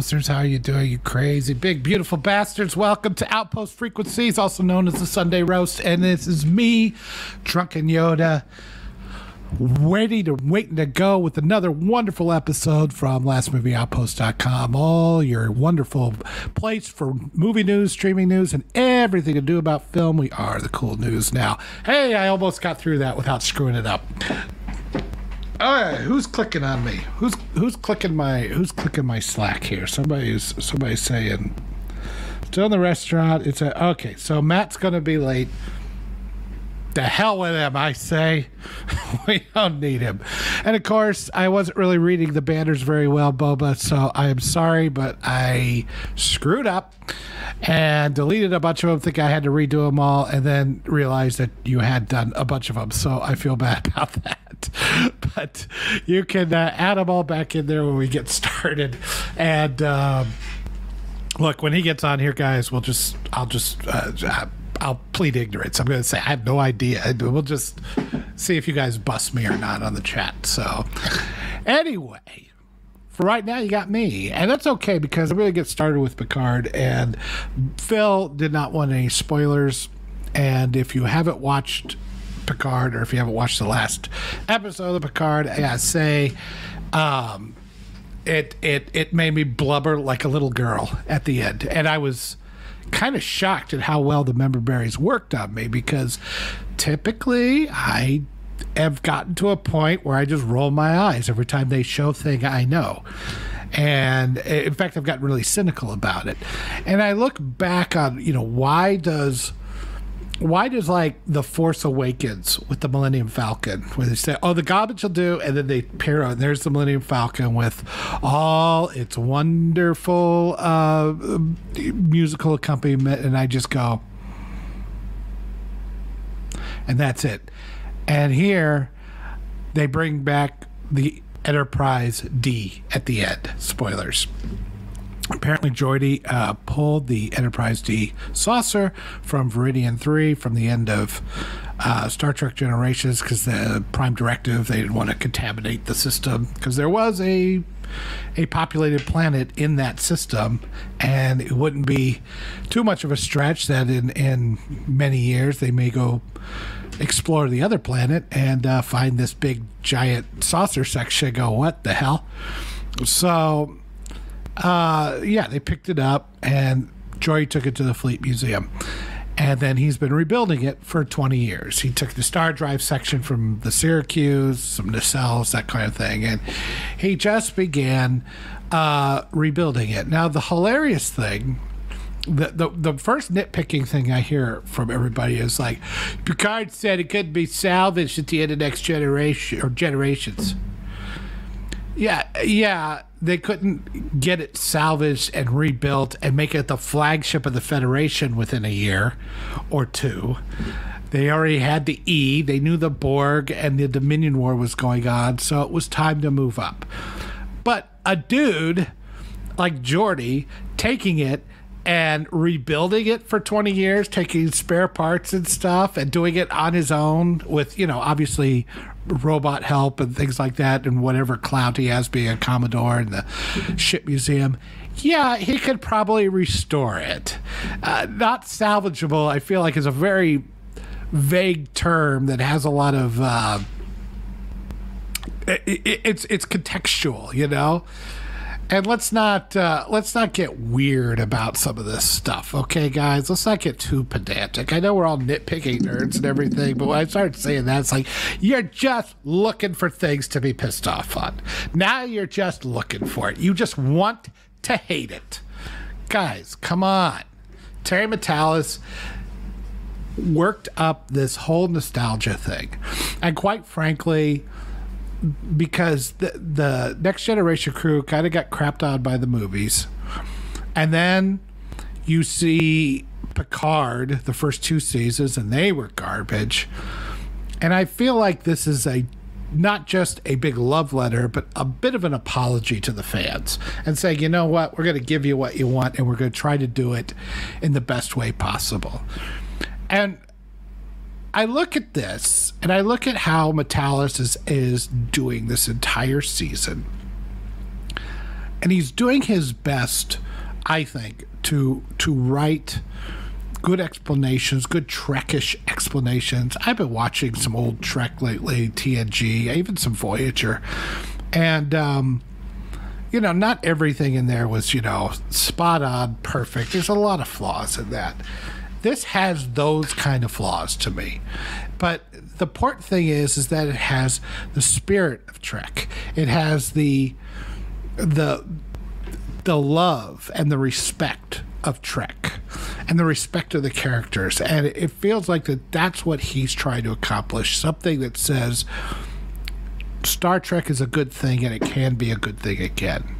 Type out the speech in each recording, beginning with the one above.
How you doing, you crazy big beautiful bastards? Welcome to Outpost Frequencies, also known as the Sunday Roast. And this is me, Drunken Yoda, ready to waiting to go with another wonderful episode from lastmovieoutpost.com. All your wonderful place for movie news, streaming news, and everything to do about film. We are the cool news now. Hey, I almost got through that without screwing it up. All right, who's clicking on me? Who's who's clicking my who's clicking my Slack here? Somebody's somebody's saying still in the restaurant. It's a okay. So Matt's gonna be late. The hell with him, I say. we don't need him. And of course, I wasn't really reading the banners very well, Boba. So I am sorry, but I screwed up and deleted a bunch of them. Think I had to redo them all, and then realized that you had done a bunch of them. So I feel bad about that. But you can uh, add them all back in there when we get started. And um, look, when he gets on here, guys, we'll just I'll just. Uh, I'll plead ignorance. I'm going to say I have no idea. We'll just see if you guys bust me or not on the chat. So, anyway, for right now, you got me, and that's okay because I'm going to get started with Picard. And Phil did not want any spoilers. And if you haven't watched Picard, or if you haven't watched the last episode of Picard, I say, um, it it it made me blubber like a little girl at the end, and I was kind of shocked at how well the member berries worked on me because typically I have gotten to a point where I just roll my eyes every time they show thing I know. And eh, in fact, I've gotten really cynical about it. And I look back on, you know, why does why does like the Force Awakens with the Millennium Falcon, where they say, "Oh, the garbage will do," and then they pair on. There's the Millennium Falcon with all its wonderful uh, musical accompaniment, and I just go, and that's it. And here, they bring back the Enterprise D at the end. Spoilers apparently Geordi uh, pulled the Enterprise D saucer from Veridian 3 from the end of uh, Star Trek Generations because the Prime Directive they didn't want to contaminate the system. Because there was a a populated planet in that system and it wouldn't be too much of a stretch that in in many years they may go explore the other planet and uh, find this big giant saucer section go what the hell? So uh, yeah, they picked it up and Joy took it to the Fleet Museum. And then he's been rebuilding it for 20 years. He took the star drive section from the Syracuse, some nacelles, that kind of thing. And he just began uh, rebuilding it. Now, the hilarious thing the, the the first nitpicking thing I hear from everybody is like, Picard said it couldn't be salvaged at the end of next generation or generations. Yeah, yeah, they couldn't get it salvaged and rebuilt and make it the flagship of the Federation within a year or two. They already had the E, they knew the Borg and the Dominion War was going on, so it was time to move up. But a dude like Geordi taking it and rebuilding it for 20 years, taking spare parts and stuff and doing it on his own with, you know, obviously robot help and things like that and whatever clout he has being a Commodore in the ship museum. Yeah, he could probably restore it. Uh, not salvageable, I feel like, is a very vague term that has a lot of. Uh, it, it, it's it's contextual, you know and let's not uh, let's not get weird about some of this stuff, okay, guys? Let's not get too pedantic. I know we're all nitpicking nerds and everything, but when I started saying that, it's like you're just looking for things to be pissed off on. Now you're just looking for it. You just want to hate it, guys. Come on, Terry Matalas worked up this whole nostalgia thing, and quite frankly because the the next generation crew kind of got crapped on by the movies, and then you see Picard the first two seasons, and they were garbage. And I feel like this is a not just a big love letter, but a bit of an apology to the fans and saying, you know what, we're going to give you what you want and we're going to try to do it in the best way possible. And I look at this and I look at how Matalas is, is doing this entire season. and he's doing his best, I think, to to write good explanations, good Trekish explanations. I've been watching some old Trek lately, TNG, even some Voyager, and um, you know, not everything in there was you know spot on, perfect. There's a lot of flaws in that. This has those kind of flaws to me, but the important thing is is that it has the spirit of Trek. It has the the the love and the respect of Trek and the respect of the characters. And it feels like that that's what he's trying to accomplish something that says Star Trek is a good thing and it can be a good thing again.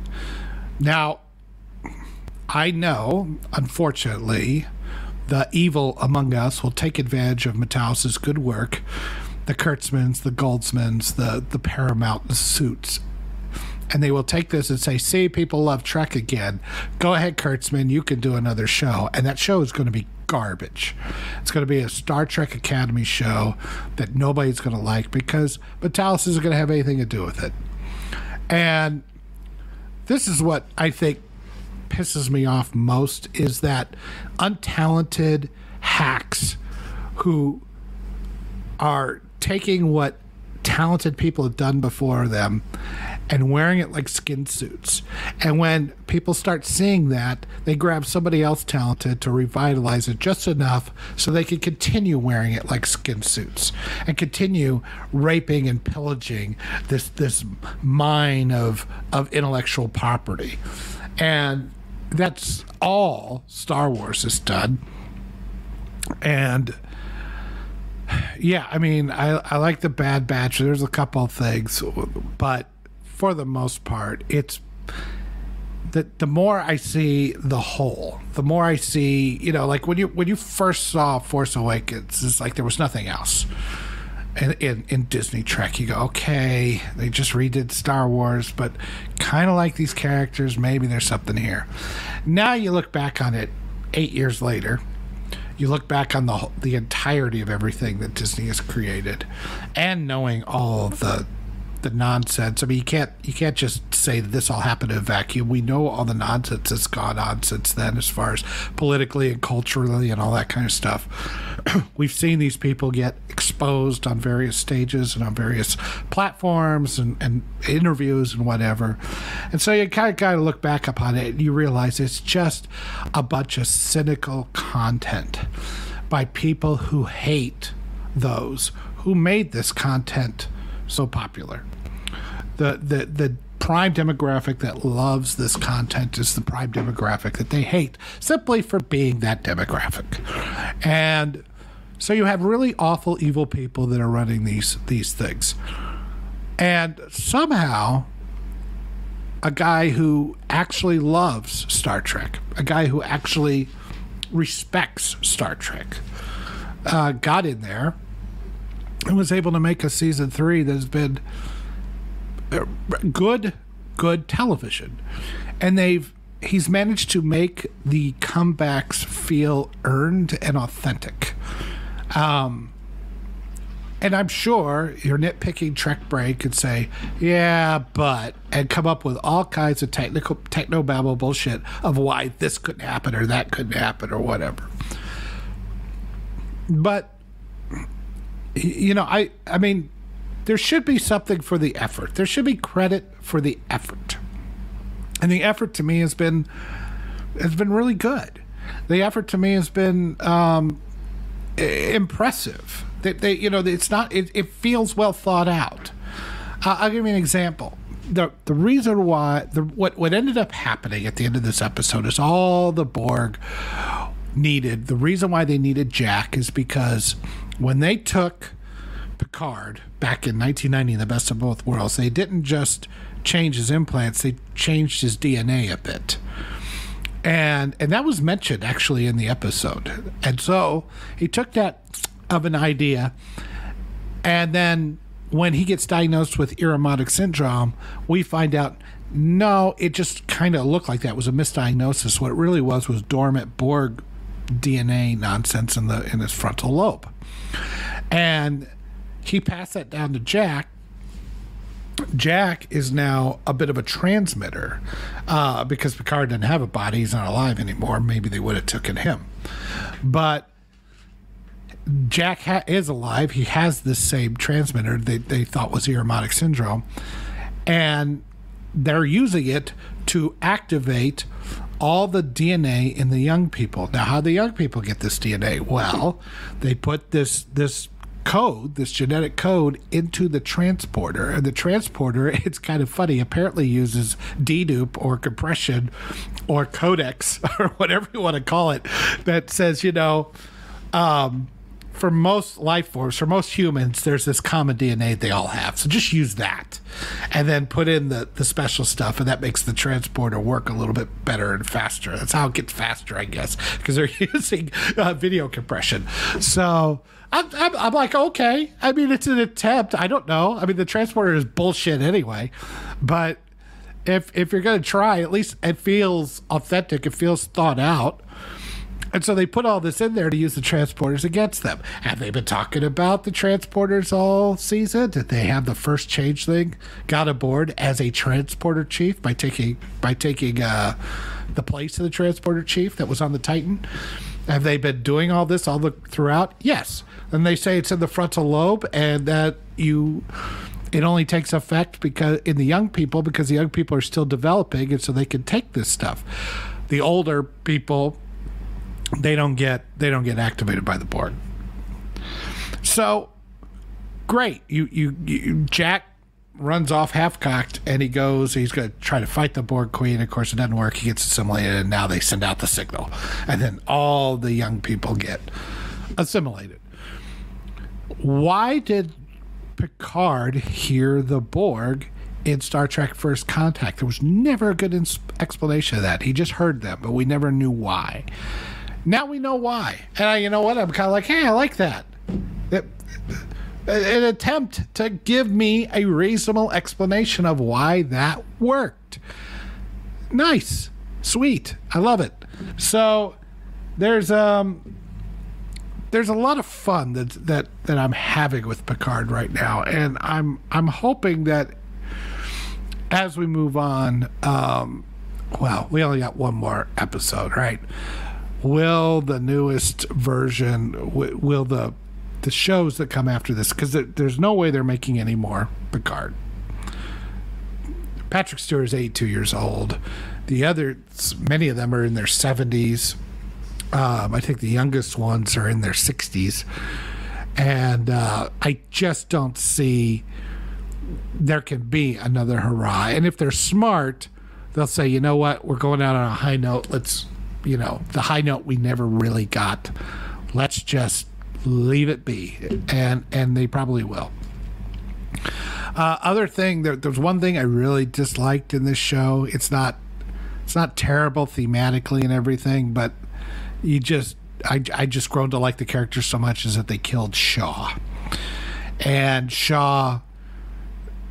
Now, I know, unfortunately, the evil among us will take advantage of Matalas's good work, the Kurtzmans, the Goldsmans, the, the Paramount suits, and they will take this and say, "See, people love Trek again. Go ahead, Kurtzman, you can do another show." And that show is going to be garbage. It's going to be a Star Trek Academy show that nobody's going to like because Matalas isn't going to have anything to do with it. And this is what I think pisses me off most is that untalented hacks who are taking what talented people have done before them and wearing it like skin suits. And when people start seeing that, they grab somebody else talented to revitalize it just enough so they can continue wearing it like skin suits and continue raping and pillaging this this mine of of intellectual property. And that's all Star Wars has done. And yeah, I mean, I, I like the Bad Batch. There's a couple of things, but for the most part, it's the the more I see the whole, the more I see, you know, like when you when you first saw Force Awakens, it's like there was nothing else. In, in, in Disney Trek, you go, okay, they just redid Star Wars, but kind of like these characters, maybe there's something here. Now you look back on it eight years later, you look back on the the entirety of everything that Disney has created, and knowing all the the nonsense. I mean, you can't you can't just say that this all happened in a vacuum. We know all the nonsense that's gone on since then, as far as politically and culturally and all that kind of stuff. We've seen these people get exposed on various stages and on various platforms and, and interviews and whatever. And so you kind of got to look back upon it and you realize it's just a bunch of cynical content by people who hate those who made this content so popular. The the the prime demographic that loves this content is the prime demographic that they hate simply for being that demographic. And so you have really awful evil people that are running these these things. And somehow a guy who actually loves Star Trek, a guy who actually respects Star Trek, uh, got in there and was able to make a season three that has been uh, good, good television, and they've he's managed to make the comebacks feel earned and authentic. Um, and I'm sure your nitpicking Trek brain could say, "Yeah, but," and come up with all kinds of technical techno babble bullshit of why this couldn't happen or that couldn't happen or whatever. But you know, I I mean, there should be something for the effort. There should be credit for the effort. And the effort to me has been has been really good. The effort to me has been um, impressive. They, they, you know, it's not. It, it feels well thought out. Uh, I'll give you an example. The the reason why the what what ended up happening at the end of this episode is all the Borg needed. The reason why they needed Jack is because when they took Picard back in 1990, The Best of Both Worlds, they didn't just change his implants; they changed his DNA a bit, and and that was mentioned actually in the episode. And so he took that of an idea, and then when he gets diagnosed with Irumodic syndrome, we find out no, it just kind of looked like that was a misdiagnosis. What it really was was dormant Borg DNA nonsense in the in his frontal lobe. And he passed that down to Jack. Jack is now a bit of a transmitter uh, because Picard didn't have a body; he's not alive anymore. Maybe they would have taken him, but Jack ha- is alive. He has this same transmitter they, they thought was Irumodic syndrome, and they're using it to activate all the DNA in the young people. Now, how the young people get this DNA? Well, they put this this code, this genetic code, into the transporter, and the transporter, it's kind of funny, apparently uses dedupe or compression or codecs or whatever you want to call it, that says, you know. Um, for most life forms, for most humans, there's this common DNA they all have. So just use that and then put in the, the special stuff, and that makes the transporter work a little bit better and faster. That's how it gets faster, I guess, because they're using uh, video compression. So. I'm, I'm, I'm like, okay. I mean, it's an attempt. I don't know. I mean, the transporter is bullshit anyway. But if if you're going to try, at least it feels authentic. It feels thought out. And so they put all this in there to use the transporters against them. Have they been talking about the transporters all season? Did they have the first changeling got aboard as a transporter chief by taking by taking uh, the place of the transporter chief that was on the Titan? Have they been doing all this all the throughout? Yes. And they say it's in the frontal lobe and that you it only takes effect because in the young people because the young people are still developing and so they can take this stuff. The older people they don't get they don't get activated by the Borg. So great. You you, you Jack runs off half cocked and he goes he's going to try to fight the Borg queen. Of course it doesn't work. He gets assimilated and now they send out the signal. And then all the young people get assimilated. Why did Picard hear the Borg in Star Trek First Contact? There was never a good ins- explanation of that. He just heard them, but we never knew why. Now we know why. And I, you know what? I'm kind of like, hey, I like that. It, an attempt to give me a reasonable explanation of why that worked. Nice. Sweet. I love it. So there's um there's a lot of fun that that that I'm having with Picard right now and I'm I'm hoping that as we move on um well, we only got one more episode, right? Will the newest version will the the shows that come after this because there's no way they're making any more Picard. Patrick Stewart is 82 years old. The others, many of them are in their 70s. Um, I think the youngest ones are in their 60s. And uh, I just don't see there can be another hurrah. And if they're smart, they'll say, you know what, we're going out on a high note. Let's you know, the high note we never really got. Let's just leave it be, and and they probably will. Uh, other thing, there, there's one thing I really disliked in this show. It's not, it's not terrible thematically and everything, but you just, I, I just grown to like the character so much is that they killed Shaw, and Shaw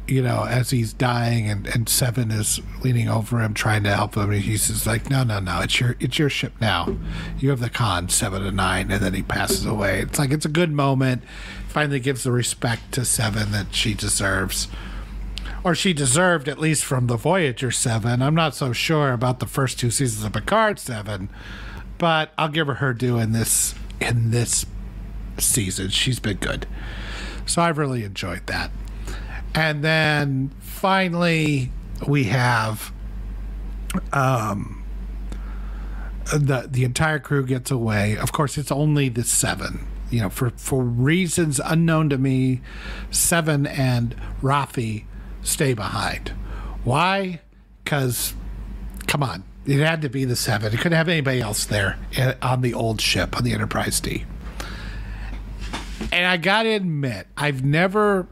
you know, as he's dying and, and Seven is leaning over him trying to help him, he's just like, No, no, no, it's your it's your ship now. You have the con seven to nine, and then he passes away. It's like it's a good moment. Finally gives the respect to Seven that she deserves. Or she deserved at least from the Voyager seven. I'm not so sure about the first two seasons of Picard seven, but I'll give her her due in this in this season. She's been good. So I've really enjoyed that. And then finally, we have um, the the entire crew gets away. Of course, it's only the seven. You know, for for reasons unknown to me, Seven and Raffi stay behind. Why? Because, come on, it had to be the seven. It couldn't have anybody else there eh, on the old ship on the Enterprise D. And I gotta admit, I've never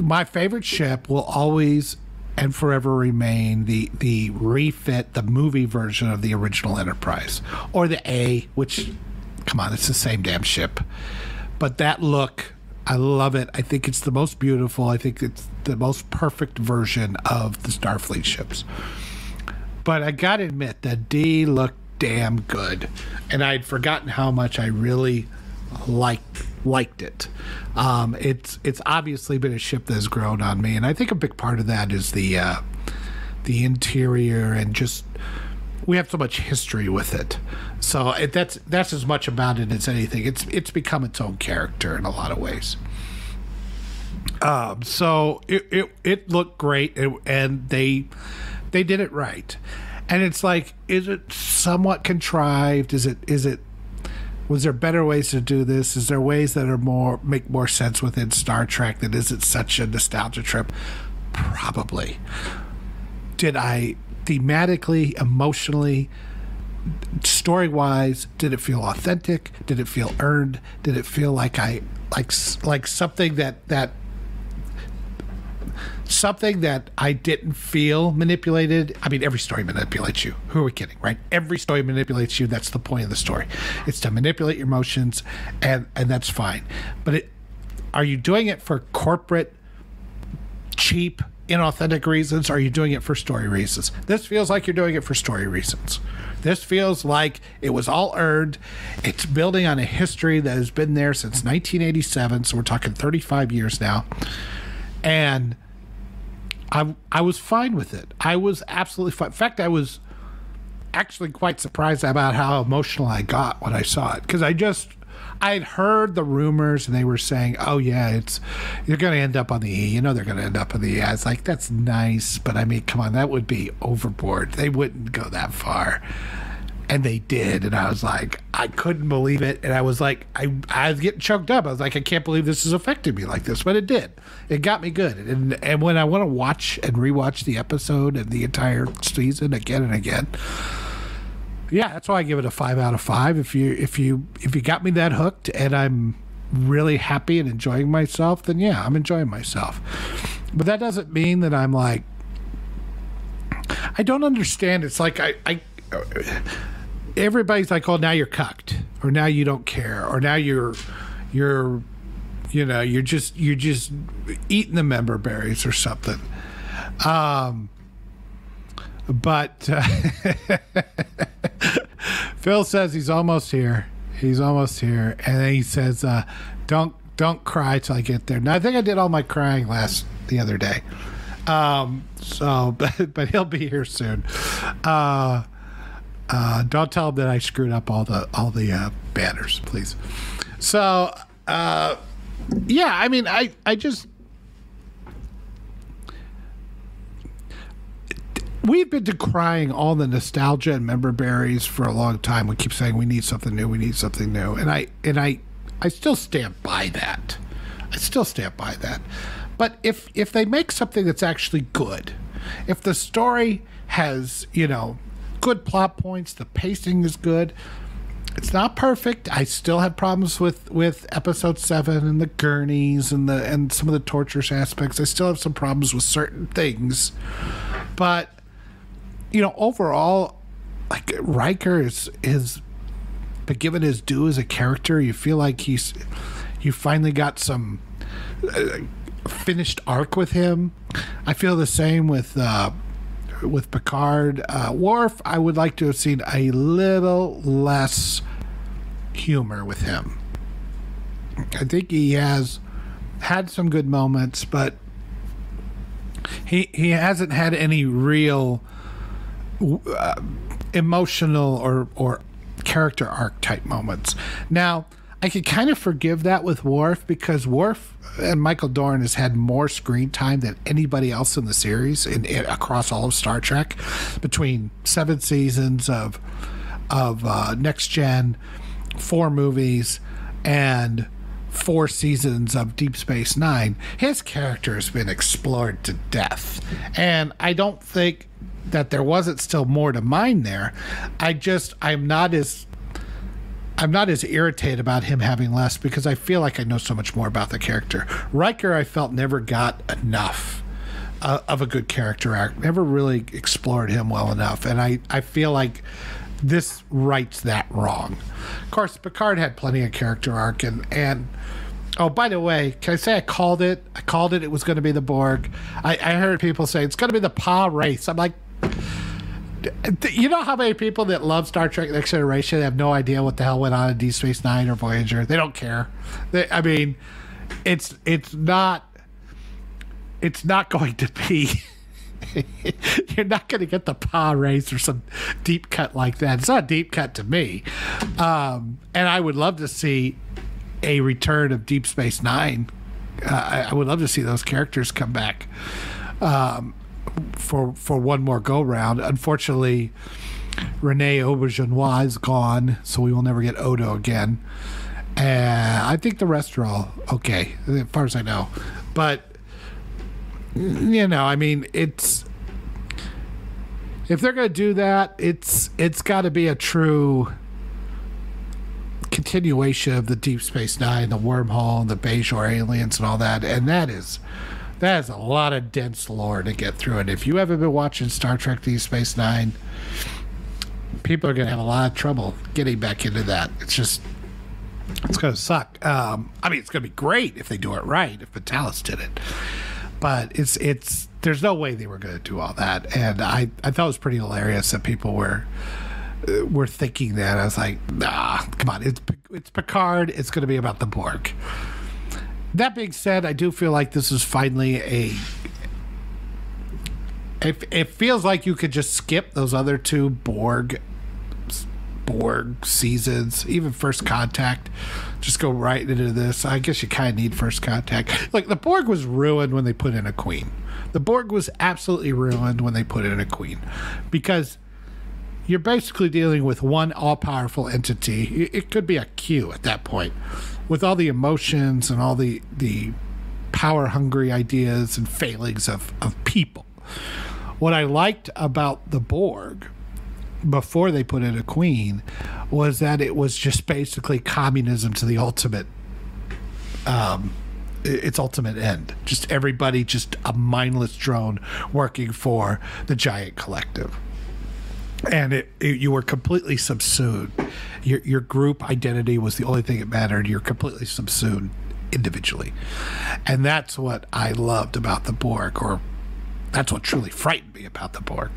my favorite ship will always and forever remain the the refit the movie version of the original Enterprise or the A, which come on, it's the same damn ship. But that look, I love it. I think it's the most beautiful. I think it's the most perfect version of the Starfleet ships. But I gotta admit that D looked damn good, and I'd forgotten how much I really liked liked it. Um, it's it's obviously been a ship that has grown on me, and I think a big part of that is the uh, the interior and just we have so much history with it. So it, that's that's as much about it as anything. It's it's become its own character in a lot of ways. Um, so it, it it looked great, and they they did it right. And it's like, is it somewhat contrived? Is it is it was there better ways to do this? Is there ways that are more make more sense within Star Trek that isn't such a nostalgia trip? Probably. Did I thematically, emotionally, story wise, did it feel authentic? Did it feel earned? Did it feel like I like like something that that something that I didn't feel manipulated. I mean, every story manipulates you. Who are we kidding, right? Every story manipulates you. That's the point of the story. It's to manipulate your emotions, and and that's fine. But it, are you doing it for corporate, cheap, inauthentic reasons? Are you doing it for story reasons? This feels like you're doing it for story reasons. This feels like it was all earned. It's building on a history that has been there since 1987. So we're talking 35 years now. And I I was fine with it. I was absolutely fine. In fact, I was actually quite surprised about how emotional I got when I saw it because I just I had heard the rumors and they were saying, "Oh yeah, it's you're going to end up on the E. You know they're going to end up on the E." I was like, "That's nice, but I mean, come on, that would be overboard. They wouldn't go that far." And they did. And i was like i couldn't believe it. And i was like i, I was getting choked up. I was like i can't believe this is affecting me like this but it did. It got me good. And and when i want to watch and rewatch the episode and the entire season again and again yeah that's why i give it a five out of five. If you if you if you got me that hooked and i'm really happy and enjoying myself then yeah i'm enjoying myself. But that doesn't mean that i'm like I don't understand. It's like I, I everybody's like, "Oh, now you're cucked," or "Now you don't care," or "Now you're you're you know you're just you're just eating the member berries or something." Um, but uh, Phil says he's almost here. He's almost here, and then he says, uh, "Don't don't cry till I get there." Now I think I did all my crying last the other day. Um, so, but but he'll be here soon. Uh, uh, don't tell him that I screwed up all the all the uh, banners, please. So, uh, yeah, I mean, I I just we've been decrying all the nostalgia and member berries for a long time. We keep saying we need something new, we need something new, and I and I I still stand by that. I still stand by that. But if if they make something that's actually good, if the story has you know good plot points. The pacing is good. It's not perfect. I still have problems with with episode seven and the gurneys and the and some of the torturous aspects. I still have some problems with certain things, but you know, overall, like Riker is is but given his due as a character. You feel like he's you finally got some uh, finished arc with him. I feel the same with. Uh, with Picard. Uh, Worf, I would like to have seen a little less humor with him. I think he has had some good moments, but he he hasn't had any real uh, emotional or or character arc type moments. Now, I could kind of forgive that with Worf because Worf and Michael Dorn has had more screen time than anybody else in the series in across all of Star Trek, between seven seasons of of uh, Next Gen, four movies, and four seasons of Deep Space Nine. His character has been explored to death, and I don't think that there wasn't still more to mine there. I just I'm not as I'm not as irritated about him having less because I feel like I know so much more about the character. Riker, I felt never got enough uh, of a good character arc. Never really explored him well enough, and I I feel like this rights that wrong. Of course, Picard had plenty of character arc, and and oh, by the way, can I say I called it? I called it. It was going to be the Borg. I, I heard people say it's going to be the Pah-wraiths. I'm like You know how many people that love Star Trek Next Generation have no idea what the hell went on in Deep Space Nine or Voyager? They don't care. They, I mean, it's it's not it's not going to be. you're not going to get the Pah-wraiths or some deep cut like that. It's not a deep cut to me. Um, and I would love to see a return of Deep Space Nine. Uh, I, I, would love to see those characters come back um, for for one more go round. Unfortunately, Rene Auberjonois is gone, so we will never get Odo again. And I think the rest are all okay, as far as I know. But you know, I mean, it's if they're going to do that, it's it's got to be a true continuation of the Deep Space Nine, the wormhole, and the Bajor aliens, and all that. And that is that is a lot of dense lore to get through. And if you haven't been watching Star Trek Deep Space Nine, people are going to have a lot of trouble getting back into that. It's just it's going to suck. Um, I mean, it's going to be great if they do it right. If Matalas did it but it's it's there's no way they were going to do all that, and I I thought it was pretty hilarious that people were uh, were thinking that. I was like, nah, come on, it's it's Picard. It's going to be about the Borg. That being said, I do feel like this is finally a. It, it feels like you could just skip those other two Borg Borg seasons, even First Contact. Just go right into this. I guess you kind of need First Contact. Like the Borg was ruined when they put in a queen. The Borg was absolutely ruined when they put in a queen, because you're basically dealing with one all-powerful entity. It could be a Q at that point, with all the emotions and all the the power-hungry ideas and failings of of people. What I liked about the Borg before they put in a queen was that it was just basically communism to the ultimate um its ultimate end just everybody just a mindless drone working for the giant collective and it, it, you were completely subsumed your your group identity was the only thing that mattered you're completely subsumed individually and that's what i loved about the borg or that's what truly frightened me about the borg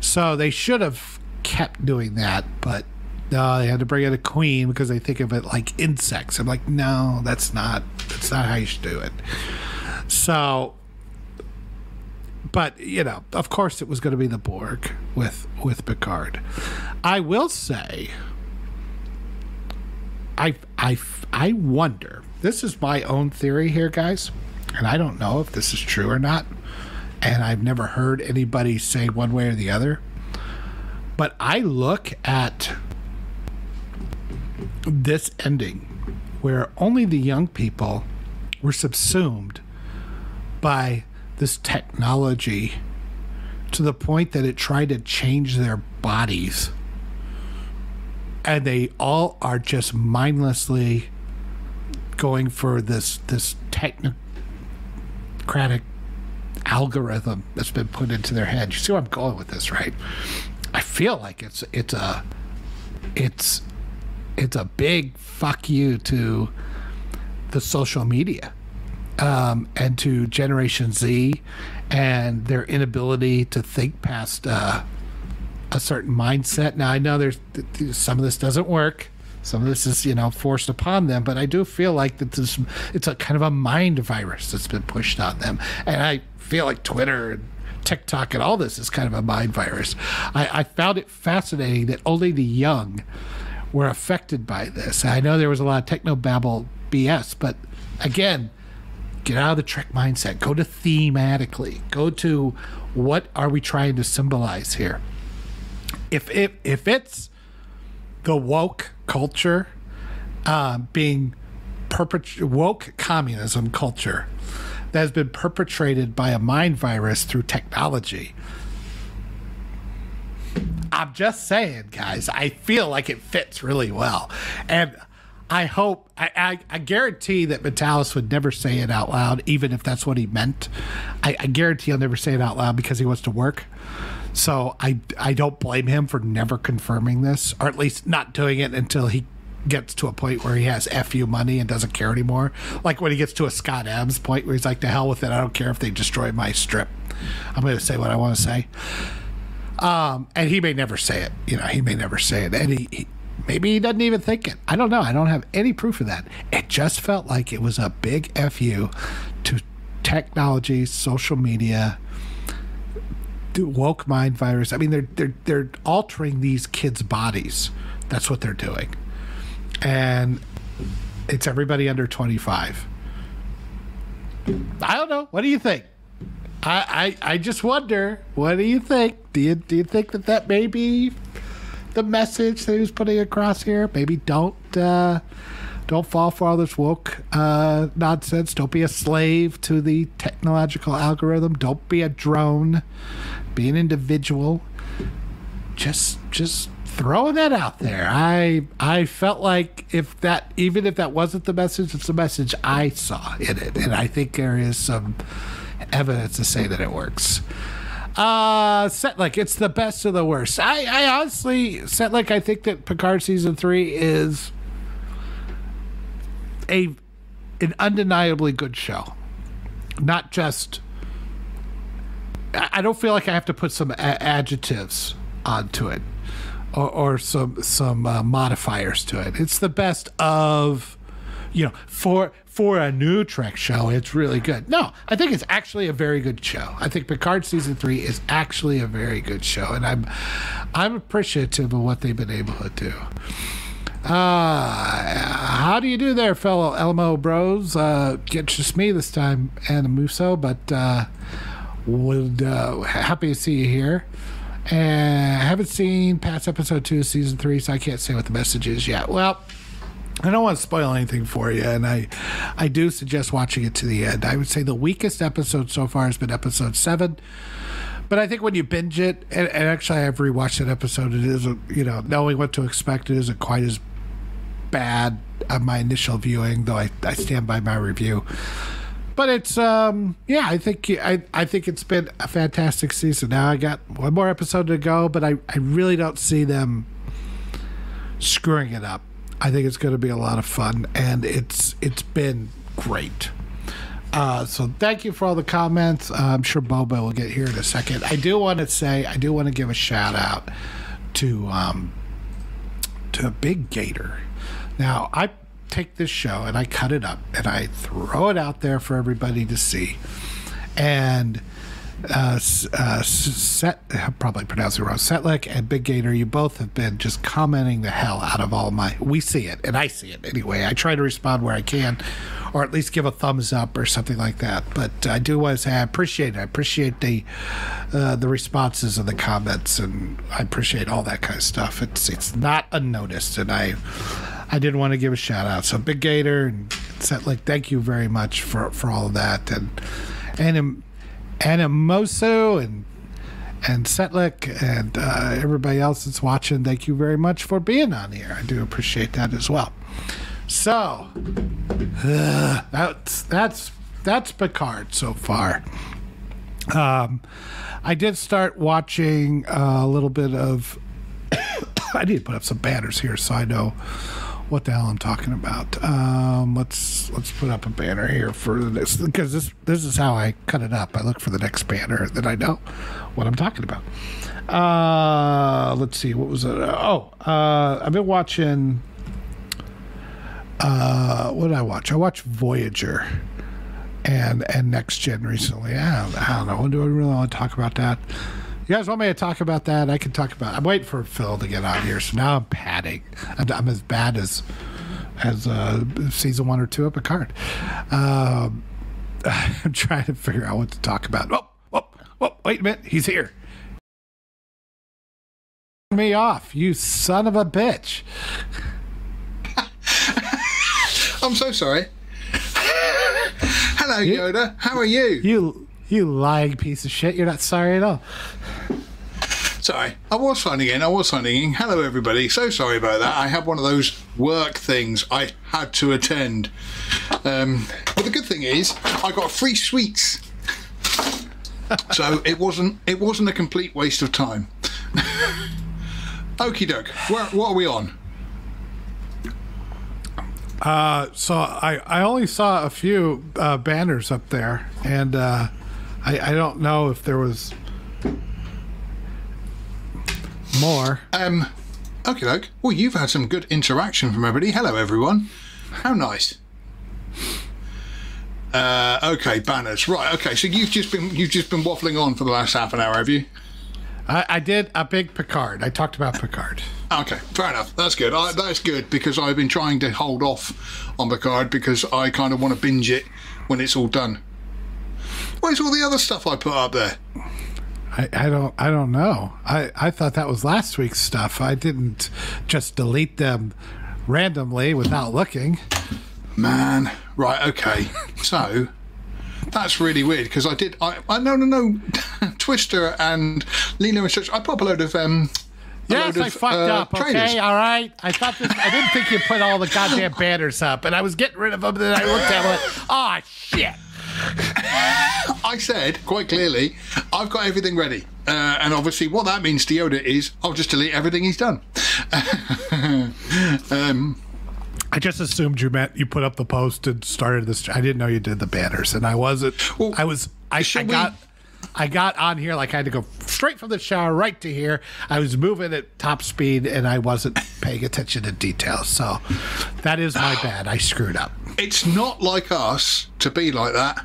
so they should have kept doing that, but no, they had to bring in a queen because they think of it like insects. I'm like, no, that's not that's not how you should do it. So, but you know, of course, it was going to be the Borg with with Picard. I will say, I I I wonder. This is my own theory here, guys, and I don't know if this is true or not. And I've never heard anybody say one way or the other. But I look at this ending where only the young people were subsumed by this technology to the point that it tried to change their bodies. And they all are just mindlessly going for this this technocratic algorithm that's been put into their head. You see where I'm going with this, right? I feel like it's it's a it's it's a big fuck you to the social media um, and to Generation Z and their inability to think past uh, a certain mindset. Now I know there's some of this doesn't work. Some of this is you know forced upon them, but I do feel like that this it's a kind of a mind virus that's been pushed on them, and I feel like Twitter and TikTok and all this is kind of a mind virus. I, I found it fascinating that only the young were affected by this. I know there was a lot of techno babble BS, but again, get out of the Trek mindset. Go to thematically. Go to what are we trying to symbolize here? If if if it's the woke culture uh, being perpet- woke communism culture that has been perpetrated by a mind virus through technology. I'm just saying, guys, I feel like it fits really well. And I hope, I, I, I, guarantee that Matalas would never say it out loud, even if that's what he meant. I, I guarantee he'll never say it out loud because he wants to work. So I, I don't blame him for never confirming this, or at least not doing it until he gets to a point where he has fu money and doesn't care anymore. Like when he gets to a Scott Adams point where he's like, "To hell with it! I don't care if they destroy my strip. I'm going to say what I want to say." Um, and he may never say it. You know, he may never say it. And he, he maybe he doesn't even think it. I don't know. I don't have any proof of that. It just felt like it was a big fu to technology, social media, woke mind virus. I mean, they're they're they're altering these kids' bodies. That's what they're doing, and it's everybody under twenty five. I don't know. What do you think? I, I I just wonder. What do you think? Do you do you think that that may be the message that he was putting across here? Maybe don't uh, don't fall for all this woke uh, nonsense. Don't be a slave to the technological algorithm. Don't be a drone. Be an individual. Just just throwing that out there. I I felt like if that even if that wasn't the message, it's the message I saw in it, and I think there is some evidence to say that it works. Uh, set like it's the best of the worst. I, I honestly set like I think that Picard season three is a an undeniably good show. Not just. I don't feel like I have to put some adjectives onto it, or, or some some uh, modifiers to it. It's the best of, you know, for for a new Trek show, it's really good. No, I think it's actually a very good show. I think Picard season three is actually a very good show, and I'm I'm appreciative of what they've been able to do. Uh, how do you do there, fellow Elmo bros? Uh, get just me this time, Anna Muso, but uh, would uh, happy to see you here. And I haven't seen past episode two of season three, so I can't say what the message is yet. Well, I don't want to spoil anything for you, and I, I do suggest watching it to the end. I would say the weakest episode so far has been episode seven, but I think when you binge it, and, and actually I've rewatched that episode, It isn't, you know, knowing what to expect, it isn't quite as bad on my initial viewing, though I, I stand by my review. But it's um yeah, I think I I think it's been a fantastic season. Now I got one more episode to go, but I, I really don't see them screwing it up. I think it's going to be a lot of fun, and it's it's been great. Uh, so thank you for all the comments. Uh, I'm sure Boba will get here in a second. I do want to say I do want to give a shout out to um, to Big Gator. Now I take this show and I cut it up and I throw it out there for everybody to see, and uh, uh, Set, probably pronouncing it wrong. Setlick and Big Gator, you both have been just commenting the hell out of all my. We see it, and I see it anyway. I try to respond where I can, or at least give a thumbs up or something like that. But I do want to say I appreciate it. I appreciate the uh, the responses and the comments, and I appreciate all that kind of stuff. It's it's not unnoticed, and I I did want to give a shout out. So Big Gator and Setlick, thank you very much for for all of that, and and. Animoso and and Setlick and uh, everybody else that's watching. Thank you very much for being on here. I do appreciate that as well. So uh, that's that's that's Picard so far. Um, I did start watching a little bit of. I need to put up some banners here so I know what the hell I'm talking about. Um, let's let's put up a banner here for next because this this is how I cut it up. I look for the next banner that I know what I'm talking about. Uh, let's see, what was it? Oh, uh, I've been watching. Uh, what did I watch? I watched Voyager and and Next Gen recently. I don't, I don't know. Do I really want to talk about that? You guys want me to talk about that? I can talk about. I'm waiting for Phil to get out here, so now I'm padding. I'm, I'm as bad as as uh, season one or two of Picard. Um, I'm trying to figure out what to talk about. Oh, oh, oh! Wait a minute, he's here. Me off, you son of a bitch! I'm so sorry. Hello, Yoda. How are you? You you lying piece of shit! You're not sorry at all. Sorry, I was signing in. I was signing in. Hello, everybody. So sorry about that. I had one of those work things I had to attend. Um, but the good thing is, I got free sweets, so it wasn't it wasn't a complete waste of time. Okie doke. What are we on? Uh, so I, I only saw a few uh, banners up there, and uh, I, I don't know if there was more. Um, okay, look. Well, you've had some good interaction from everybody. Hello, everyone. How nice. Uh, okay, banners. Right. Okay. So you've just been you've just been waffling on for the last half an hour, have you? I, I did a big Picard. I talked about Picard. Okay, fair enough. That's good. I, that's good because I've been trying to hold off on Picard because I kind of want to binge it when it's all done. Where's all the other stuff I put up there? I, I don't I don't know. I, I thought that was last week's stuff. I didn't just delete them randomly without looking. Man, right, okay. So that's really weird because I did. I, I no no no, Twister and Lena and such. I put a load of um. Yes, load I fucked uh, up. Okay, trailers. all right. I thought this. I didn't think you put all the goddamn banners up, and I was getting rid of them. And then I looked at it. Oh shit! I said quite clearly, I've got everything ready. Uh, and obviously, what that means to Yoda is I'll just delete everything he's done. um, I just assumed you meant you put up the post and started this. I didn't know you did the banners, and I wasn't. Well, I was. I, I shall we- got. I got on here like I had to go straight from the shower right to here. I was moving at top speed and I wasn't paying attention to details. So that is my bad. I screwed up. it's not like us to be like that.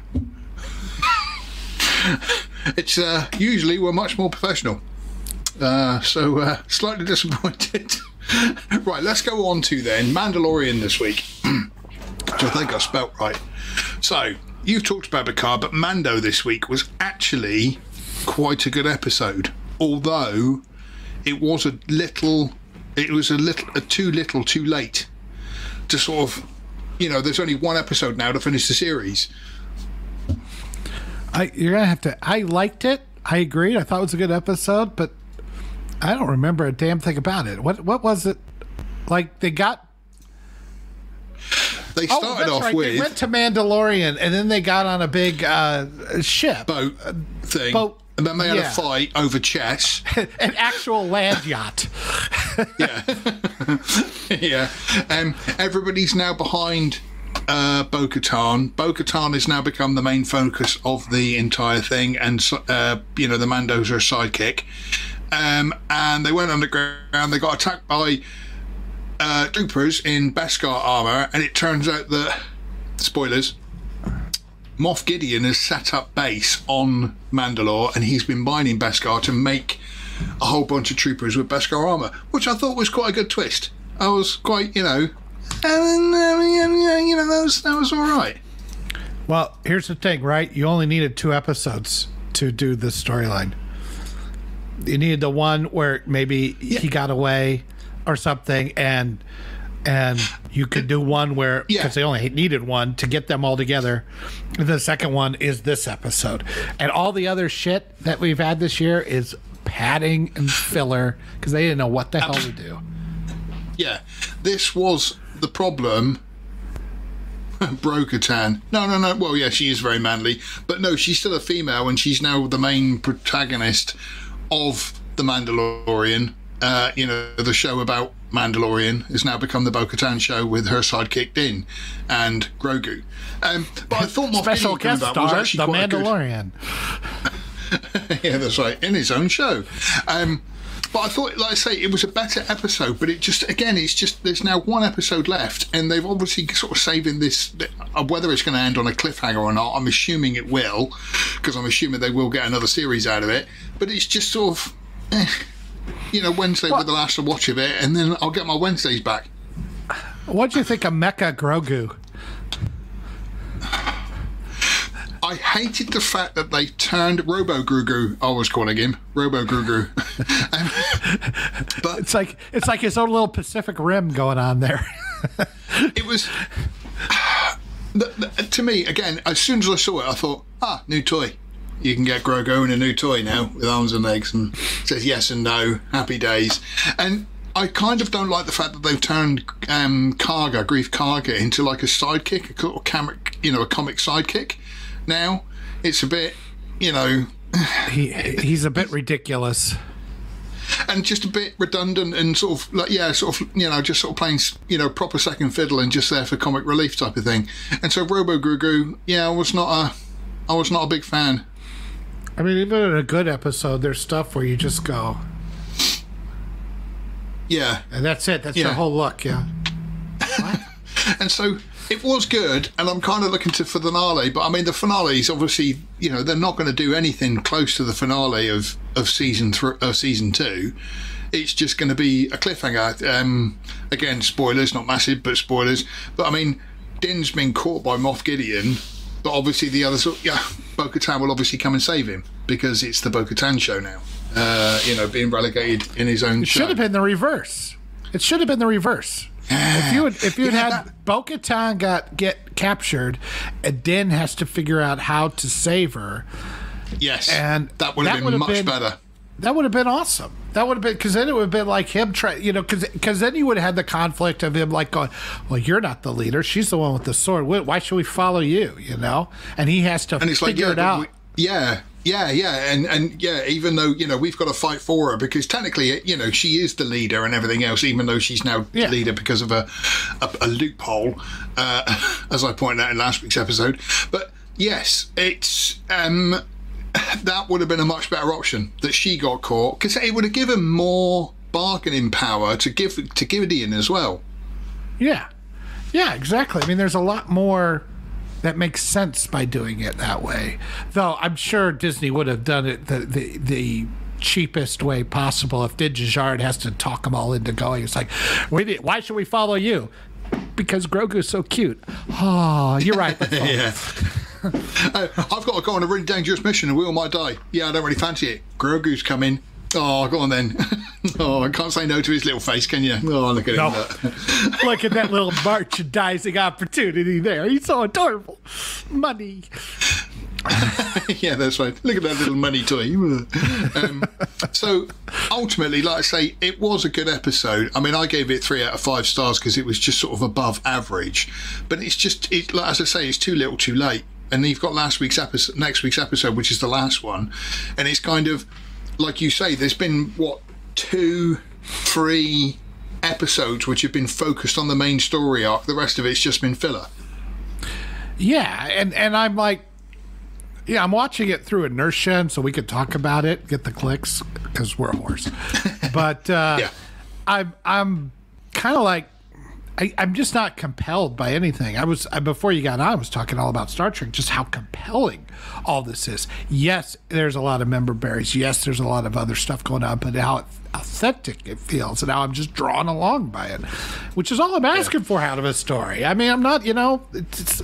it's uh, usually we're much more professional. Uh, so uh, slightly disappointed. right, let's go on to then Mandalorian this week, which I think I spelt right. So you've talked about Picard, but Mando this week was actually quite a good episode, although it was a little, it was a little, a too little, too late to sort of, you know, there's only one episode now to finish the series. I you're gonna have to. I liked it. I agreed. I thought it was a good episode, but I don't remember a damn thing about it. What what was it? Like they got They oh, started that's off right. with They went to Mandalorian, and then they got on a big uh, ship, boat thing, boat- and then they had yeah. a fight over chess. an actual land yacht. yeah, yeah. um, everybody's now behind uh, Bo-Katan. Bo-Katan has now become the main focus of the entire thing, and uh, you know the Mandos are a sidekick. Um, and they went underground. They got attacked by uh, troopers in Beskar armor, and it turns out that spoilers. Moff Gideon has set up base on Mandalore, and he's been mining Beskar to make a whole bunch of troopers with Beskar armor, which I thought was quite a good twist. I was quite, you know, and, uh, yeah, you know, that was that was all right. Well, here's the thing, right? You only needed two episodes to do this storyline. You needed the one where maybe he got away or something, and and you could do one where Yeah. because they only needed one to get them all together. And the second one is this episode, and all the other shit that we've had this year is padding and filler because they didn't know what the hell to do. Yeah, this was the problem. Brokatan. No, no, no. Well, yeah, she is very manly, but no, she's still a female, and she's now the main protagonist of the Mandalorian. Uh, you know, the show about Mandalorian has now become the Bo-Katan show with her sidekick Din and Grogu. Um, but I thought Moff Special guest back was star, actually the quite a good- Mandalorian. yeah, that's right, in his own show. Um, but I thought, like I say, it was a better episode. But it just, again, it's just there's now one episode left, and they've obviously sort of saving this. Uh, whether it's going to end on a cliffhanger or not, I'm assuming it will, because I'm assuming they will get another series out of it. But it's just sort of, eh, you know, Wednesday with the last watch of it, and then I'll get my Wednesdays back. What'd you think of Mecha Grogu? I hated the fact that they turned Robo Grogu. I was calling him Robo Grogu. Um, but It's like it's like his own little Pacific Rim going on there. it was the, the, to me again as soon as i saw it i thought ah new toy you can get grogu in a new toy now with arms and legs and says yes and no happy days. And i kind of don't like the fact that they've turned um karga Greef Karga into like a sidekick a comic you know a comic sidekick. Now it's a bit you know he he's a bit ridiculous. and just a bit redundant and sort of like yeah sort of you know just sort of playing you know proper second fiddle and just there for comic relief type of thing. And so robo grogu yeah i was not a i was not a big fan I mean, even in a good episode, there's stuff where you just go, Yeah. And that's it. That's Yeah. your whole look. Yeah. And so it was good, and I'm kind of looking to for the finale. But I mean, the finale is obviously, you know, they're not going to do anything close to the finale of of season three, of season two. It's just going to be a cliffhanger. Um, again, spoilers, not massive, but spoilers. But I mean, Din's been caught by Moff Gideon, but obviously the other, sort- yeah, Bo-Katan will obviously come and save him because it's the Bo-Katan show now. Uh, you know, being relegated in his own It show. should have been the reverse. It should have been the reverse. if you had, if you had Yeah, had Bo-Katan got get captured, and Din has to figure out how to save her, Yes, and that would have been much been- better. That would have been awesome. That would have been because then it would have been like him try, you know, because then you would have had the conflict of him like going, "Well, you're not the leader. She's the one with the sword. Why- Why should we follow you?" You know, and he has to and it's like figure yeah, it out. we- yeah, yeah, yeah, and and yeah, even though you know we've got to fight for her because technically, you know, she is the leader and everything else. Even though she's now Yeah. leader because of a a, a loophole, uh, as I pointed out in last week's episode. But yes, it's um, that would have been a much better option that she got caught because it would have given more bargaining power to give to Gideon as well. Yeah. Yeah, exactly. I mean, there's a lot more that makes sense by doing it that way. Though I'm sure Disney would have done it the the, the cheapest way possible if Din Djarin has to talk them all into going. It's like, we why should we follow you? Because Grogu's so cute. Oh, you're right. Yeah. I've got to go on a really dangerous mission and we all might die. Yeah, I don't really fancy it. Grogu's coming. Oh, go on then. oh, I can't say no to his little face, can you? Oh, look at No. him. Look at that little merchandising opportunity there. He's so adorable. Money. yeah, that's right. Look at that little money toy. um, so ultimately, like I say, it was a good episode. I mean, I gave it three out of five stars because it was just sort of above average. But it's just, it, like, as I say, it's too little, too late. And then you've got last week's episode, next week's episode, which is the last one, and it's kind of like you say. There's been what two, three episodes which have been focused on the main story arc. The rest of it's just been filler. Yeah, and and I'm like, yeah, I'm watching it through inertia, and so we could talk about it, get the clicks because we're a horse. But uh, Yeah. I'm I'm kind of like. I, I'm just not compelled by anything. I was I, before you got on. I was talking all about Star Trek, just how compelling all this is. Yes, there's a lot of member berries. Yes, there's a lot of other stuff going on, but how authentic it feels, and how I'm just drawn along by it, which is all I'm asking for out of a story. I mean, I'm not, you know, it's, it's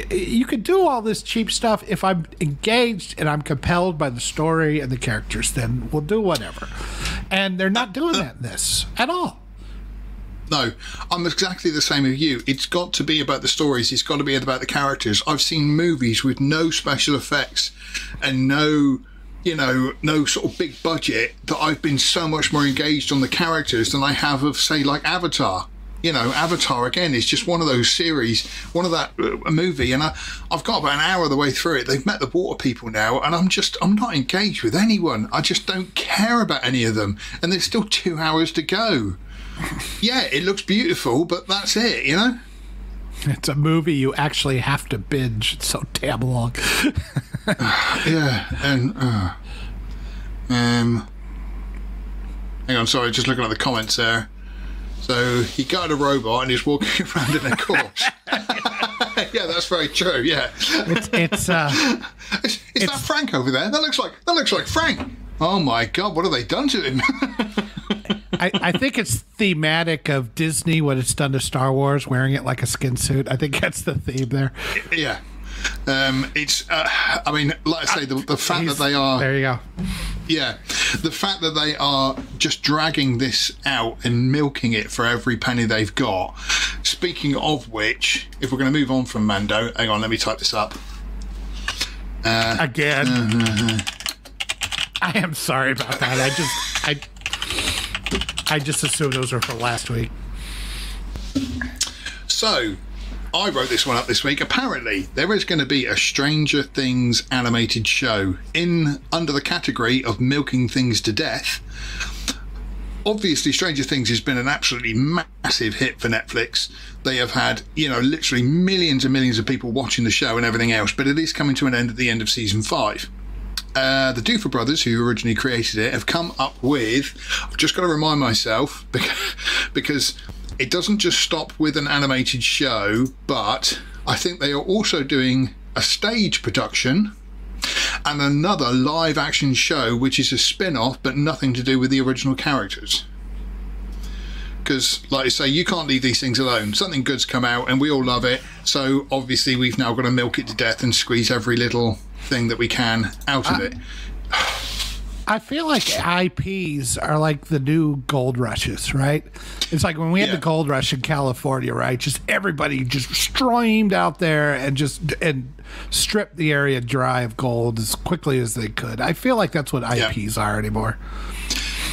you could do all this cheap stuff if I'm engaged and I'm compelled by the story and the characters. Then we'll do whatever, and they're not doing uh, that in this at all. No, I'm exactly the same as you. It's got to be about the stories. It's got to be about the characters. I've seen movies with no special effects and no, you know, no sort of big budget that I've been so much more engaged on the characters than I have of, say, like Avatar. You know, Avatar again is just one of those series, one of that uh, movie, and I, I've got about an hour of the way through it. They've met the water people now, and I'm just, I'm not engaged with anyone. I just don't care about any of them, and there's still two hours to go yeah, it looks beautiful, but that's it, you know? It's a movie you actually have to binge. It's so damn long. Yeah, and, uh, um, hang on, sorry, just looking at the comments there. So he got a robot and he's walking around in a corpse. yeah, that's very true. Yeah, It's it's uh, is, is that Frank over there? That looks like that looks like Frank. Oh my God, what have they done to him? I, I think it's thematic of Disney what it's done to Star Wars, wearing it like a skin suit. I think that's the theme there. yeah, um, it's. Uh, I mean, like I say, the, the fact that they are. There you go. Yeah, the fact that they are just dragging this out and milking it for every penny they've got. Speaking of which, if we're going to move on from Mando, hang on, let me type this up. Again. I am sorry about that. I just I I just assumed those were for last week. So, I wrote this one up this week. Apparently, there is going to be a Stranger Things animated show in under the category of milking things to death. Obviously, Stranger Things has been an absolutely massive hit for Netflix. They have had, you know, literally millions and millions of people watching the show and everything else, but it is coming to an end at the end of season five. Uh, the Duffer brothers, who originally created it, have come up with. I've just got to remind myself because, because it doesn't just stop with an animated show, but I think they are also doing a stage production and another live action show, which is a spin off but nothing to do with the original characters. Because, like I say, you can't leave these things alone. Something good's come out and we all love it. So, obviously, we've now got to milk it to death and squeeze every little thing that we can out of it. I feel like IPs are like the new gold rushes, right? It's like when we had Yeah. the gold rush in California, right? Just everybody just streamed out there and just and stripped the area dry of gold as quickly as they could. I feel like that's what IPs are anymore.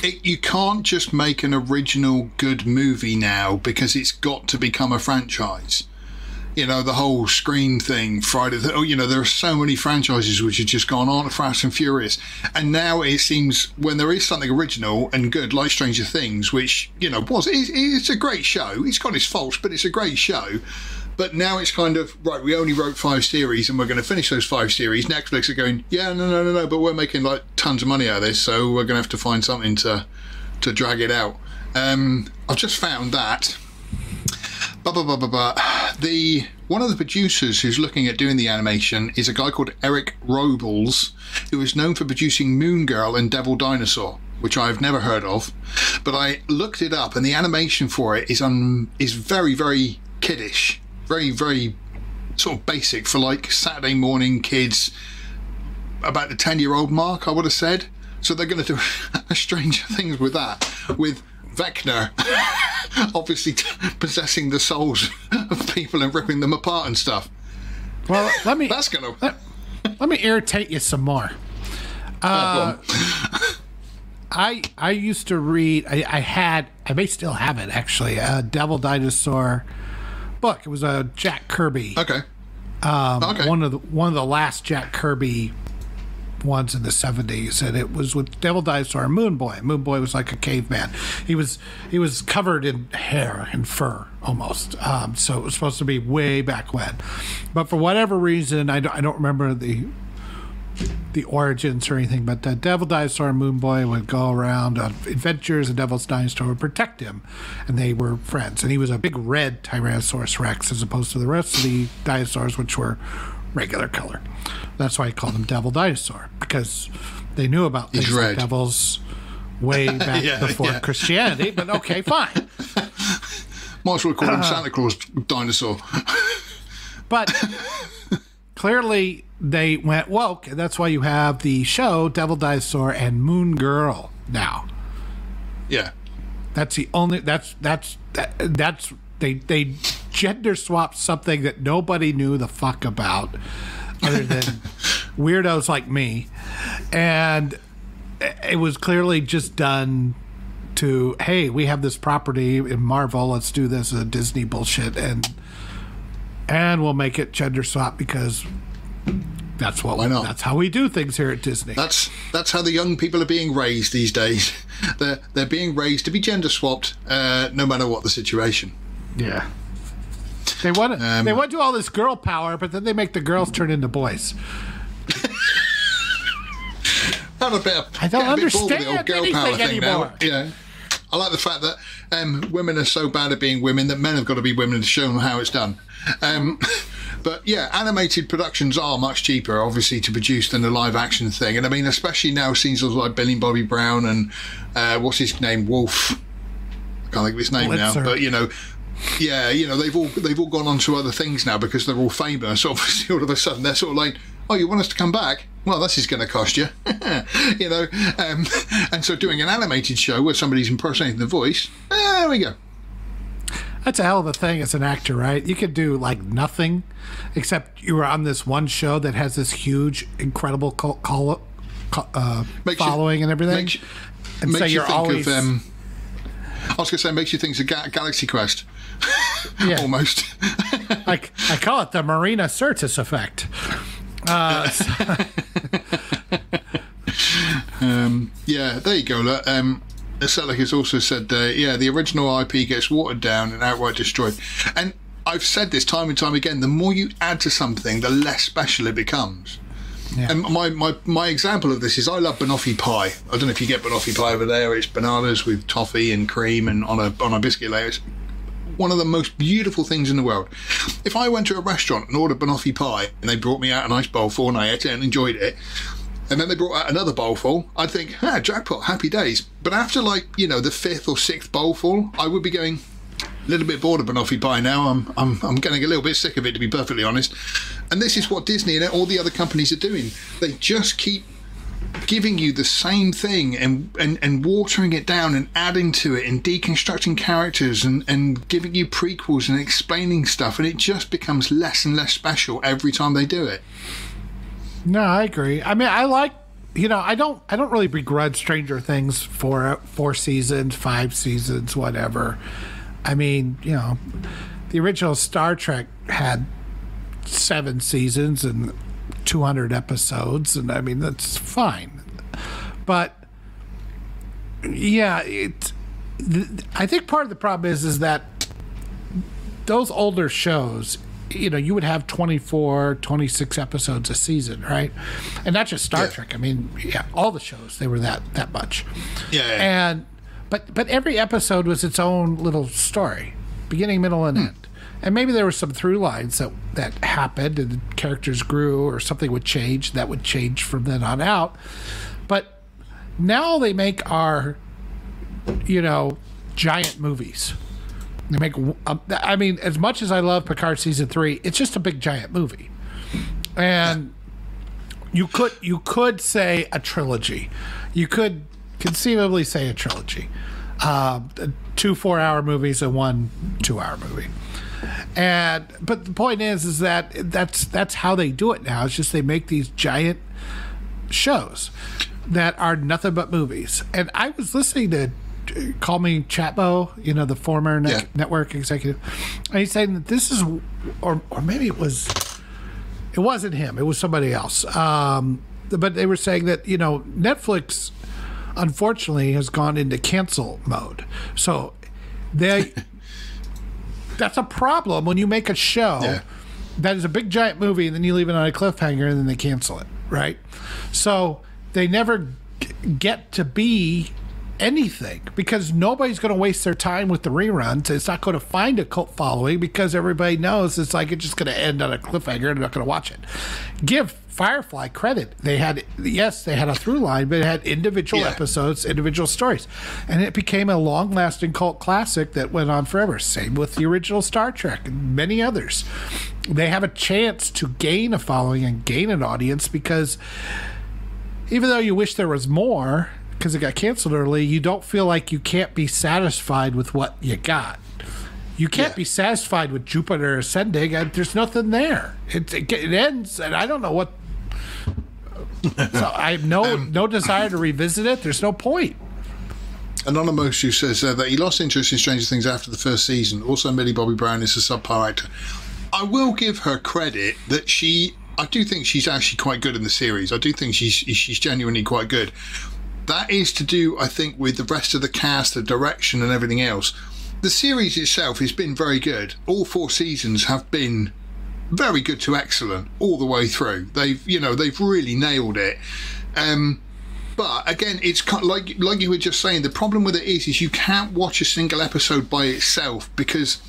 it, you can't just make an original good movie now because it's got to become a franchise. You know, the whole Scream thing, Friday, the, oh, you know, there are so many franchises which have just gone on Fast and Furious. And now it seems when there is something original and good, like Stranger Things, which, you know, was, it, it's a great show. It's got its faults, but it's a great show. But now it's kind of, right, we only wrote five series and we're going to finish those five series. Netflix are going, yeah, no, no, no, no, but we're making like tons of money out of this, so we're going to have to find something to to drag it out. Um, I've just found that. Blah, blah, blah, blah, blah. The one of the producers who's looking at doing the animation is a guy called Eric Robles, who is known for producing Moon Girl and Devil Dinosaur, which I've never heard of. But I looked it up, and the animation for it is um is very very kiddish, very very sort of basic for like Saturday morning kids about the 10 year old mark, I would have said. So they're going to do stranger things with that, with Vecna obviously t- possessing the souls of people and ripping them apart and stuff. Well, let me That's going to. let me irritate you some more. Uh, I I used to read. I, I had. I may still have it actually. A Devil Dinosaur book. It was a Jack Kirby. okay. um, okay. one of the one of the last Jack Kirby ones in the seventies, and it was with Devil Dinosaur Moon Boy. Moon Boy was like a caveman. He was he was covered in hair and fur almost. Um, so it was supposed to be way back when, but for whatever reason, I don't, I don't remember the the origins or anything, but the Devil Dinosaur Moon Boy would go around on adventures, and Devil's Dinosaur would protect him, and they were friends. And he was a big red Tyrannosaurus Rex as opposed to the rest of the dinosaurs, which were regular color. That's why I call them Devil Dinosaur because they knew about things like devils way back Yeah, before yeah. Christianity. But okay, fine. Might as well call him uh-huh. Santa Claus dinosaur. But clearly they went woke, and that's why you have the show Devil Dinosaur and Moon Girl now. yeah. That's the only. That's that's that, that's they they gender swapped something that nobody knew the fuck about, other than weirdos like me, and it was clearly just done to hey we have this property in Marvel let's do this as a Disney bullshit and and we'll make it gender swap because that's what Why not? that's how we do things here at Disney. That's that's how the young people are being raised these days. They're they're being raised to be gender swapped, uh, no matter what the situation. Yeah. They want to Um, they want to do all this girl power, but then they make the girls turn into boys. Have a bit of, I don't get a bit bored with understand the old girl power thing anymore. now. Yeah. I like the fact that um, women are so bad at being women that men have got to be women to show them how it's done. Um, but yeah, animated productions are much cheaper, obviously, to produce than a live action thing. And I mean, especially now, scenes like Millie and Bobby Brown and uh, what's his name, Wolf. I can't think of his name Blitzer. now, but you know, yeah, you know, they've all they've all gone on to other things now because they're all famous. Obviously, all of a sudden they're sort of like, oh, you want us to come back? Well, this is going to cost you, you know. Um, and so, doing an animated show where somebody's impersonating the voice, there we go. That's a hell of a thing as an actor, right? You could do like nothing, except you were on this one show that has this huge, incredible cult, uh, Makes you- following and everything. Makes, and makes so you you're think always of. Um, I was going to say, makes you think of Ga- Galaxy Quest, yeah, almost. like I call it the Marina Sirtis effect. Uh, Um, yeah, there you go. look, Um, Selleck has also said, uh, yeah, the original IP gets watered down and outright destroyed. And I've said this time and time again the more you add to something, the less special it becomes. Yeah. And my, my, my example of this is I love banoffee pie. I don't know if you get banoffee pie over there. It's bananas with toffee and cream and on a on a biscuit layer. It's one of the most beautiful things in the world. If I went to a restaurant and ordered banoffee pie and they brought me out a nice bowl full and I ate it and enjoyed it, and then they brought out another bowlful, I'd think, ah, jackpot, happy days. But after like, you know, the fifth or sixth bowlful, I would be going, a little bit bored of banoffee pie now. I'm, I'm, I'm getting a little bit sick of it, to be perfectly honest. And this is what Disney and all the other companies are doing. They just keep giving you the same thing and, and, and watering it down and adding to it and deconstructing characters and, and giving you prequels and explaining stuff. And it just becomes less and less special every time they do it. No, I agree. I mean, I like you know, I don't I don't really begrudge Stranger Things for four seasons, five seasons, whatever. I mean, you know, the original Star Trek had seven seasons and 200 episodes, and I mean that's fine. But yeah, it. I think part of the problem is is that those older shows you know, you would have 24, 26 episodes a season, right? And not just Star yeah. Trek. I mean, yeah, all the shows they were that that much. Yeah, yeah. And but but every episode was its own little story, beginning, middle, and hmm. end. And maybe there were some through lines that that happened, and characters grew, or something would change. That would change from then on out. But now they make our, you know, giant movies they make. Um, I mean, as much as I love Picard season three, it's just a big giant movie, and you could you could say a trilogy. You could conceivably say a trilogy. Uh, two four hour movies and one two hour movie. And but the point is is that that's that's how they do it now. It's just they make these giant shows that are nothing but movies. And I was listening to call me Chato, you know, the former ne- yeah. network executive. And he's saying that this is, or, or maybe it was, it wasn't him, it was somebody else. Um, but they were saying that, you know, Netflix unfortunately has gone into cancel mode. So they, that's a problem when you make a show yeah. that is a big giant movie and then you leave it on a cliffhanger and then they cancel it, right? So they never get to be anything because nobody's going to waste their time with the reruns. It's not going to find a cult following because everybody knows it's like it's just going to end on a cliffhanger and they're not going to watch it. Give Firefly credit. They had, yes, they had a through line, but it had individual yeah. episodes, individual stories. And it became a long lasting cult classic that went on forever. Same with the original Star Trek and many others. They have a chance to gain a following and gain an audience because even though you wish there was more, because it got canceled early, you don't feel like you can't be satisfied with what you got. You can't yeah. be satisfied with Jupiter ascending. There's nothing there. It, it, it ends, and I don't know what. so I have no um, no desire to revisit it. There's no point. Anonymous, who says uh, that he lost interest in Stranger Things after the first season. Also, Millie Bobby Brown is a subpar actor. I will give her credit that she. I do think she's actually quite good in the series. I do think she's she's genuinely quite good that is to do, I think, with the rest of the cast, the direction, and everything else. The series itself has been very good. All four seasons have been very good to excellent all the way through. They've, you know, they've really nailed it. Um, but again, it's like like you were just saying. The problem with it is, is you can't watch a single episode by itself because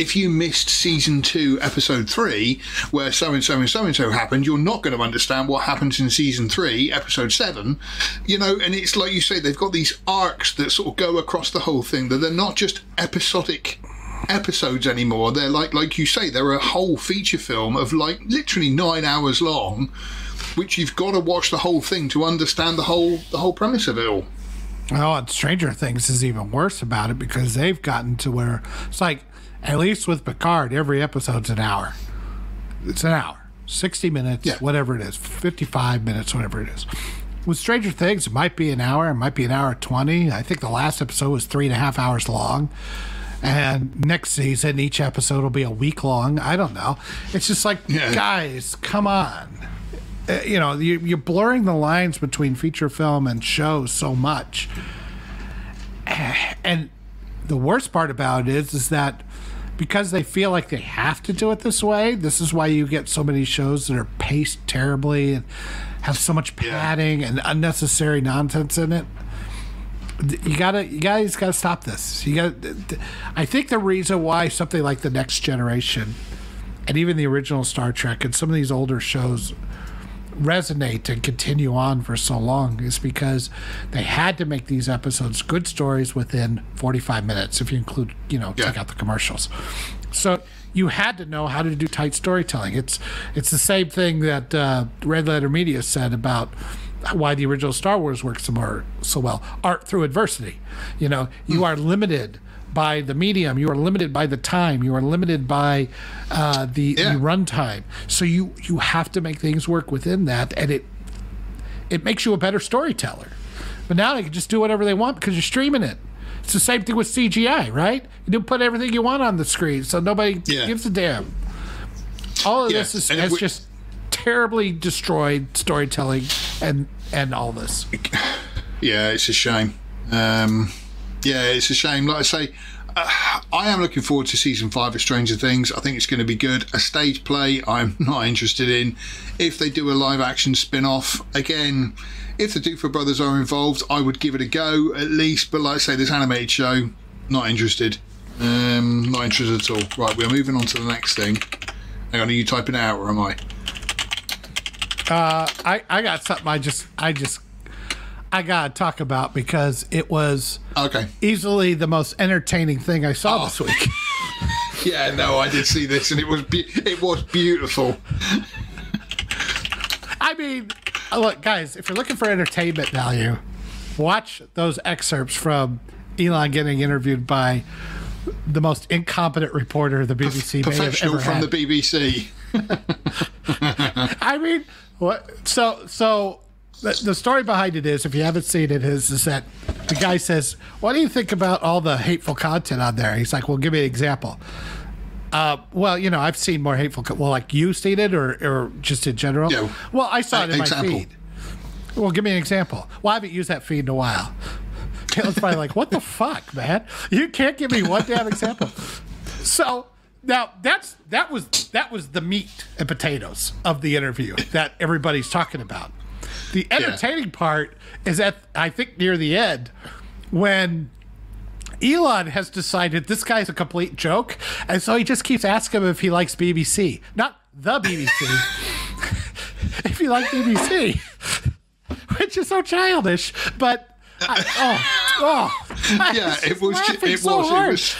if you missed season two, episode three, where so and so and so and so happened, you're not going to understand what happens in season three, episode seven. You know, and it's like you say, they've got these arcs that sort of go across the whole thing, that they're not just episodic episodes anymore. They're like, like you say, they're a whole feature film of like literally nine hours long, which you've got to watch the whole thing to understand the whole the whole premise of it all. Oh, and Stranger Things is even worse about it because they've gotten to where it's like at least with Picard, every episode's an hour. It's an hour, 60 minutes, yeah. whatever it is, 55 minutes, whatever it is. With Stranger Things, it might be an hour, it might be an hour 20. I think the last episode was three and a half hours long. And next season, each episode will be a week long. I don't know. It's just like, yeah. guys, come on. Uh, you know, you're blurring the lines between feature film and show so much. And the worst part about it is, is that because they feel like they have to do it this way. This is why you get so many shows that are paced terribly and have so much padding and unnecessary nonsense in it. You gotta, you guys gotta stop this. You gotta. I think the reason why something like the Next Generation, and even the original Star Trek, and some of these older shows resonate and continue on for so long is because they had to make these episodes good stories within 45 minutes if you include you know Yeah. take out the commercials. So you had to know how to do tight storytelling. It's it's the same thing that uh, red letter media said about why the original star wars works so, more, so well. Art through adversity. You know you are limited by the medium. You are limited by the time. You are limited by uh, the, Yeah. the runtime. So you you have to make things work within that and it it makes you a better storyteller. But now they can just do whatever they want because you're streaming it. It's the same thing with cgi right? You do put everything you want on the screen so nobody Yeah. gives a damn. All of Yeah, this is, has we- just terribly destroyed storytelling and and all this. Yeah, it's a shame. Um, yeah, it's a shame. Like I say, uh, I am looking forward to season five of Stranger Things. I think it's going to be good. A stage play, I'm not interested in. If they do a live action spin off, again, if the Duffer brothers are involved, I would give it a go at least. But like I say, this animated show, not interested. Um, not interested at all. Right, we're moving on to the next thing. Hang on, are you typing it out or am I? Uh, I, I got something I just I just I gotta talk about because it was Okay. easily the most entertaining thing I saw Oh. this week. Yeah, no, I did see this, and it was be- it was beautiful. I mean, look, guys, if you're looking for entertainment value, watch those excerpts from Elon getting interviewed by the most incompetent reporter the BBC may have ever from had. the BBC. I mean, what? So, so the, the story behind it is, if you haven't seen it, is is that the guy says, "What do you think about all the hateful content on there?" He's like, "Well, give me an example." Uh, well, you know, I've seen more hateful. Co- well, like you seen it, or or just in general. Yeah. Well, I saw it in my feed. Well, give me an example. Well, I haven't used that feed in a while. Caleb's probably like, "What the fuck, man? You can't give me one damn example." So now that's that was that was the meat and potatoes of the interview that everybody's talking about. The entertaining part is at I think near the end when Elon has decided this guy's a complete joke, and so he just keeps asking him if he likes BBC, not the BBC. if you like BBC, which is so childish, but I, oh, oh, Yeah, was it was. It so was. hard. It was.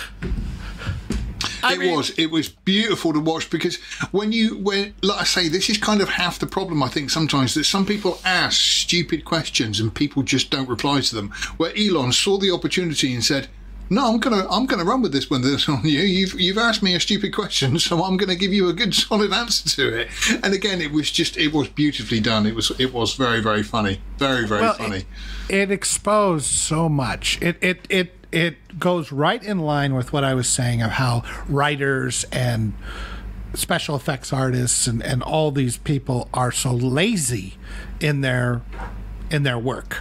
I It mean- was. It was beautiful to watch because when you when like I say, this is kind of half the problem. I think sometimes that some people ask stupid questions and people just don't reply to them. Where Elon saw the opportunity and said. No, I'm gonna I'm gonna run with this one. This on you. You've you've asked me a stupid question, so I'm gonna give you a good solid answer to it. And again, it was just it was beautifully done. It was it was very very funny, very very Well, funny. It, it exposed so much. It it it it goes right in line with what I was saying of how writers and special effects artists and, and all these people are so lazy in their in their work.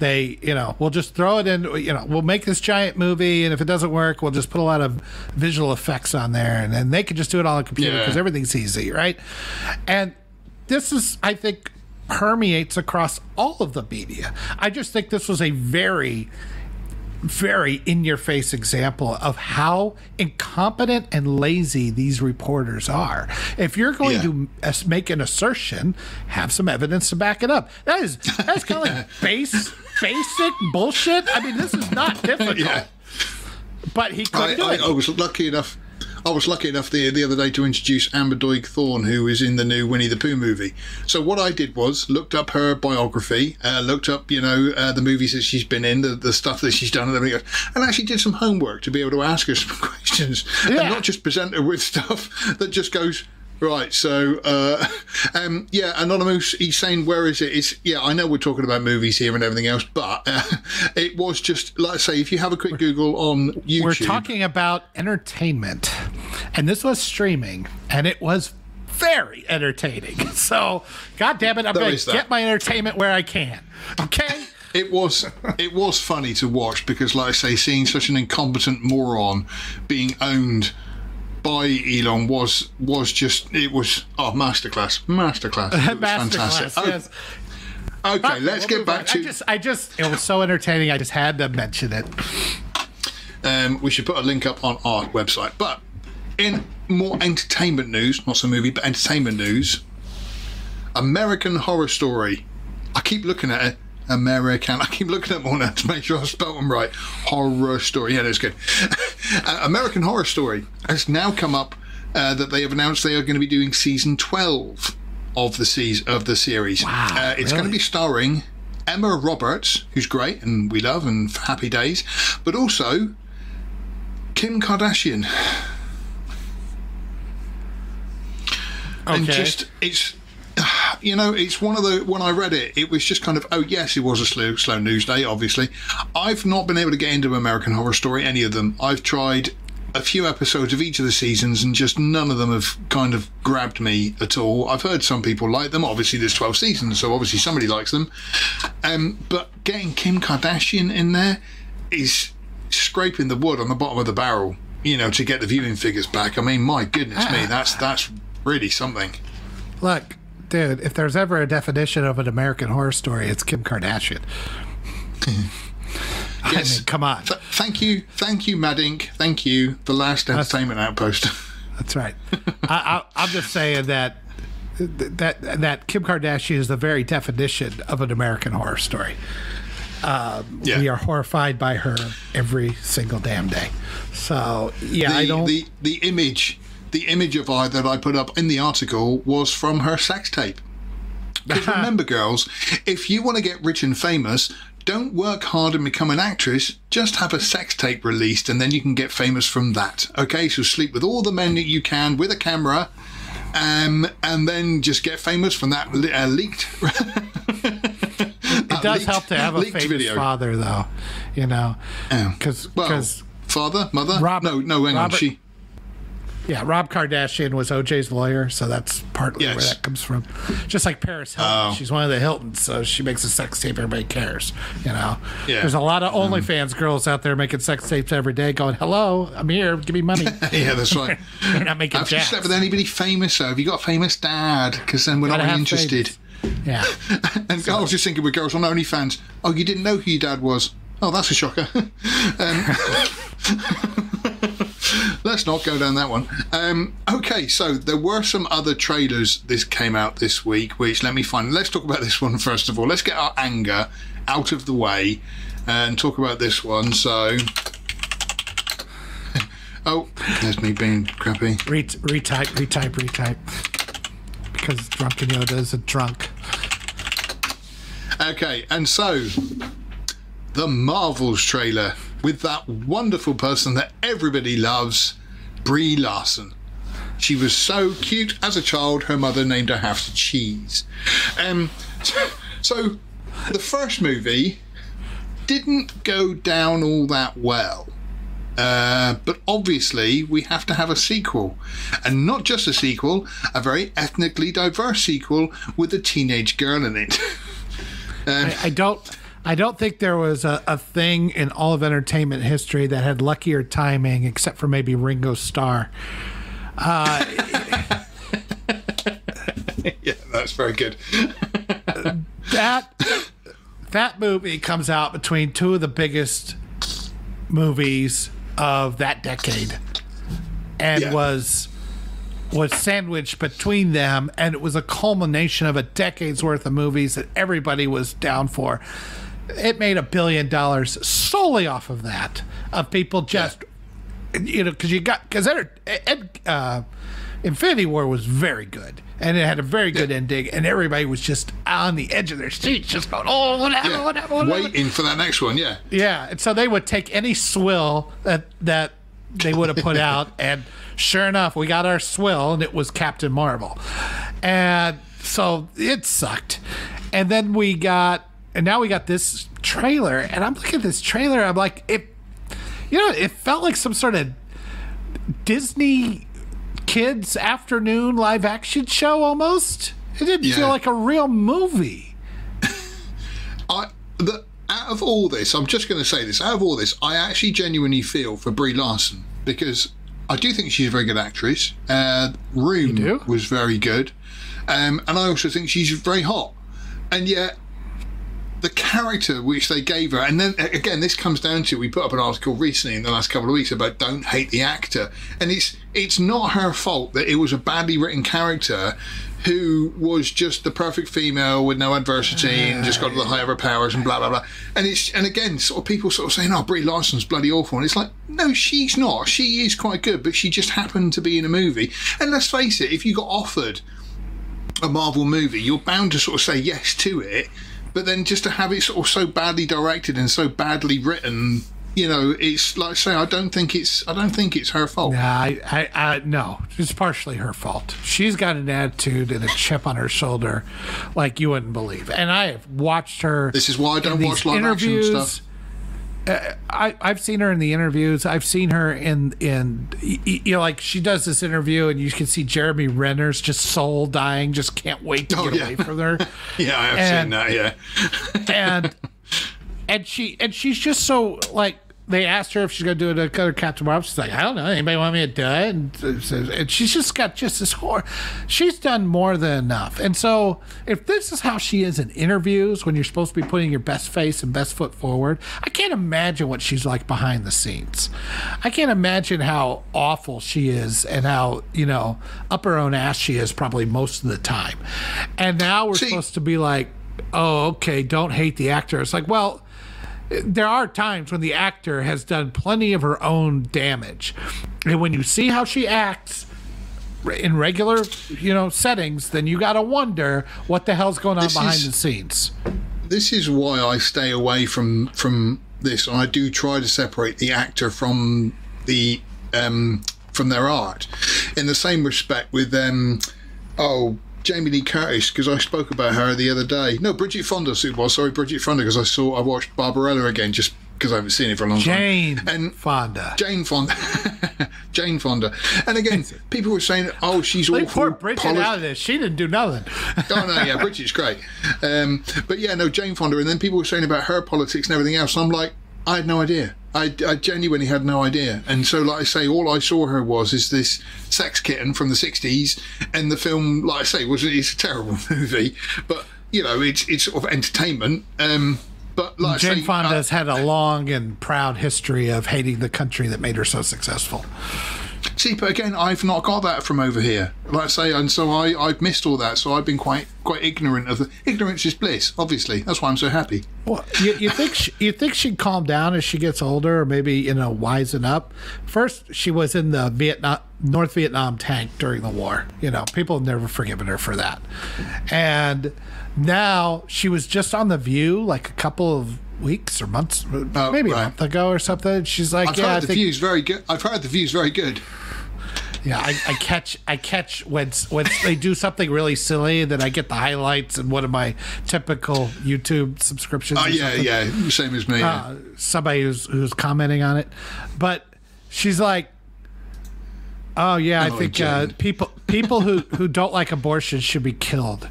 They, you know, we'll just throw it in, you know, we'll make this giant movie, and if it doesn't work, we'll just put a lot of visual effects on there, and then they can just do it all on a computer Yeah. because everything's easy, right? And this is, I think, permeates across all of the media. I just think this was a very, very in your face example of how incompetent and lazy these reporters are. If you're going Yeah. to make an assertion, have some evidence to back it up. That is that's kind of like base basic bullshit. I mean, this is not difficult. Yeah. But he I, couldn't do I, it. I was lucky enough. I was lucky enough the the other day to introduce Amber Doig Thorne, who is in the new Winnie the Pooh movie. So what I did was looked up her biography, uh, looked up you know uh, the movies that she's been in, the, the stuff that she's done, and everything else, and actually did some homework to be able to ask her some questions, Yeah. and not just present her with stuff that just goes. Right, so uh, um, yeah, anonymous. He's saying, "Where is it?" It's yeah. I know we're talking about movies here and everything else, but uh, it was just like I say. If you have a quick Google on YouTube, We're talking about entertainment, and this was streaming, and it was very entertaining. So, God damn it, I'm going to get my entertainment where I can. Okay. It was it was funny to watch because, like I say, seeing such an incompetent moron being owned by Elon was was just it was oh masterclass masterclass it was fantastic. Yes. Oh, okay, let's We'll get back on. to I just, I just, it was so entertaining. I just had to mention it. Um, we should put a link up on our website. But in more entertainment news, not so movie, but entertainment news, American Horror Story. I keep looking at it. American. I keep looking at more now to make sure I spelled them right. Horror Story. Yeah, that's good. uh, American Horror Story has now come up uh, that they have announced they are going to be doing season 12 of the season of the series. Wow, uh, it's going to be starring Emma Roberts, who's great and we love and happy days, but also Kim Kardashian. And Okay. just it's you know it's one of the when I read it it was just kind of oh yes it was a slow slow news day obviously. I've not been able to get into American Horror Story any of them. I've tried a few episodes of each of the seasons and just none of them have kind of grabbed me at all. I've heard some people like them. Obviously there's 12 seasons so obviously somebody likes them. Um, but getting Kim Kardashian in there is scraping the wood on the bottom of the barrel you know to get the viewing figures back. I mean my goodness me that's that's really something. Look, dude, if there's ever a definition of an American horror story, it's Kim Kardashian. I Yes. mean, come on. Th- thank you, thank you, Madink. Thank you, the last entertainment outpost. That's right. I, I, I'm just saying that that that Kim Kardashian is the very definition of an American horror story. Um, Yeah. We are horrified by her every single damn day. So yeah, the, I don't. the the image, the image of I that I put up in the article was from her sex tape. Because remember, girls, if you want to get rich and famous, don't work hard and become an actress. Just have a sex tape released, and then you can get famous from that. Okay, so sleep with all the men that you can with a camera. Um, and then just get famous from that uh, leaked. it does help to have a famous video. father, though. You know, because Well, father, mother. Robert- no, no, hang on. She. Yeah, Rob Kardashian was OJ's lawyer, so that's partly where that comes from. Just like Paris Hilton, Oh. she's one of the Hiltons, so she makes a sex tape. Everybody cares, you know. Yeah. There's a lot of OnlyFans girls out there making sex tapes every day, going, "Hello, I'm here. Give me money." Yeah, that's right. They're not making Have you slept with anybody famous? So have you got a famous dad? Because then we're not really interested. Yeah, And I was just thinking with girls on OnlyFans. Oh, you didn't know who your dad was? Oh, that's a shocker. um, let's not go down that one. Um, okay, so there were some other trailers this came out this week, which let me find. Let's talk about this one first of all. Let's get our anger out of the way and talk about this one. So. Oh, there's me being crappy. Re- retype, retype, retype. Because drunken Yoda is a drunk. Okay, and so the Marvels trailer with that wonderful person that everybody loves, Brie Larson. She was so cute as a child. Her mother named her after cheese. Um, so the first movie didn't go down all that well. Uh, but obviously, we have to have a sequel. And not just a sequel, a very ethnically diverse sequel with a teenage girl in it. I, I don't. I don't think there was a, a thing in all of entertainment history that had luckier timing, except for maybe Ringo Starr. Uh, yeah, that's very good. that that movie comes out between two of the biggest movies of that decade and Yeah. was was sandwiched between them and it was a culmination of a decade's worth of movies that everybody was down for it made a billion dollars solely off of that of people just you know because you got because uh, Infinity War was very good and it had a very good ending and everybody was just on the edge of their seats just going oh whatever Yeah. whatever, whatever. Waiting for that next one, yeah. yeah and so they would take any swill that that they would have put out and sure enough we got our swill and it was Captain Marvel and so it sucked and then we got and now we got this trailer and I'm looking at this trailer I'm like it you know it felt like some sort of Disney kids afternoon live action show almost. It didn't Yeah. feel like a real movie. I the out of all this, I'm just going to say this. Out of all this, I actually genuinely feel for Brie Larson because I do think she's a very good actress. Uh, Room was very good, um, and I also think she's very hot. And yet, the character which they gave her, and then again, this comes down to we put up an article recently in the last couple of weeks about don't hate the actor, and it's it's not her fault that it was a badly written character who was just the perfect female with no adversity and just got the higher powers and blah blah blah. And it's and again, sort of people sort of saying, "Oh, Brie Larson's bloody awful," and it's like, no, she's not. She is quite good, but she just happened to be in a movie. And let's face it, if you got offered a Marvel movie, you're bound to sort of say yes to it. But then just to have it sort of so badly directed and so badly written, you know, it's like I say, I don't think it's I don't think it's her fault. Nah, I, I, I, no, it's partially her fault. She's got an attitude and a chip on her shoulder, like you wouldn't believe. And I have watched her. This is why I don't watch live action stuff. Uh, I, I've seen her in the interviews. I've seen her in in you know like she does this interview and you can see Jeremy Renner's just soul dying, just can't wait to Oh, get yeah. away from her. Yeah, I have seen that. Yeah, and and she and she's just so like they asked her if she's gonna do another Captain Marvel. She's like, I don't know. Anybody want me to do it? And, and she's just got just this horror. She's done more than enough. And so, if this is how she is in interviews, when you're supposed to be putting your best face and best foot forward, I can't imagine what she's like behind the scenes. I can't imagine how awful she is and how you know up her own ass she is probably most of the time. And now we're See- supposed to be like, oh, okay, don't hate the actor. It's like, well there are times when the actor has done plenty of her own damage. And when you see how she acts in regular, you know, settings, then you got to wonder what the hell's going on This behind is- the scenes. this is why I stay away from from this, and I do try to separate the actor from the um, from their art. In the same respect with um, oh. Jamie Lee Curtis, because I spoke about her the other day. No, Bridget Fonda. It was sorry, Bridget Fonda, because I saw I watched Barbarella again, just because I haven't seen it for a long time. Jane time. And Fonda. Jane Fonda, Jane Fonda, and again, people were saying, "Oh, she's Like awful." poor Bridget poli- out of this. She didn't do nothing. oh no, yeah, Bridget's great. Um, but yeah, no, Jane Fonda, and then people were saying about her politics and everything else. I'm like, I had no idea. I, I genuinely had no idea. And so, like I say, all I saw her was is this sex kitten from the '60s, and the film, like I say, was it's a terrible movie, but you know, it's it's sort of entertainment. Um, but like I Jane say, Fonda uh, has had a long and proud history of hating the country that made her so successful. See, but again, I've not got that from over here. Like I say, and so I, I've missed all that. So I've been quite quite ignorant of the ignorance is bliss. Obviously, that's why I'm so happy. Well, you, you think she, you think she'd calm down as she gets older, or maybe you know wisen up? First, she was in the Vietnam North Vietnam tank during the war. You know, people have never forgiven her for that. And now she was just on the View like a couple of weeks or months, maybe a month ago or something. She's like, I've yeah, I heard the think, views very good. I've heard the views very good. yeah, I, I catch I catch when when they do something really silly, then I get the highlights and one of my typical YouTube subscriptions. Oh yeah, something. yeah, same as me. yeah. uh, somebody who's who's commenting on it, but she's like, "Oh yeah, I Oh, think uh, people people who who don't like abortion should be killed."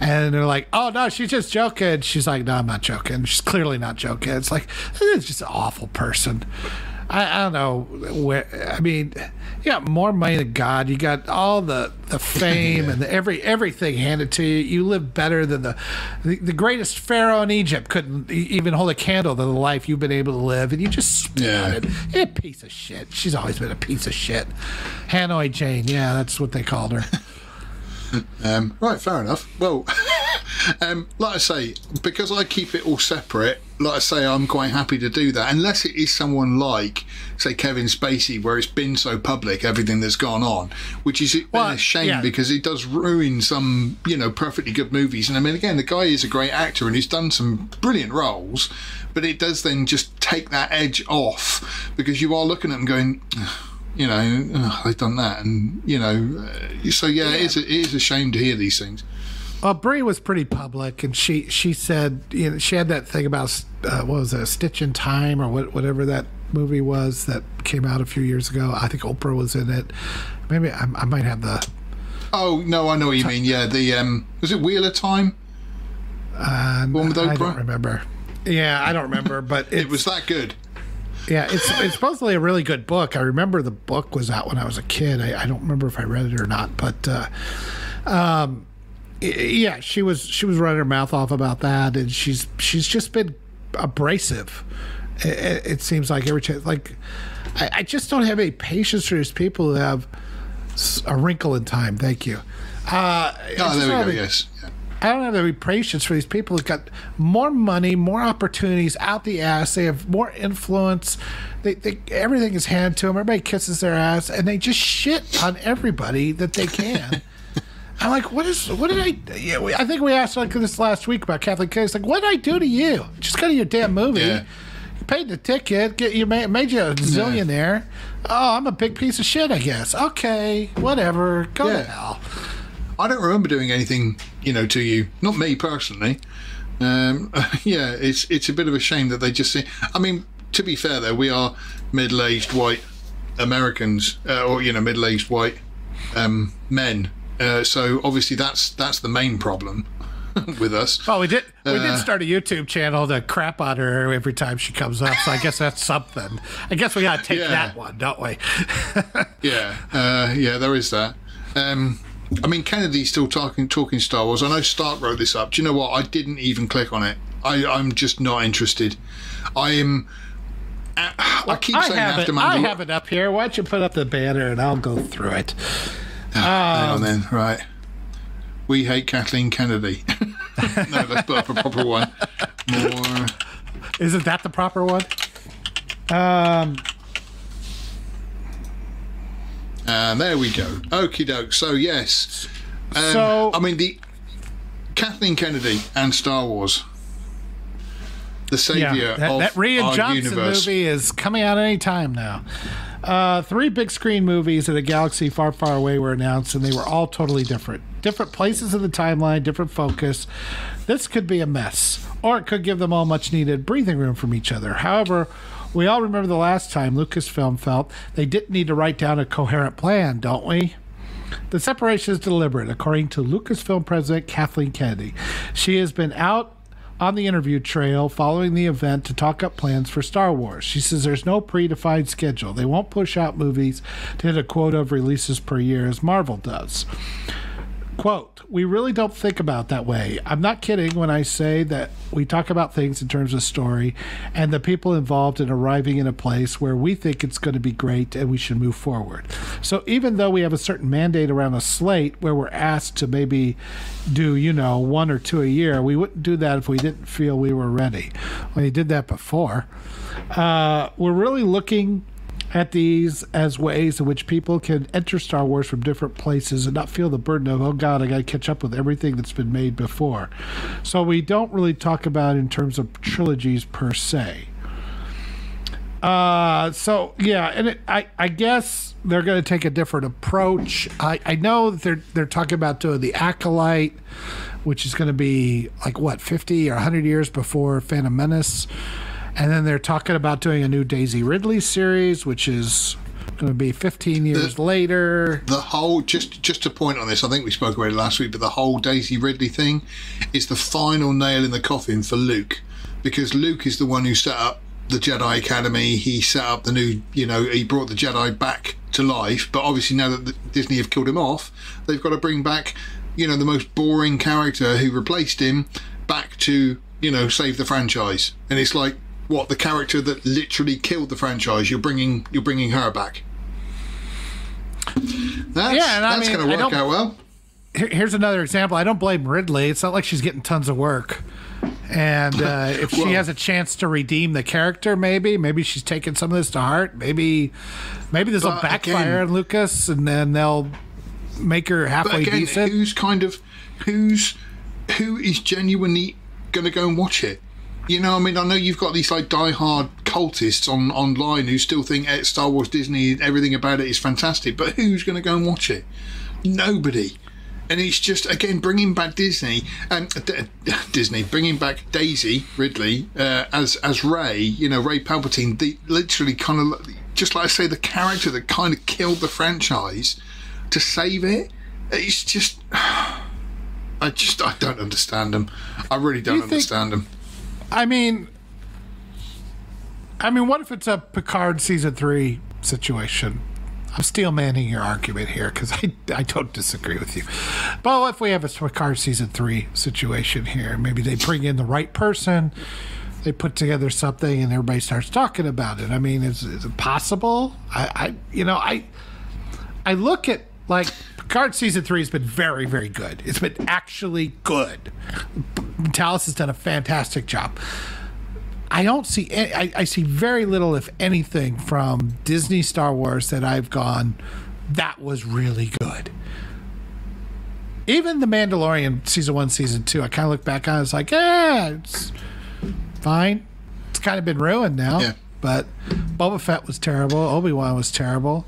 And they're like, "Oh no, she's just joking." She's like, "No, I'm not joking. She's clearly not joking." It's like this is just an awful person. I, I don't know where. I mean, you got more money than God. You got all the the fame and the every everything handed to you. You live better than the, the the greatest pharaoh in Egypt couldn't even hold a candle to the life you've been able to live, and you just spit Yeah. a piece of shit. She's always been a piece of shit. Hanoi Jane. Yeah, that's what they called her. Um, right, fair enough. Well, um, like I say, because I keep it all separate, like I say, I'm quite happy to do that. Unless it is someone like, say, Kevin Spacey, where it's been so public, everything that's gone on, which is Well, a shame yeah. because it does ruin some, you know, perfectly good movies. And I mean, again, the guy is a great actor and he's done some brilliant roles, but it does then just take that edge off because you are looking at him going. You know, "Ugh, they've done that, and you know, uh, so yeah, It, is a, it is a shame to hear these things. Well, Brie was pretty public, and she she said you know she had that thing about uh, what was it, a Stitch in Time or what whatever that movie was that came out a few years ago. I think Oprah was in it. Maybe I, I might have the Oh no, I know what you mean. Yeah, the um, was it Wheel of Time? uh, One with Oprah. I don't remember. Yeah, I don't remember, but It was that good. Yeah, it's it's supposedly a really good book. I remember the book was out when I was a kid. I, I don't remember if I read it or not, but uh, um, yeah, she was she was running her mouth off about that, and she's she's just been abrasive. It, it seems like every chance, like I, I, just don't have any patience for these people who have a wrinkle in time. Thank you. Uh, oh, there we go. Yes. Yeah. I don't have any patience for these people who've got more money, more opportunities out the ass. They have more influence. They, they everything is handed to them. Everybody kisses their ass, and they just shit on everybody that they can. I'm like, what is? What did I? Do? I think we asked like this last week about Kathleen Case. Like, what did I do to you? Just go to your damn movie. Yeah. You paid the ticket. Get you made, made you a zillionaire. Yeah. Oh, I'm a big piece of shit. I guess. Okay, whatever. Go yeah. to hell. I don't remember doing anything, you know, to you. Not me personally. Um, yeah, it's it's a bit of a shame that they just say. I mean, to be fair though, we are middle-aged white Americans, uh, or you know, middle-aged white um, men. Uh, so obviously that's that's the main problem with us. Well, we did we uh, did start a YouTube channel to crap on her every time she comes up. So I guess that's something. I guess we got to take yeah. that one, don't we? yeah, uh, yeah, there is that. Um, I mean, Kennedy's still talking talking Star Wars. I know Stark wrote this up. Do you know what? I didn't even click on it. I, I'm just not interested. I am. I keep saying I have after it, I have it up here. Why don't you put up the banner and I'll go through it. Um, hang on um, then, right. We hate Kathleen Kennedy. no, let's put up a proper one. More. Isn't that the proper one? Um, and there we go. Okie doke. So yes. Um, so I mean the Kathleen Kennedy and Star Wars. The savior yeah, that, of that Rian our Johnson universe. movie is coming out any time now. Uh, three big screen movies in a galaxy far, far away were announced, and they were all totally different. Different places in the timeline, different focus. This could be a mess, or it could give them all much needed breathing room from each other. However, we all remember the last time Lucasfilm felt they didn't need to write down a coherent plan, don't we? The separation is deliberate, according to Lucasfilm president Kathleen Kennedy. She has been out on the interview trail following the event to talk up plans for Star Wars. She says there's no predefined schedule. They won't push out movies to hit a quota of releases per year as Marvel does. Quote, we really don't think about that way. I'm not kidding when I say that we talk about things in terms of story and the people involved in arriving in a place where we think it's going to be great and we should move forward. So even though we have a certain mandate around a slate where we're asked to maybe do, you know, one or two a year, we wouldn't do that if we didn't feel we were ready. We did that before. Uh, we're really looking at these as ways in which people can enter Star Wars from different places and not feel the burden of, oh God, I got to catch up with everything that's been made before. So we don't really talk about in terms of trilogies per se. Uh, so yeah, and it, I I guess they're going to take a different approach. I I know that they're they're talking about doing the acolyte, which is going to be like what fifty or hundred years before Phantom Menace. And then they're talking about doing a new Daisy Ridley series, which is going to be 15 years the, later. The whole just just to point on this, I think we spoke about it last week, but the whole Daisy Ridley thing is the final nail in the coffin for Luke, because Luke is the one who set up the Jedi Academy. He set up the new, you know, he brought the Jedi back to life. But obviously now that Disney have killed him off, they've got to bring back, you know, the most boring character who replaced him back to, you know, save the franchise. And it's like what the character that literally killed the franchise. You're bringing you're bringing her back. That's, yeah, that's going to work out well. Here's another example. I don't blame Ridley. It's not like she's getting tons of work. And uh, if well, she has a chance to redeem the character, maybe, maybe she's taking some of this to heart. Maybe, maybe this will backfire again, on Lucas, and then they'll make her halfway again, decent. Who's kind of, who's, who is genuinely going to go and watch it? You know, I mean, I know you've got these like die-hard cultists on online who still think eh, Star Wars, Disney, everything about it is fantastic, but who's going to go and watch it? Nobody. And it's just again bringing back Disney and um, Disney bringing back Daisy Ridley uh, as as Rey, you know Rey Palpatine, the literally kind of just like I say, the character that kind of killed the franchise to save it. It's just, I just I don't understand them. I really don't Do understand think, them I mean, I mean, what if it's a Picard season three situation? I'm steel manning your argument here because I, I don't disagree with you. But if we have a Picard season three situation here? Maybe they bring in the right person, they put together something, and everybody starts talking about it. I mean, is, is it possible? I, I you know I I look at like Picard season three has been very very good. It's been actually good. Matalas has done a fantastic job. I don't see. Any, I, I see very little, if anything, from Disney Star Wars that I've gone. That was really good. Even the Mandalorian season one, season two, I kind of look back on. it, It's like, yeah, it's fine. It's kind of been ruined now. Yeah. But Boba Fett was terrible. Obi Wan was terrible.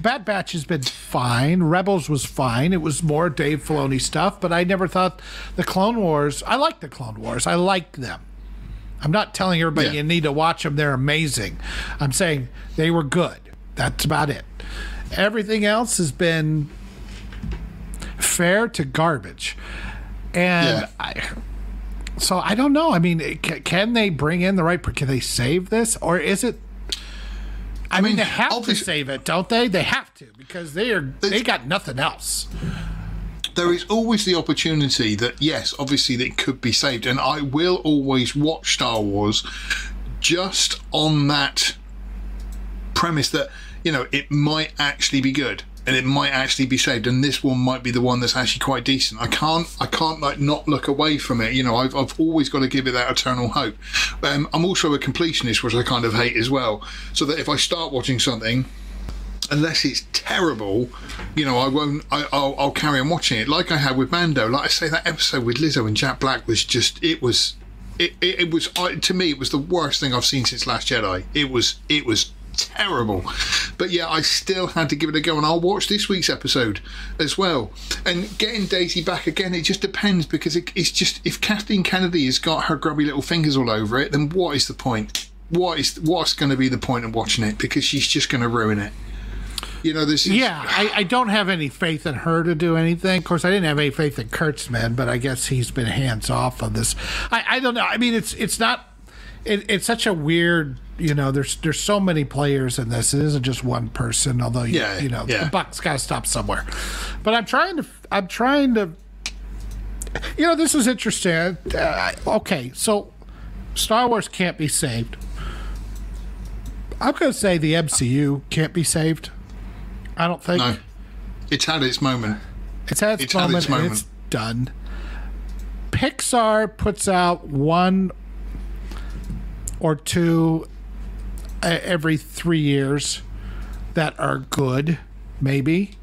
Bad Batch has been fine. Rebels was fine. It was more Dave Filoni stuff, but I never thought the Clone Wars. I like the Clone Wars. I like them. I'm not telling everybody Yeah. you need to watch them. They're amazing. I'm saying they were good. That's about it. Everything else has been fair to garbage. And Yeah. I, so I don't know. I mean, can, can they bring in the right? Can they save this, or is it? I, mean, mean, they have to save it, don't they? They have to because they are they got nothing else. there is always the opportunity that yes obviously that could be saved and i will always watch star wars just on that premise that you know it might actually be good and it might actually be saved and this one might be the one that's actually quite decent i can't i can't like not look away from it you know i've, I've always got to give it that eternal hope um, i'm also a completionist which i kind of hate as well so that if i start watching something unless it's terrible, you know, I won't. I, I'll, I'll carry on watching it, like I had with Mando. Like I say, that episode with Lizzo and Jack Black was just. It was. It, it, it was to me. It was the worst thing I've seen since Last Jedi. It was. It was terrible. But yeah, I still had to give it a go, and I'll watch this week's episode as well. And getting Daisy back again, it just depends because it, it's just if Kathleen Kennedy has got her grubby little fingers all over it, then what is the point? What is what's going to be the point of watching it? Because she's just going to ruin it. You know, this is Yeah, I, I don't have any faith in her to do anything. Of course, I didn't have any faith in Kurtzman, but I guess he's been hands off on this. I, I don't know. I mean, it's it's not. It, it's such a weird. You know, there's there's so many players in this. It isn't just one person. Although you, Yeah, you know, yeah. the buck's got to stop somewhere. But I'm trying to. I'm trying to. You know, this is interesting. Uh, okay, so Star Wars can't be saved. I'm going to say the MCU can't be saved. I don't think. no. It's had its moment. It's had its, It's had moment, its and moment. it's done. Pixar puts out one or two every three years that are good, maybe.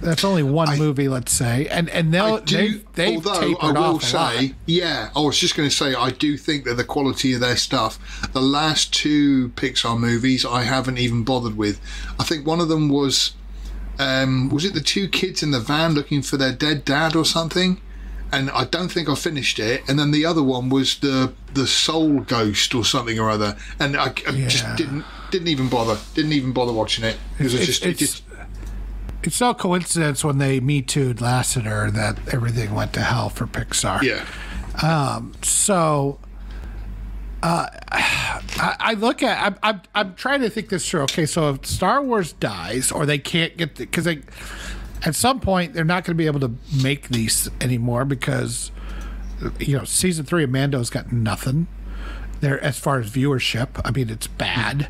That's only one movie, let's say, and and they'll do, they've, they've although I will say, yeah, I was just going to say, I do think that the quality of their stuff, the last two Pixar movies, I haven't even bothered with. I think one of them was, um, was it the two kids in the van looking for their dead dad or something? And I don't think I finished it. And then the other one was the the Soul Ghost or something or other. And I, I just didn't didn't even bother. Didn't even bother watching it because it It's- just it just It's no coincidence when they Me Too'd Lasseter that everything went to hell for Pixar. yeah. So, uh, I, I look at. I'm, I'm I'm trying to think this through. Okay, so if Star Wars dies, or they can't get because they, at some point they're not going to be able to make these anymore because, you know, season three of Mando's got nothing. There as far as viewership. I mean, it's bad.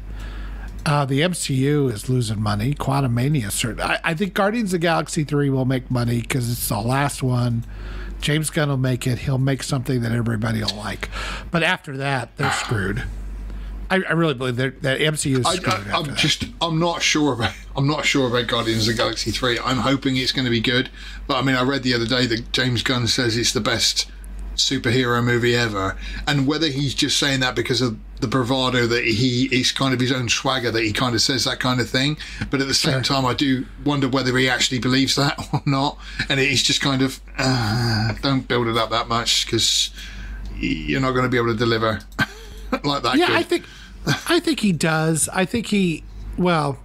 Uh, the MCU is losing money. Quantumania, certain. I, I think Guardians of Galaxy 3 will make money because it's the last one. James Gunn will make it. He'll make something that everybody will like. But after that, they're screwed. I, I really believe that that MCU is I, that. just, I'm not sure about, I'm not sure about Guardians of the Galaxy three. I'm hoping it's going to be good, but I mean, I read the other day that James Gunn says it's the best superhero movie ever, and whether he's just saying that because of the bravado that he is kind of his own swagger that he kind of says that kind of thing, but at the same Sure. time, I do wonder whether he actually believes that or not, and it's just kind of uh, don't build it up that much because you're not going to be able to deliver like that. Yeah, good. I think I think he does. I think he well,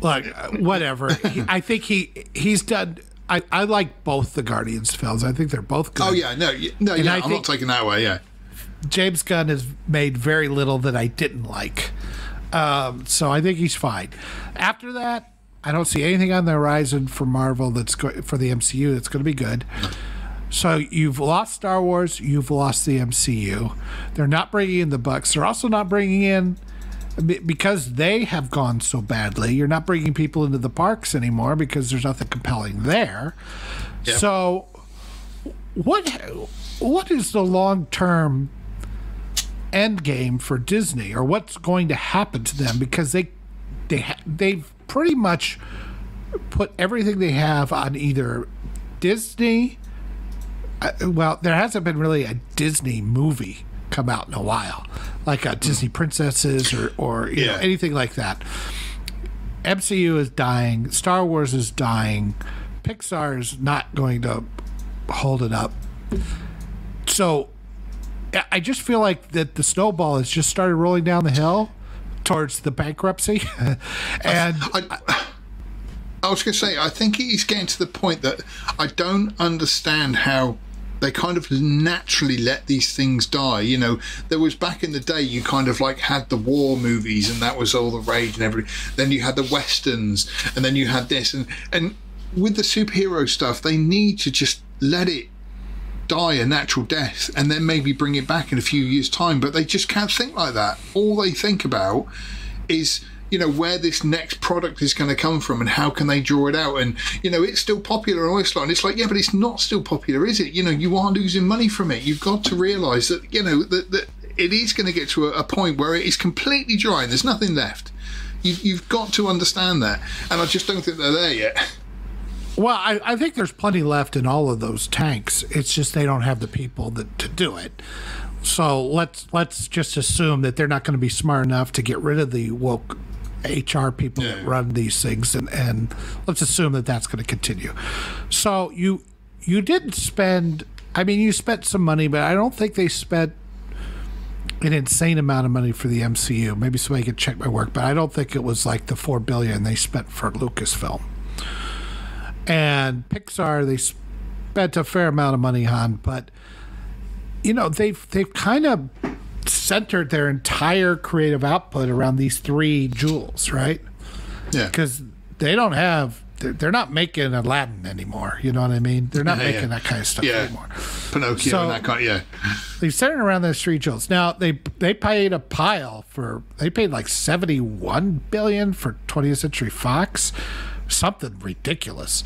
look, whatever. He- I think he he's done. I, I like both the Guardians films. I think they're both good. Oh yeah, no, no, And yeah. I I'm not taking that away. Yeah, James Gunn has made very little that I didn't like. Um, so I think he's fine. After that, I don't see anything on the horizon for Marvel that's go- for the MCU that's going to be good. So you've lost Star Wars, you've lost the MCU. They're not bringing in the Bucks. They're also not bringing in because they have gone so badly. You're not bringing people into the parks anymore because there's nothing compelling there. Yep. So what what is the long term end game for Disney or what's going to happen to them because they they they've pretty much put everything they have on either Disney well there hasn't been really a Disney movie come out in a while like a hmm. Disney princesses or or you know anything like that. MCU is dying Star Wars is dying Pixar is not going to hold it up. So I- I just feel like that the snowball has just started rolling down the hill towards the bankruptcy, and I, I was going to say, I think he's getting to the point that I don't understand how they kind of naturally let these things die. You know, there was back in the day, you kind of like had the war movies, and that was all the rage and everything. Then you had the westerns, and then you had this, and and with the superhero stuff, they need to just let it die a natural death and then maybe bring it back in a few years time but they just can't think like that all they think about is you know where this next product is going to come from and how can they draw it out? And you know it's still popular in lot and it's like yeah but it's not still popular is it? You know you are losing money from it. You've got to realize that you know that, that it is going to get to a, a point where it is completely dry and there's nothing left. You, you've got to understand that. And i just don't think they're there yet. Well, I, I think there's plenty left in all of those tanks. It's just they don't have the people that to do it. So let's let's just assume that they're not going to be smart enough to get rid of the woke HR people that run these things, and, and let's assume that that's going to continue. So you you didn't spend. I mean, you spent some money, but I don't think they spent an insane amount of money for the MCU. Maybe somebody could check my work, but I don't think it was like the four billion they spent for Lucasfilm. And Pixar, they spent a fair amount of money on, but you know they've they've kind of centered their entire creative output around these three jewels, right? yeah Because they don't have. They're, not making Aladdin anymore. You know what I mean? They're not Yeah, making yeah. that kind of stuff Yeah. anymore. pinocchio So- and that kind yeah They've centered around those three jewels. Now they they paid a pile for they paid like seventy one billion for 20th Century Fox, something ridiculous.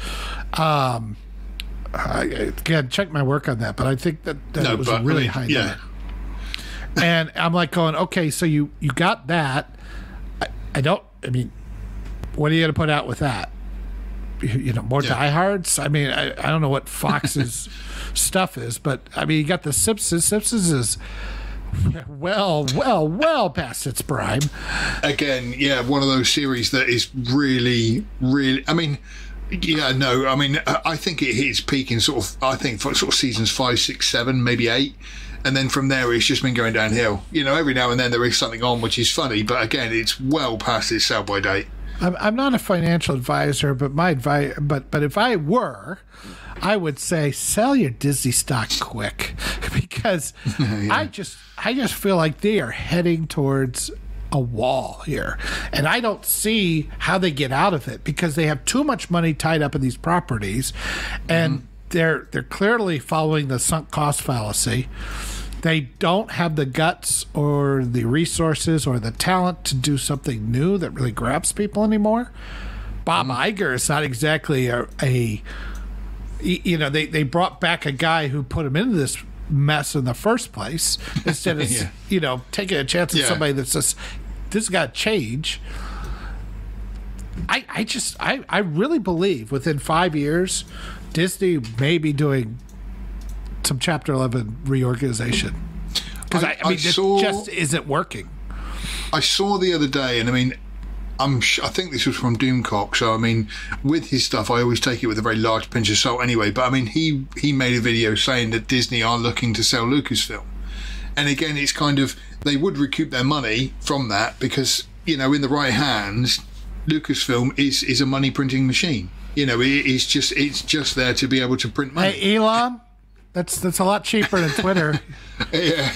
Um, I, again, check my work on that, but I think that, that no was but a really I mean, high yeah number. And I'm like going, okay, so you you got that. I, I don't. I mean, what are you going to put out with that? You, know, more Yeah. diehards. I mean, I, I don't know what Fox's stuff is, but I mean, you got the Simpsons. Simpsons is well, well, well past its prime. again, yeah, one of those series that is really, really. I mean, yeah, no, I mean, I I think it hits peak in sort of, I think for sort of seasons five, six, seven, maybe eight. And then from there, it's just been going downhill. You know, every now and then there is something on which is funny, but again, it's well past its sell by date. I'm, I'm not a financial advisor, but my advice, but but if I were, I would say sell your Disney stock quick because I just I just feel like they are heading towards a wall here, and I don't see how they get out of it because they have too much money tied up in these properties, and mm-hmm. They're they're clearly following the sunk cost fallacy. They don't have the guts or the resources or the talent to do something new that really grabs people anymore. Bob mm. Iger is not exactly a you know, they, they brought back a guy who put him into this mess in the first place instead of, Yeah. you know, taking a chance on Yeah. somebody that's just, this has got to change. I, I just, I, I really believe within five years, Disney may be doing some Chapter 11 reorganization. Because I, I- I, mean, I it saw- just isn't working. I saw the other day, and I mean, I'm sh- I think this was from Doomcock. So I mean, with his stuff, I always take it with a very large pinch of salt. Anyway, but I mean, he he made a video saying that Disney are looking to sell Lucasfilm, and again, it's kind of they would recoup their money from that because you know, in the right hands, Lucasfilm is is a money printing machine. You know, it's just it's just there to be able to print money. Hey, Elon, that's that's a lot cheaper than Twitter. yeah.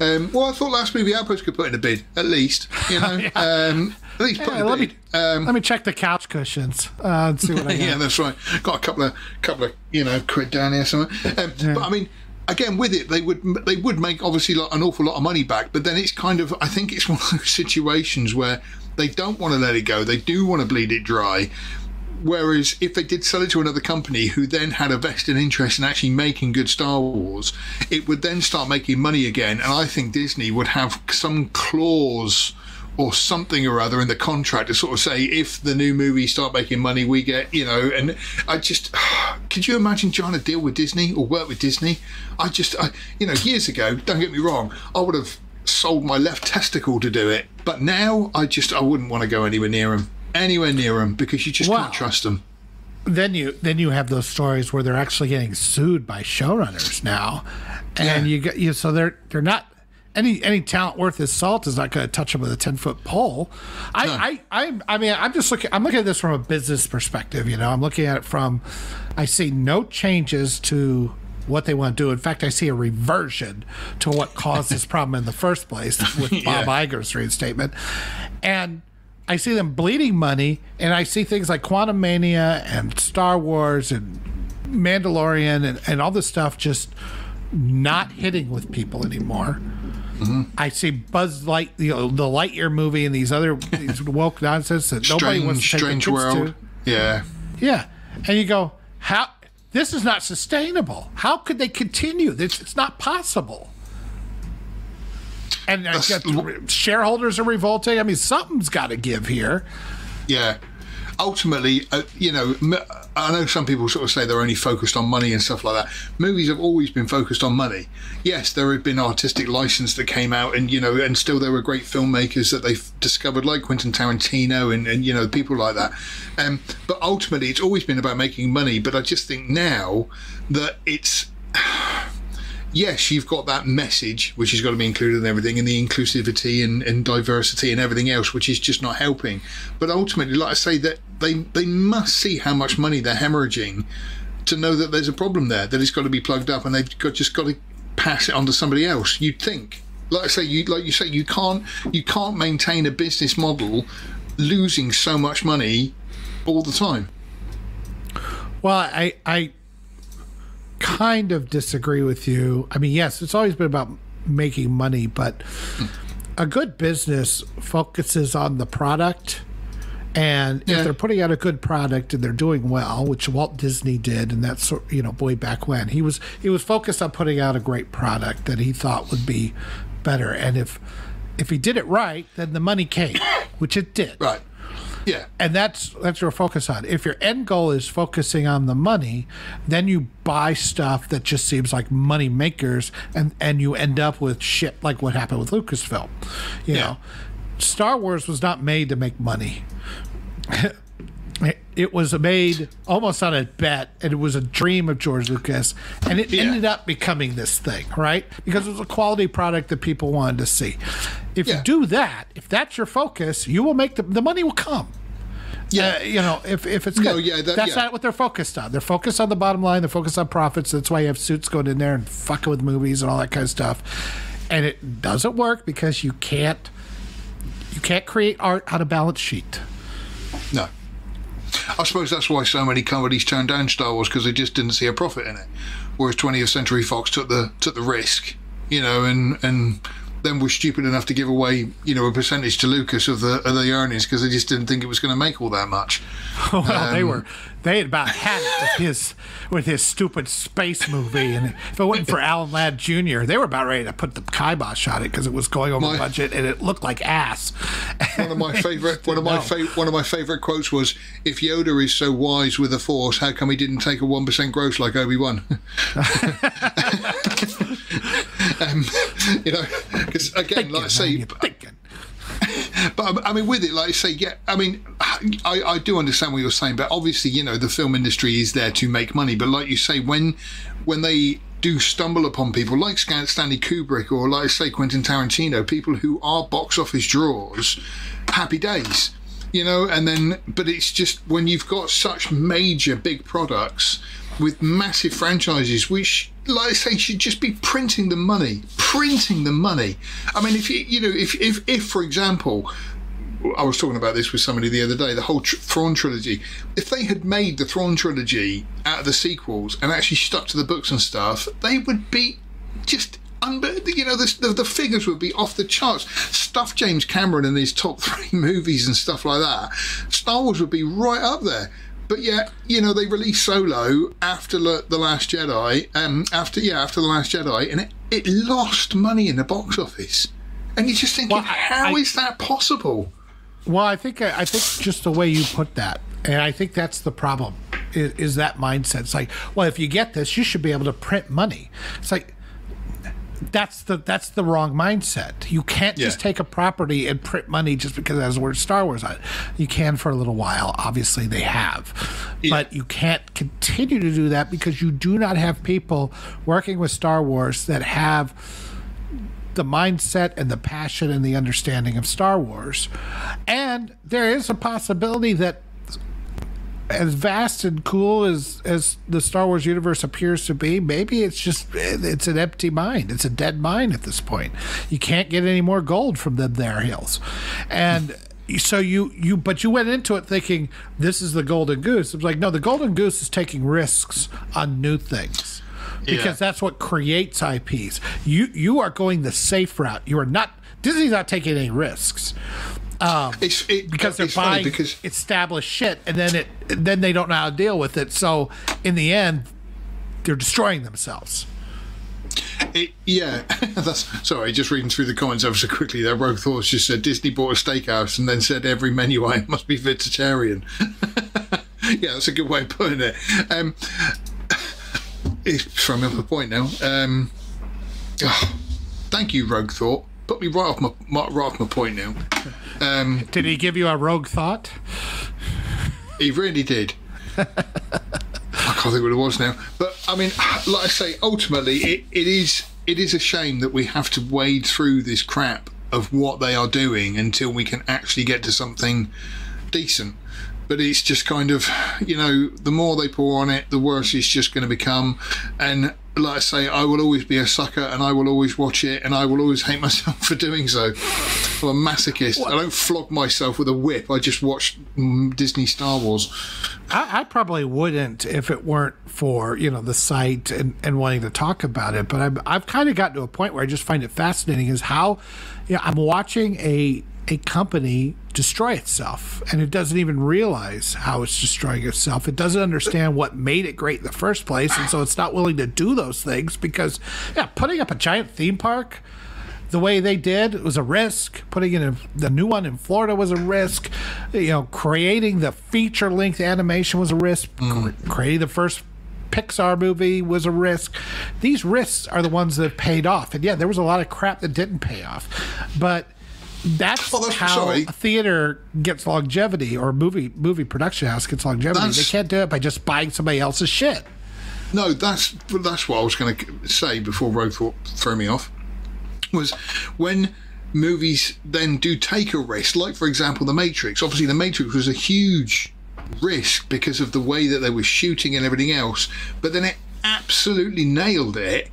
Um, well, I thought last movie Outpost could put in a bid, at least. You know, um, at least put Yeah, in a let bid. me Um, let me check the couch cushions uh, and see what I got. yeah, that's right. Got a couple of couple of you know quid down here somewhere. Um, But I mean, again, with it, they would they would make obviously like an awful lot of money back. But then it's kind of I think it's one of those situations where they don't want to let it go. They do want to bleed it dry. Whereas if they did sell it to another company who then had a vested interest in actually making good Star Wars, it would then start making money again. And I think Disney would have some clause or something or other in the contract to sort of say if the new movies start making money, we get, you know. And I just, could you imagine trying to deal with Disney or work with Disney? I just, I, you know, years ago, don't get me wrong, I would have sold my left testicle to do it. But now I just, I wouldn't want to go anywhere near them. Anywhere near them because you just Wow. can't trust them. then you then you have those stories where they're actually getting sued by showrunners now, and Yeah. you get you so they're they're not any any talent worth his salt is not going to touch them with a ten foot pole. I, I I I mean I'm just looking I'm looking at this from a business perspective. You know I'm looking at it from I see no changes to what they want to do. In fact, I see a reversion to what caused this problem in the first place with Bob Iger's reinstatement, and. I see them bleeding money, and I see things like Quantumania and Star Wars and Mandalorian and, and all this stuff just not hitting with people anymore. Mm-hmm. I see Buzz Light, you know, the Lightyear movie, and these other these woke nonsense that nobody wants to Strange, take strange world. Yeah. Yeah, and you go, how? This is not sustainable. How could they continue? This it's not possible. And get- shareholders are revolting. I mean, something's got to give here. Yeah. Ultimately, uh, you know, I know some people sort of say they're only focused on money and stuff like that. Movies have always been focused on money. Yes, there have been artistic license that came out, and you know, and still there were great filmmakers that they've discovered, like Quentin Tarantino and, and you know, people like that. Um, but ultimately, it's always been about making money. But I just think now that it's yes, you've got that message, which has got to be included in everything, and the inclusivity and, and diversity and everything else, which is just not helping. But ultimately, like I say, that they they must see how much money they're hemorrhaging to know that there's a problem there, that it's got to be plugged up, and they've got, just got to pass it on to somebody else. You'd think, like I say, you like you say, you can't you can't maintain a business model losing so much money all the time. Well, I I kind of disagree with you. I mean, yes, it's always been about making money, but a good business focuses on the product. And if they're putting out a good product and they're doing well, which Walt Disney did, and that's you know way back when he was he was focused on putting out a great product that he thought would be better. And if if he did it right, then the money came, which it did Right. Yeah. and that's that's your focus on. If your end goal is focusing on the money, then you buy stuff that just seems like money makers, and and you end up with shit like what happened with Lucasfilm. You Yeah. know, Star Wars was not made to make money. It- It was made almost on a bet, and it was a dream of George Lucas, and it Yeah. ended up becoming this thing, right? Because it was a quality product that people wanted to see. If Yeah. you do that, if that's your focus, you will make the the money will come. Yeah. Uh, you know, if, if it's good. No, yeah, that- that's yeah. not what they're focused on. They're focused on the bottom line. They're focused on profits. That's why you have suits going in there and fucking with movies and all that kind of stuff. And it doesn't work because you can't you can't create art on a balance sheet. No. I suppose that's why so many companies turned down Star Wars because they just didn't see a profit in it. Whereas 20th Century Fox took the took the risk, you know, and and then was stupid enough to give away, you know, a percentage to Lucas of the of the earnings because they just didn't think it was going to make all that much. well, they Um, were they had about had it with his with his stupid space movie, and if it wasn't for Alan Ladd Jr., they were about ready to put the kibosh on it because it was going over My- budget and it looked like ass. One of my favorite one of my fa- one of my favorite quotes was, "If Yoda is so wise with the Force, how come he didn't take a one percent gross like Obi Wan?" um, you know, because again, like I say. But um, I mean, with it, like I say, yeah, I mean, I, I do understand what you're saying, but obviously, you know, the film industry is there to make money. But like you say, when when they do stumble upon people like Stanley Kubrick or like I say Quentin Tarantino, people who are box office draws, happy days, you know. And then, but it's just when you've got such major big products with massive franchises, which, like I say, should just be printing the money, printing the money. I mean, if you you know, if if if for example. I was talking about this with somebody the other day. The whole tr- Thrawn trilogy. If they had made the Thrawn trilogy out of the sequels and actually stuck to the books and stuff, they would be just unbe- you know the, the, the figures would be off the charts stuff james cameron in his top three movies and stuff like that star wars would be right up there but yeah you know they released solo after the the last jedi um after yeah after the last jedi and it, it lost money in the box office and you're just thinking Well, I- how is I- that possible Well, I think I think just the way you put that, and I think that's the problem. Is, is that mindset? It's like, well, if you get this, you should be able to print money. It's like that's the that's the wrong mindset. You can't just Yeah. take a property and print money just because it has the word Star Wars on it. You can for a little while. Obviously, they have, but you can't continue to do that because you do not have people working with Star Wars that have the mindset and the passion and the understanding of Star Wars. And there is a possibility that as vast and cool as as the Star Wars universe appears to be, maybe it's just it's an empty mine. It's a dead mine at this point. You can't get any more gold from them there hills. And so you you but you went into it thinking this is the golden goose. It's like no, the golden goose is taking risks on new things because Yeah. that's what creates IPs. You you are going the safe route. You are not Disney's not taking any risks it's it, because they're buying because established shit and then it then they don't know how to deal with it. So in the end, they're destroying themselves. It, yeah, that's sorry. Just reading through the comments ever so quickly. There, Rogue Thoughts just said Disney bought a steakhouse and then said every menu item must be vegetarian. yeah, that's a good way of putting it. Um, it's throwing me off the point now. Um, ah, thank you, Rogue Thought. Put me right off my, right off my point now. Um, Did he give you a rogue thought? He really did. I can't think what it was now. But I mean, like I say, ultimately, it, it is it is a shame that we have to wade through this crap of what they are doing until we can actually get to something decent. But it's just kind of, you know, the more they pour on it, the worse it's just going to become. And like I say, I will always be a sucker and I will always watch it and I will always hate myself for doing so. I'm a masochist. I don't flog myself with a whip. I just watch mm, Disney Star Wars. I, I probably wouldn't if it weren't for you know the site and, and wanting to talk about it. But I've I've kind of gotten to a point where I just find it fascinating is how, you know, I'm watching a a company destroy itself and it doesn't even realize how it's destroying itself. It doesn't understand what made it great in the first place, and so it's not willing to do those things because yeah, putting up a giant theme park the way they did it was a risk. Putting in a, the new one in Florida was a risk. You know, creating the feature length animation was a risk. Mm. Cre- creating the first Pixar movie was a risk. These risks are the ones that paid off. And yeah, there was a lot of crap that didn't pay off, but. That's, Well, that's- how sorry. theater gets longevity, or movie movie production house gets longevity. That's- they can't do it by just buying somebody else's shit. No, that's that's what I was going to say before Thought threw me off. Was when movies then do take a risk, like for example, The Matrix. Obviously, The Matrix was a huge risk because of the way that they were shooting and everything else, but then it absolutely nailed it.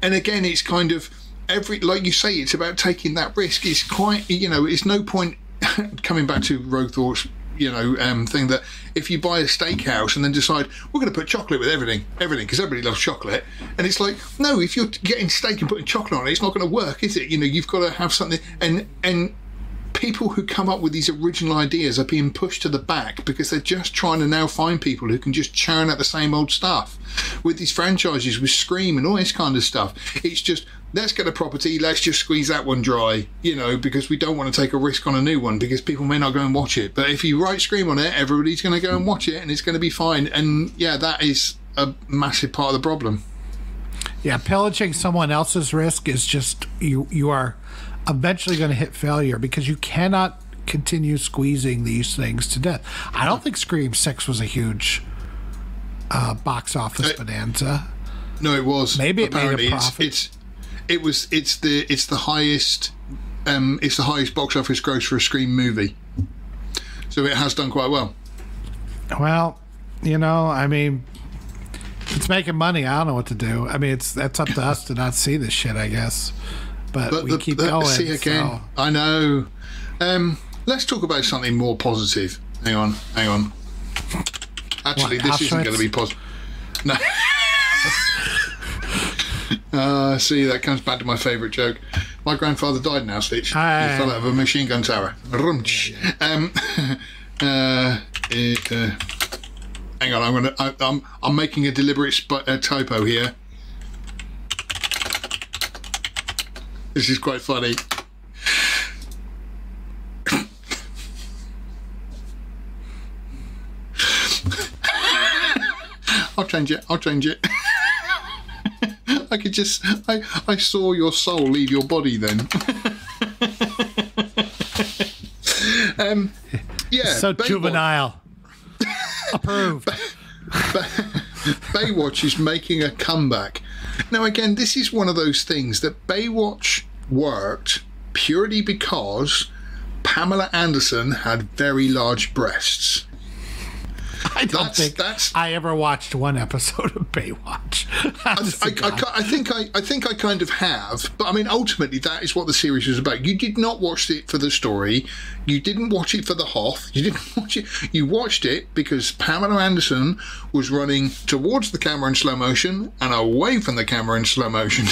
And again, it's kind of every like you say, it's about taking that risk. It's quite you know, it's no point coming back to Rogue Thoughts you know um, thing that if you buy a steakhouse and then decide we're going to put chocolate with everything everything because everybody loves chocolate and it's like no if you're getting steak and putting chocolate on it it's not going to work is it you know you've got to have something and and people who come up with these original ideas are being pushed to the back because they're just trying to now find people who can just churn out the same old stuff with these franchises with Scream and all this kind of stuff. It's just let's get a property, let's just squeeze that one dry, you know, because we don't want to take a risk on a new one because people may not go and watch it. But if you write Scream on it, everybody's going to go and watch it and it's going to be fine. And yeah, that is a massive part of the problem. Yeah, pillaging someone else's risk is just you. You are eventually going to hit failure because you cannot continue squeezing these things to death. I don't think Scream Six was a huge uh, box office Uh, bonanza. No, it was. Maybe it made a Apparently it's- profit. It's, it was. It's the. It's the highest. Um, it's the highest box office gross for a Scream movie. So it has done quite well. Well, you know, I mean, it's making money. I don't know what to do. I mean, it's that's up to us to not see this shit, I guess. But, But we the, keep the- going. see again. so- I know. Um, let's talk about something more positive. Hang on, hang on. Actually, What, this isn't going to be positive. No. uh, see, that comes back to my favourite joke. My grandfather died in Auschwitz. Aye. He fell out of a machine gun tower. Rumch. Um, uh, it, uh, hang on, I'm gonna. I, I'm I'm making a deliberate sp- uh, typo here. This is quite funny. I'll change it. I'll change it. I could just. I I saw your soul leave your body then. um. Yeah. so Baywatch- juvenile. Approved. Baywatch is making a comeback. Now, again, this is one of those things that Baywatch worked purely because Pamela Anderson had very large breasts. I don't That's- think that's- I ever watched one episode of Baywatch. Honest I, I, I think I, I think I kind of have, but I mean, ultimately, that is what the series was about. You did not watch it for the story. You didn't watch it for the Hoth. You didn't watch it. You watched it because Pamela Anderson was running towards the camera in slow motion and away from the camera in slow motion,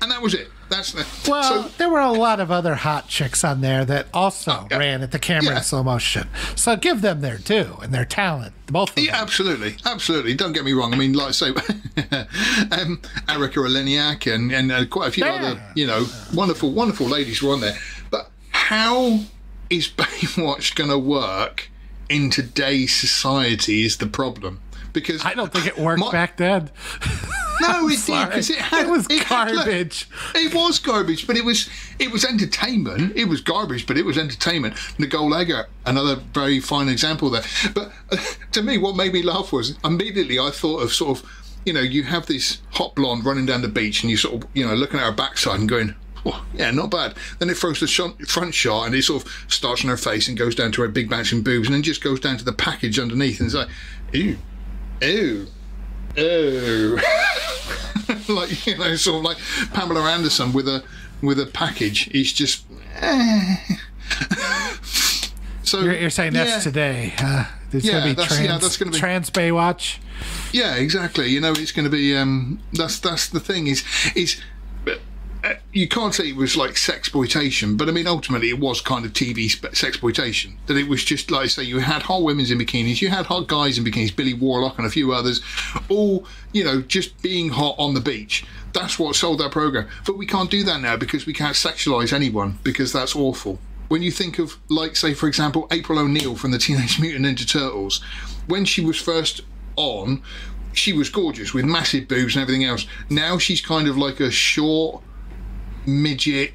and that was it. That's the. Well, so, there were a lot of other hot chicks on there that also yeah. ran at the camera Yeah. in slow motion. So give them their due and their talent, both of Yeah, them. absolutely, absolutely. Don't get me wrong. I mean, like I say, um, Erika Eleniak and, and uh, quite a few other, you know, wonderful, wonderful ladies were on there. But how is Baywatch going to work in today's society is the problem. Because I don't think it worked My- back then. No, it did because it had It was had, look, garbage. it was garbage, but it was it was entertainment. It was garbage, but it was entertainment. Nicole Eggert, another very fine example there. But uh, to me, what made me laugh was immediately I thought of sort of, you know, you have this hot blonde running down the beach, and you sort of, you know, looking at her backside and going. Oh, yeah, not bad. Then it throws the front shot and it sort of starts on her face and goes down to her big bouncing boobs and then just goes down to the package underneath and it's like, ew, ew, ew. like you know, sort of like Pamela Anderson with a with a package. He's just. eh. so You're, you're saying that's yeah, today. Uh, there's Yeah, going to be that's- trans, yeah, that's gonna be- trans Baywatch. yeah, exactly. You know, it's going to be. Um, that's that's the thing is is. Uh, You can't say it was like sexploitation, but I mean, ultimately, it was kind of TV sexploitation. That it was just like say, you had hot women in bikinis, you had hot guys in bikinis, Billy Warlock and a few others, all you know, just being hot on the beach. That's what sold that program. But we can't do that now because we can't sexualize anyone because that's awful. When you think of, like, say, for example, April O'Neil from the Teenage Mutant Ninja Turtles, when she was first on, she was gorgeous with massive boobs and everything else. Now she's kind of like a short, midget,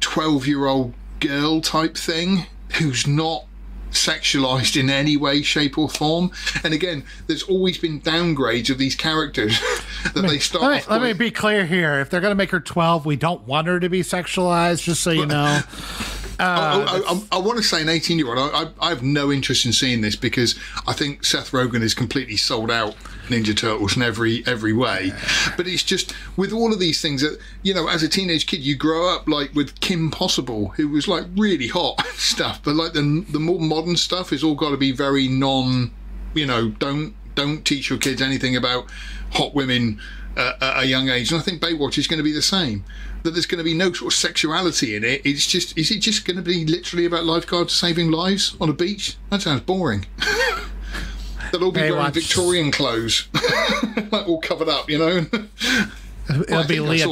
12 year old girl type thing who's not sexualized in any way, shape, or form. And again, there's always been downgrades of these characters that they start Let me, off let me be clear here. If they're going to make her 12, we don't want her to be sexualized, just so you know. Uh, I, I, I, want to say an 18 year old. I, I, I have no interest in seeing this because I think Seth Rogen is completely sold out Ninja Turtles in every every way. But it's just with all of these things that you know, as a teenage kid, you grow up like with Kim Possible, who was like really hot stuff. But like the the more modern stuff has all got to be very non. You know, don't don't teach your kids anything about hot women uh, at a young age. And I think Baywatch is going to be the same. That there's going to be no sort of sexuality in it. It's just, is it just going to be literally about lifeguards saving lives on a beach? That sounds boring. They'll all be wearing Baywatch. Victorian clothes, like all covered up, you know. it'll I be Leah.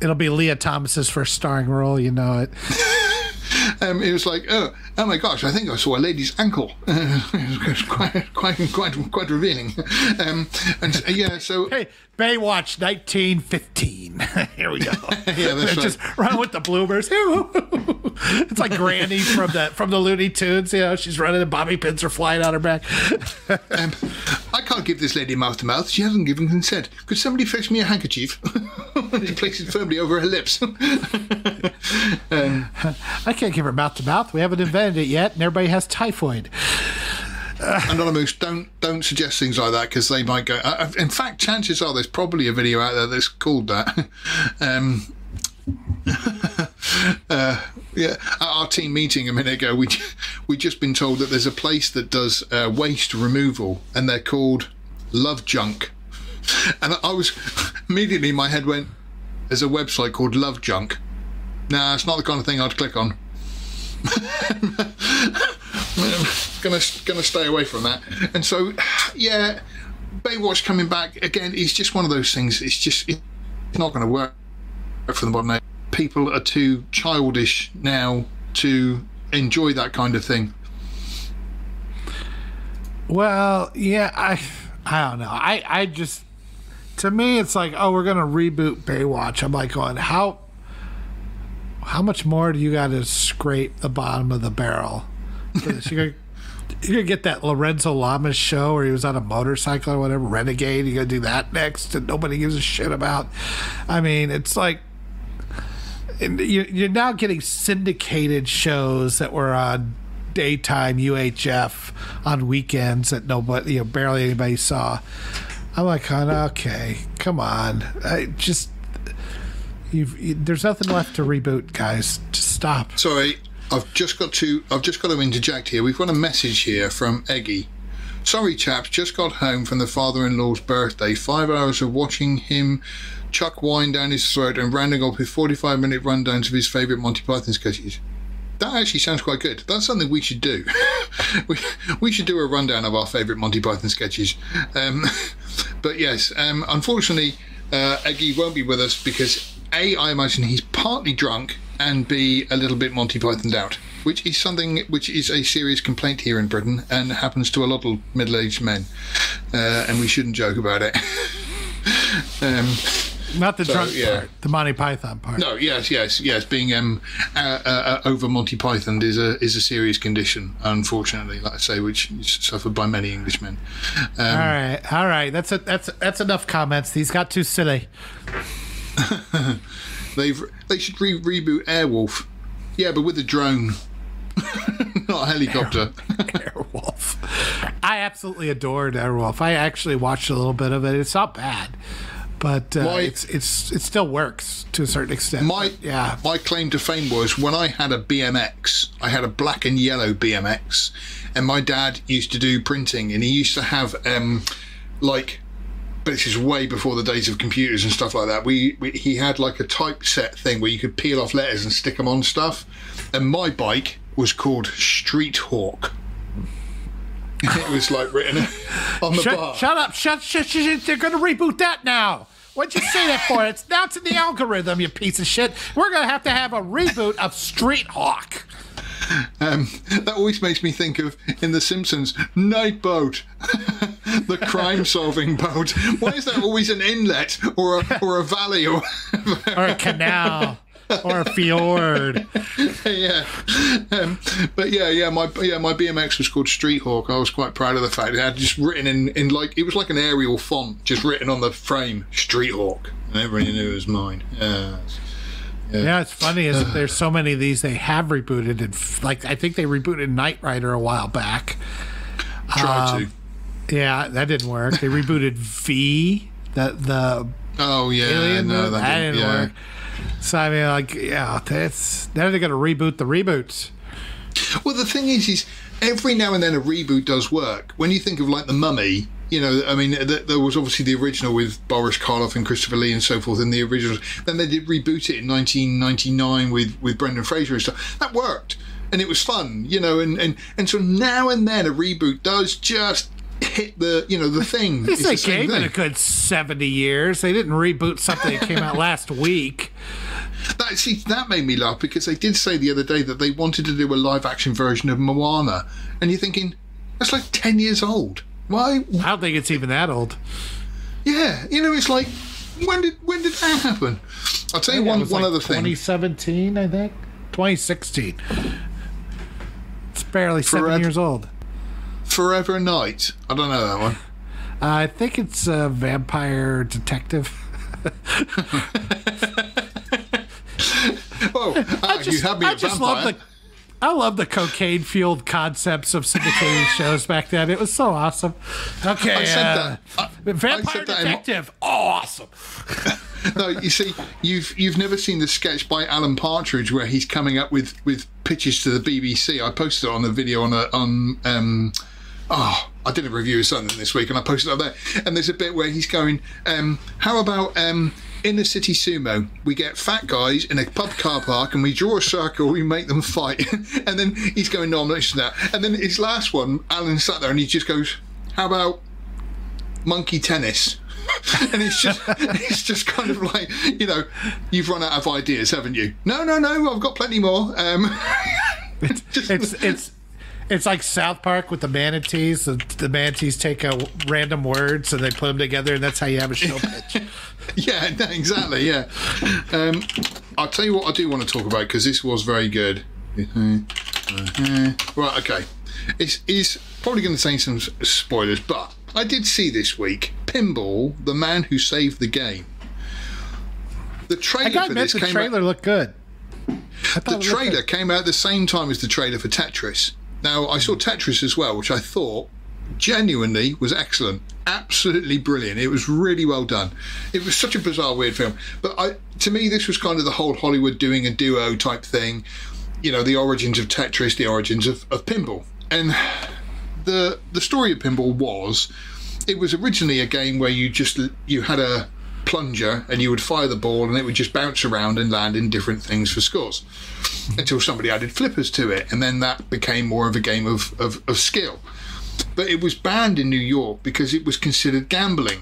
It'll be Lia Thomas's first starring role. You know it. Um, it was like, oh, oh my gosh, I think I saw a lady's ankle. it was quite, quite, quite, quite revealing. Um, and uh, yeah, so Hey, Baywatch 1915. Here we go. yeah, that's right. Just run with the bloomers. it's like Granny from the from the Looney Tunes. You know, she's running and bobby pins are flying out her back. Um, I can't give this lady mouth to mouth. She hasn't given consent. Could somebody fetch me a handkerchief? and he places it firmly over her lips. I can't give her mouth to mouth. We haven't invented it yet, and everybody has typhoid. Anonymous, don't don't suggest things like that because they might go. Uh, in fact, chances are there's probably a video out there that's called that. um, uh, yeah, at our team meeting a minute ago, we we just been told that there's a place that does uh, waste removal, and they're called Love Junk. And I was immediately my head went, "There's a website called Love Junk." Nah, it's not the kind of thing I'd click on. gonna gonna stay away from that. And so, yeah, Baywatch coming back again is just one of those things. It's just it's not going to work for the modern age. People are too childish now to enjoy that kind of thing. Well, yeah, I I don't know. I I just to me it's like, oh, we're gonna reboot Baywatch. I'm like going, how how much more do you got to scrape the bottom of the barrel? you're, gonna, get that Lorenzo Lamas show where he was on a motorcycle or whatever, Renegade. You're gonna do that next, and nobody gives a shit about. I mean, it's like you're now getting syndicated shows that were on daytime UHF on weekends that nobody, you know, barely anybody saw. I'm like, okay, come on, I just You've, you, there's nothing left to reboot, guys. Just stop. Sorry, I've just got to. I've just got to interject here. We've got a message here from Eggy. Sorry, chaps. Just got home from the father-in-law's birthday. Five hours of watching him chuck wine down his throat and rounding up with 45-minute rundowns of his favourite Monty Python sketches. That actually sounds quite good. That's something we should do. we, we should do a rundown of our favourite Monty Python sketches. Um, but yes, um, unfortunately, uh, Eggy won't be with us because a, I imagine he's partly drunk, and B, a little bit Monty Pythoned out, which is something which is a serious complaint here in Britain and happens to a lot of middle aged men. Uh, and we shouldn't joke about it. um, not the so, drunk yeah. part, the Monty Python part. No, yes, yes, yes. Being um, uh, uh, uh over Monty Python is a is a serious condition, unfortunately. Like I say, which is suffered by many Englishmen. Um, all right, all right. That's a, that's that's enough comments. These got too silly. They've they should re- reboot Airwolf. Yeah, but with a drone, not a helicopter. Airwolf. I absolutely adored Airwolf. I actually watched a little bit of it. It's not bad, but uh, my, it's it's it still works to a certain extent. My but, yeah. My claim to fame was when I had a BMX. I had a black and yellow BMX, and my dad used to do printing, and he used to have um, like but this is way before the days of computers and stuff like that. We, we, he had like a typeset thing where you could peel off letters and stick them on stuff, and my bike was called Street Hawk. it was like written on the shut, bar. Shut up! Shut! Shut! shut. They're going to reboot that now. What'd you say that for? It's now in the algorithm, you piece of shit. We're gonna have to have a reboot of Street Hawk. Um, that always makes me think of in The Simpsons, Night Boat, the crime-solving boat. Why is there always an inlet or a, or a valley or or a canal? or a fjord. yeah, um, but yeah, yeah, my yeah my BMX was called Street Hawk. I was quite proud of the fact it had just written in in like it was like an Arial font, just written on the frame, Street Hawk, and everybody knew it was mine. Yeah. Yeah. yeah, it's funny is there's so many of these they have rebooted and like I think they rebooted Knight Rider a while back. Tried um, to. Yeah, that didn't work. They rebooted V, the the Oh yeah, alien no, that, that didn't, yeah. work. So I mean, like, yeah, that's now they're going to reboot the reboots. Well, the thing is, is every now and then a reboot does work. When you think of like the Mummy, you know, I mean, there was obviously the original with Boris Karloff and Christopher Lee and so forth in the original. Then they did reboot it in 1999 with, with Brendan Fraser and stuff. That worked. And it was fun, you know, and, and, and so now and then a reboot does just hit the you know the thing. This they the gave it a good seventy years. They didn't reboot something that came out last week. That see that made me laugh because they did say the other day that they wanted to do a live action version of Moana, and you're thinking that's like ten years old. Why? I don't think it's even that old. Yeah, you know, it's like when did when did that happen? I'll tell you one one like other thing. 2017, I think. 2016. It's barely Forever, seven years old. Forever Knight. I don't know that one. I think it's a vampire detective. oh, uh, just, you have me I just vampire. love the I love the cocaine fueled concepts of syndicated shows back then. It was so awesome. Okay, I said uh, that. I- I Vampire said that in my- Detective. awesome. no, you see, you've you've never seen the sketch by Alan Partridge where he's coming up with with pitches to the BBC. I posted it on a video on a on um oh I did a review of something this week and I posted it up there. And there's a bit where he's going, um, how about um in the city sumo, we get fat guys in a pub car park and we draw a circle, we make them fight. and then he's going, no, I'm not interested in that. And then his last one, Alan sat there and he just goes, how about monkey tennis? and it's just it's just kind of like you know you've run out of ideas haven't you no no no i've got plenty more um just- It's it's it's like South Park with the manatees. The, the manatees take a random words and they put them together, and that's how you have a show pitch. yeah exactly yeah um i'll tell you what i do want to talk about because this was very good right okay it's is probably going to say some spoilers but i did see this week pinball the man who saved the game the trailer I gotta for this the came out- trailer looked good. The looked trailer came out at the same time as the trailer for Tetris. Now, I saw Tetris as well, which I thought genuinely was excellent. Absolutely brilliant. It was really well done. It was such a bizarre, weird film. But I, to me, this was kind of the whole Hollywood doing a duo type thing. You know, the origins of Tetris, the origins of, of pinball. And the the story of pinball was it was originally a game where you just you had a plunger and you would fire the ball and it would just bounce around and land in different things for scores. Until somebody added flippers to it and then that became more of a game of, of, of skill. But it was banned in new york because it was considered gambling.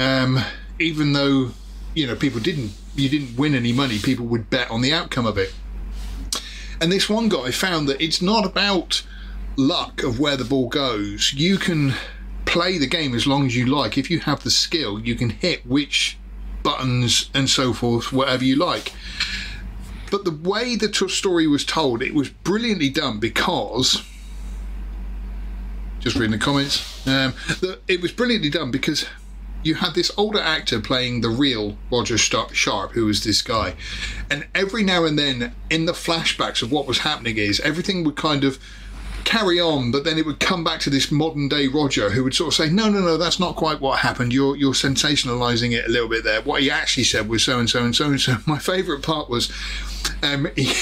Um, even though you know people didn't you didn't win any money people would bet on the outcome of it. And this one guy found that it's not about luck of where the ball goes. You can play the game as long as you like. If you have the skill, you can hit which buttons and so forth, whatever you like. But the way the story was told, it was brilliantly done because. Just reading the comments. Um, the, it was brilliantly done because you had this older actor playing the real Roger Sharpe, who was this guy, and every now and then in the flashbacks of what was happening is everything would kind of carry on, but then it would come back to this modern day Roger who would sort of say, "No, no, no, that's not quite what happened. You're you're sensationalizing it a little bit there. What he actually said was so and so and so and so." My favourite part was, um, he,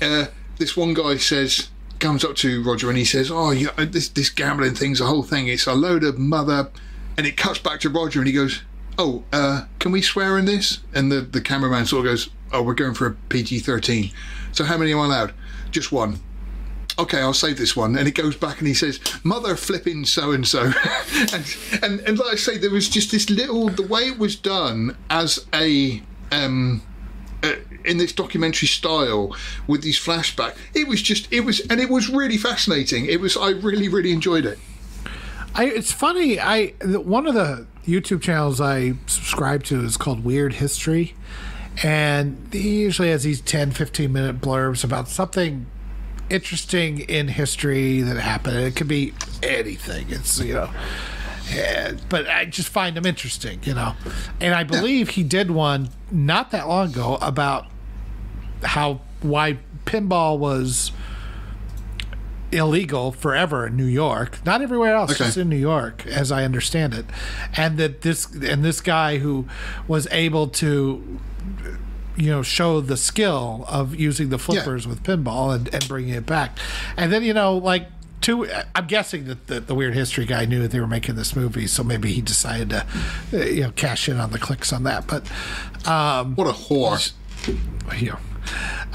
uh, this one guy says. Comes up to Roger and he says, "Oh, yeah, this this gambling thing's a whole thing. It's a load of mother." And it cuts back to Roger and he goes, "Oh, uh, can we swear in this?" And the the cameraman sort of goes, "Oh, we're going for a PG-13. So how many am I allowed? Just one." Okay, I'll save this one. And it goes back and he says, mother flipping so and so. And and like I say, there was just this little the way it was done as a um uh, in this documentary style with these flashbacks, It was just it was and it was really fascinating. It was I really really enjoyed it. I, it's funny. I one of the YouTube channels I subscribe to is called Weird History, and he usually has these 10, 15 minute blurbs about something interesting in history that happened. It could be anything. It's you know, eh, but I just find them interesting, you know. And I believe he did one not that long ago about how why pinball was illegal forever in New York, not everywhere else, Okay. just in New York, as I understand it, and that this and this guy who was able to, you know, show the skill of using the flippers with pinball and, and bringing it back, and then you know, like. Two, I'm guessing that the, the weird history guy knew that they were making this movie, so maybe he decided to, uh, you know, cash in on the clicks on that. But um, What a whore. you know,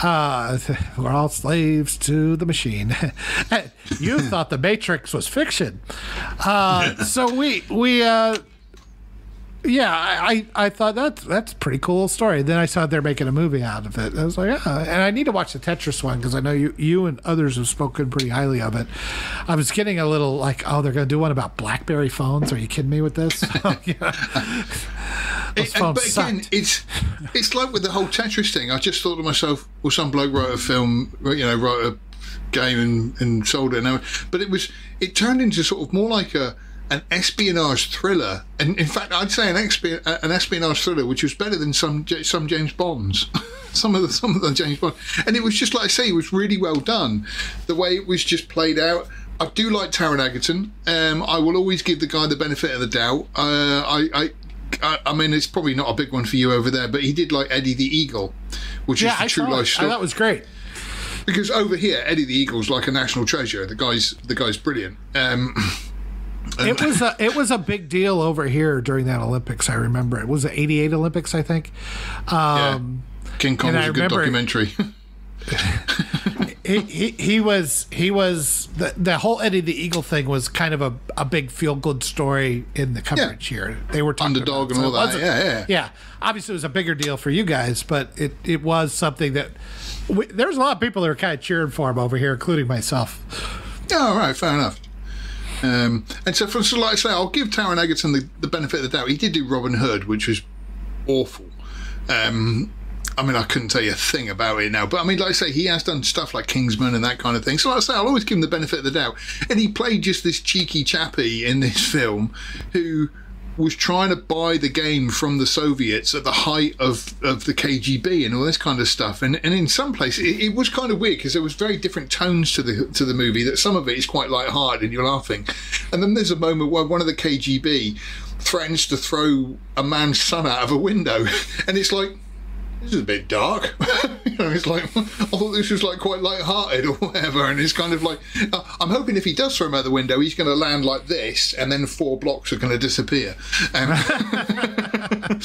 uh, we're all slaves to the machine. you thought the Matrix was fiction, uh, so we we uh, yeah, I, I I thought that's that's a pretty cool story. Then I saw they're making a movie out of it. I was like, yeah, and I need to watch the Tetris one because I know you you and others have spoken pretty highly of it. I was getting a little like, oh, they're going to do one about BlackBerry phones. Are you kidding me with this? Oh, Those It- and- but again, sucked. it's it's like with the whole Tetris thing. I just thought to myself, well, some bloke wrote a film, you know, wrote a game and, and sold it. And, but it was it turned into sort of more like a an espionage thriller, and in fact, I'd say an, expi- an espionage thriller, which was better than some some James Bonds, some of the some of the James Bond, and it was just like I say, it was really well done. The way it was just played out. I do like Taron Egerton. Um, I will always give the guy the benefit of the doubt. Uh, I, I I, mean, it's probably not a big one for you over there, but he did like Eddie the Eagle, which yeah, is the I true life story. That was great. Because over here, Eddie the Eagle's like a national treasure. The guy's the guy's brilliant. Um, it was a it was a big deal over here during that Olympics. I remember it was the '88 Olympics, I think. Um, yeah. King Kong was I a good documentary. he, he he was he was the the whole Eddie the Eagle thing was kind of a, a big feel good story in the coverage here. They were talking Underdog about, and so all that. Yeah, yeah. yeah. Obviously, it was a bigger deal for you guys, but it it was something that we, there was a lot of people that were kind of cheering for him over here, including myself. Yeah, all right, fair enough. Um, and so, for, so like I say, I'll give Taron Egerton the, the benefit of the doubt. He did do Robin Hood, which was awful. Um, I mean, I couldn't tell you a thing about it now, but I mean, like I say, he has done stuff like Kingsman and that kind of thing. So, like I say, I'll always give him the benefit of the doubt. And he played just this cheeky chappy in this film who was trying to buy the game from the Soviets at the height of, of the KGB and all this kind of stuff. And and in some places it, it was kind of weird because there was very different tones to the to the movie. That some of it is quite light-hearted and you're laughing, and then there's a moment where one of the KGB threatens to throw a man's son out of a window, and it's like. This is a bit dark. you know, it's like I thought this was like quite light-hearted or whatever, and it's kind of like uh, I'm hoping if he does throw him out the window, he's going to land like this, and then four blocks are going to disappear. Um,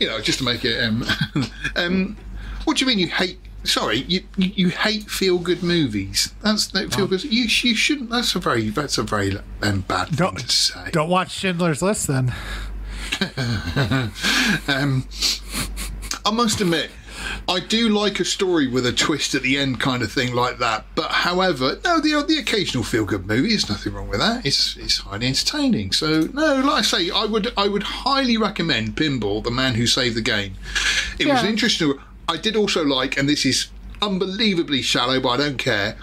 you know, just to make it. Um, um, what do you mean you hate? Sorry, you you, hate feel-good movies? That's no feel good. You you shouldn't. That's a very that's a very um, bad thing Don't- to say. Don't watch Schindler's List then. Um, I must admit, I do like a story with a twist at the end, kind of thing like that. But however, no, the the occasional feel good movie, there's nothing wrong with that. It's it's highly entertaining. So no, like I say, I would I would highly recommend Pinball, the man who saved the game. It was interesting. I did also like, and this is unbelievably shallow, but I don't care.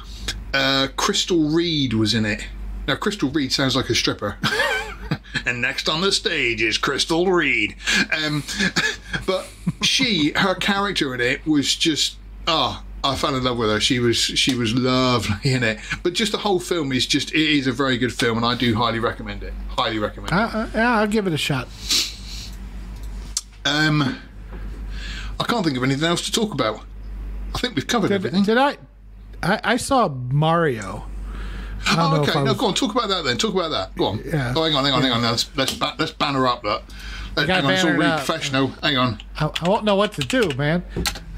Uh, Crystal Reed was in it. Now, Crystal Reed sounds like a stripper. and next on the stage is Crystal Reed. Um, but she, her character in it was just ah. I fell in love with her. She was she was lovely in it. But just the whole film is just it is a very good film, and I do highly recommend it. Highly recommend it. Uh, uh, yeah, I'll give it a shot. Um, I can't think of anything else to talk about. I think we've covered Did, everything. did I, I? I saw Mario. Oh, okay. I No, go on. Talk about that then. Talk about that. Go on. Yeah. Oh, hang on, hang on, hang on. Let's let's, ba- let's banner up that. Let's, hang on, it's all really up. professional. Hang on. I, I won't know what to do, man.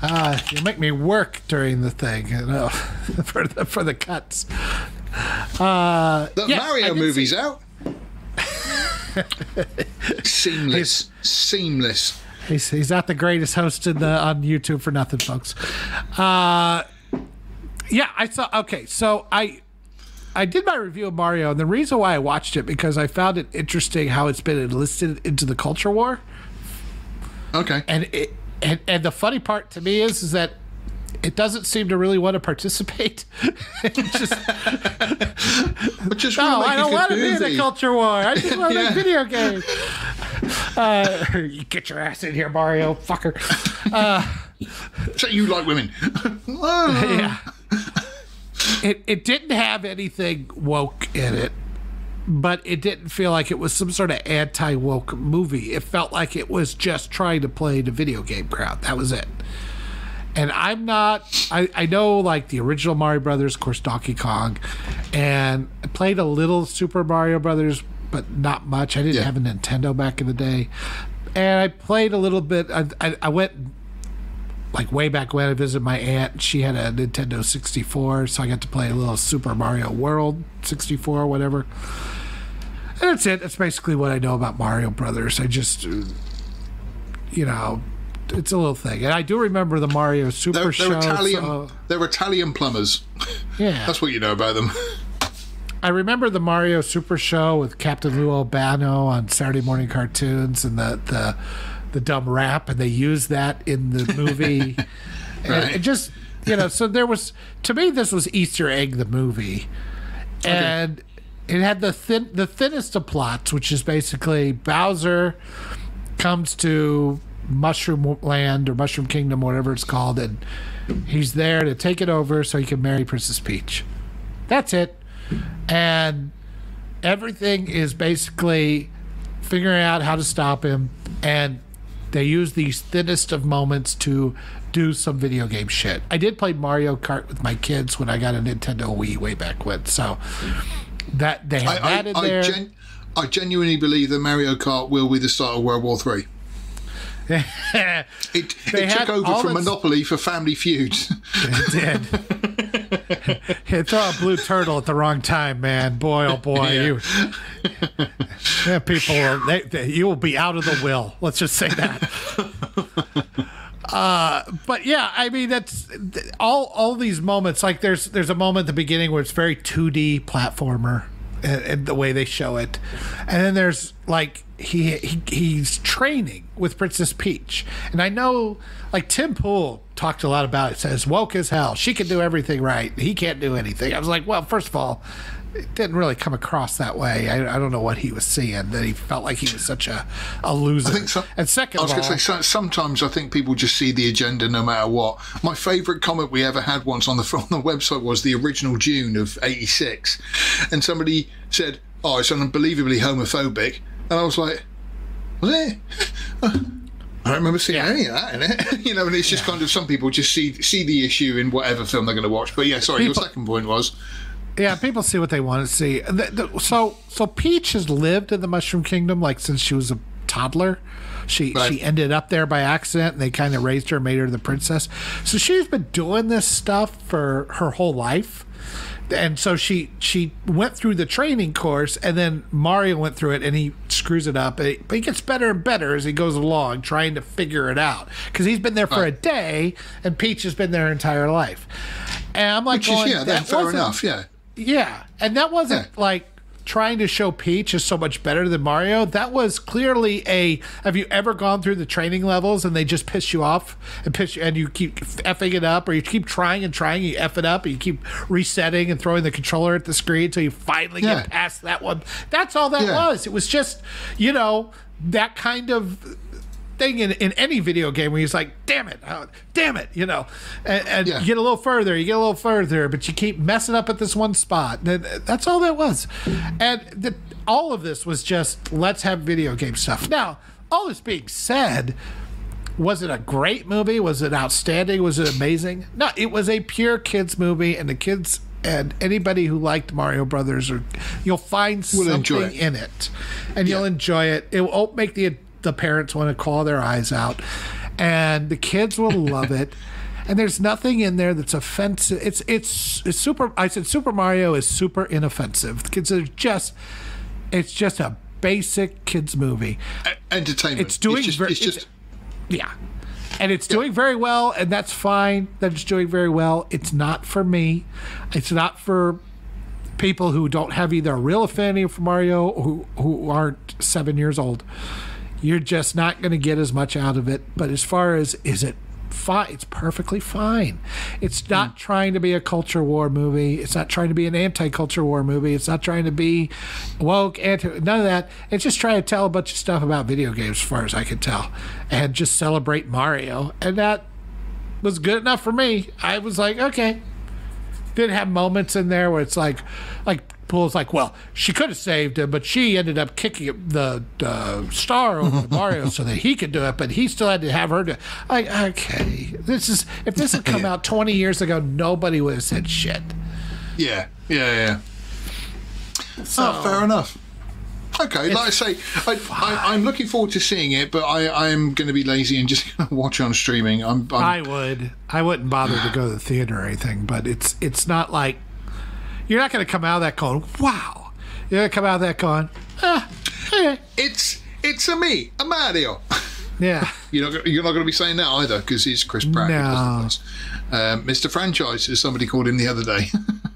Uh, you make me work during the thing, you know, for the for the cuts. Uh, The yes, Mario movie's out. Seamless. he's, Seamless. He's, he's not the greatest host in the, on YouTube for nothing, folks. Uh, yeah, I saw. Okay, so I I did my review of Mario, and the reason why I watched it because I found it interesting how it's been enlisted into the culture war, Okay. and it and, and the funny part to me is is that. It doesn't seem to really want to participate. Just, But just no, really I don't want to be in a culture war. I just want to Yeah. make video games. Uh, you get your ass in here, Mario, fucker. Uh, So you like women? yeah. It it didn't have anything woke in it, but it didn't feel like it was some sort of anti woke movie. It felt like it was just trying to play the video game crowd. That was it. And I'm not. I, I know like the original Mario Brothers, of course, Donkey Kong, and I played a little Super Mario Brothers, but not much. I didn't Yeah. have a Nintendo back in the day, and I played a little bit. I, I, I went like way back when I visited my aunt, she had a Nintendo 64, so I got to play a little Super Mario World 64 or whatever. And that's it. That's basically what I know about Mario Brothers. I just, you know, it's a little thing. And I do remember the Mario Super They're, Show. they're Italian. so- They're Italian plumbers. yeah. That's what you know about them. I remember the Mario Super Show with Captain Lou Albano on Saturday morning cartoons and the the, the dumb rap, and they used that in the movie. and Right. it just you know, so there was to me this was Easter egg the movie, and it had the thin the thinnest of plots, which is basically Bowser comes to Mushroom Land or Mushroom Kingdom, whatever it's called, and he's there to take it over so he can marry Princess Peach. That's it. And everything is basically figuring out how to stop him and they use these thinnest of moments to do some video game shit. I did play Mario Kart with my kids when I got a Nintendo Wii way back when, so that they have I, that in I, there. I, gen- I genuinely believe that Mario Kart will be the start of World War Three. It, it took over from Monopoly for Family Feuds. It did. Hit throw a blue turtle at the wrong time, man. Boy, oh boy, Yeah. you yeah, people, will, they, they, you will be out of the will. Let's just say that. Uh, but yeah, I mean that's all. All these moments, like there's there's a moment at the beginning where it's very 2D platformer, and, and the way they show it, and then there's like he, he he's training with Princess Peach, and I know like Tim Pool talked a lot about it. Says woke as hell. She can do everything right. He can't do anything. I was like, well, first of all, it didn't really come across that way. I, I don't know what he was seeing that he felt like he was such a a loser. I think so. And second I was going to say so- sometimes I think people just see the agenda no matter what. My favourite comment we ever had once on the on the website was the original June of '86, and somebody said, "Oh, it's unbelievably homophobic," and I was like, "Was it?" I don't remember seeing Yeah. any of that in it, you know. And it's just kind of some people just see see the issue in whatever film they're going to watch. But yeah, sorry, People- your second point was Yeah, people see what they want to see. So, so Peach has lived in the Mushroom Kingdom like since she was a toddler. She Right. she ended up there by accident, and they kind of raised her, made her the princess. So she's been doing this stuff for her whole life. And so she she went through the training course, and then Mario went through it, and he screws it up. But he, gets better and better as he goes along, trying to figure it out. Because he's been there for a day, and Peach has been there her entire life. And I'm like, which is yeah, that fair enough. Yeah, yeah, and that wasn't Yeah. like trying to show Peach is so much better than Mario. That was clearly a. Have you ever gone through the training levels and they just piss you off and piss you, and you keep effing it up, or you keep trying and trying, and you f it up, and you keep resetting and throwing the controller at the screen until you finally Yeah. get past that one. That's all that Yeah. was. It was just you know that kind of thing in, in any video game where he's like, damn it, uh, damn it, you know, and, and Yeah. you get a little further, you get a little further, but you keep messing up at this one spot. And that's all that was. And the, all of this was just, let's have video game stuff. Now, all this being said, was it a great movie? Was it outstanding? Was it amazing? No, it was a pure kids movie, and the kids and anybody who liked Mario Brothers, or you'll find Will something it. in it, and you'll enjoy it. It won't make the the parents want to claw their eyes out, and the kids will love it. And there's nothing in there that's offensive. It's it's it's super. I said Super Mario is super inoffensive. The kids are just. It's just a basic kids movie. Entertainment. It's doing It's just, ver- it's it's- Yeah. And it's doing very well, and that's fine that it's doing very well. It's not for me. It's not for people who don't have either a real affinity for Mario or who, who aren't seven years old. You're just not going to get as much out of it. But as far as is it fine? It's perfectly fine. It's not mm. trying to be a culture war movie. It's not trying to be an anti-culture war movie. It's not trying to be woke anti. None of that. It's just trying to tell a bunch of stuff about video games, as far as I can tell, and just celebrate Mario. And that was good enough for me. I was like, okay. Did have moments in there where it's like, like Pool's like, well, she could have saved him, but she ended up kicking the uh, star over to Mario so that he could do it, but he still had to have her do. it. Like, okay, this is if this had come out twenty years ago, nobody would have said shit. yeah, yeah, yeah. oh, fair enough. Okay, like I say, I, I, I'm looking forward to seeing it, but I, I'm going to be lazy and just gonna watch on streaming. I'm, I'm I would, I wouldn't bother to go to the theater or anything, but it's it's not like you're not going to come out of that going, wow. You're going to come out of that going, ah, okay. it's it's a me, a Mario. yeah. You're not you're not going to be saying that either because he's Chris Pratt. who does the voice. Um, Mr. Franchise, as somebody called him the other day.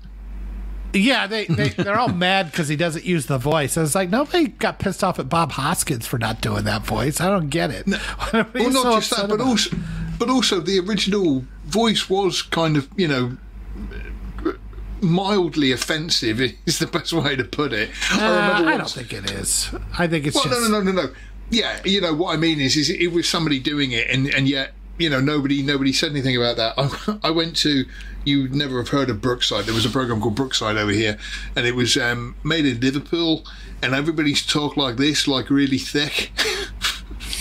Yeah, they, they they're all mad because he doesn't use the voice. I was like, nobody got pissed off at Bob Hoskins for not doing that voice. I don't get it. Are well, not so just that, but about? also, but also the original voice was kind of you know mildly offensive is the best way to put it. Uh, I, don't think it is. I think it's Well, just. no, no, no, no, no. Yeah, you know what I mean is, is it was somebody doing it, and and yet you know nobody nobody said anything about that. I, I went to you would never have heard of Brookside. There was a program called Brookside over here, and it was um, made in Liverpool, and everybody's talk like this, like really thick.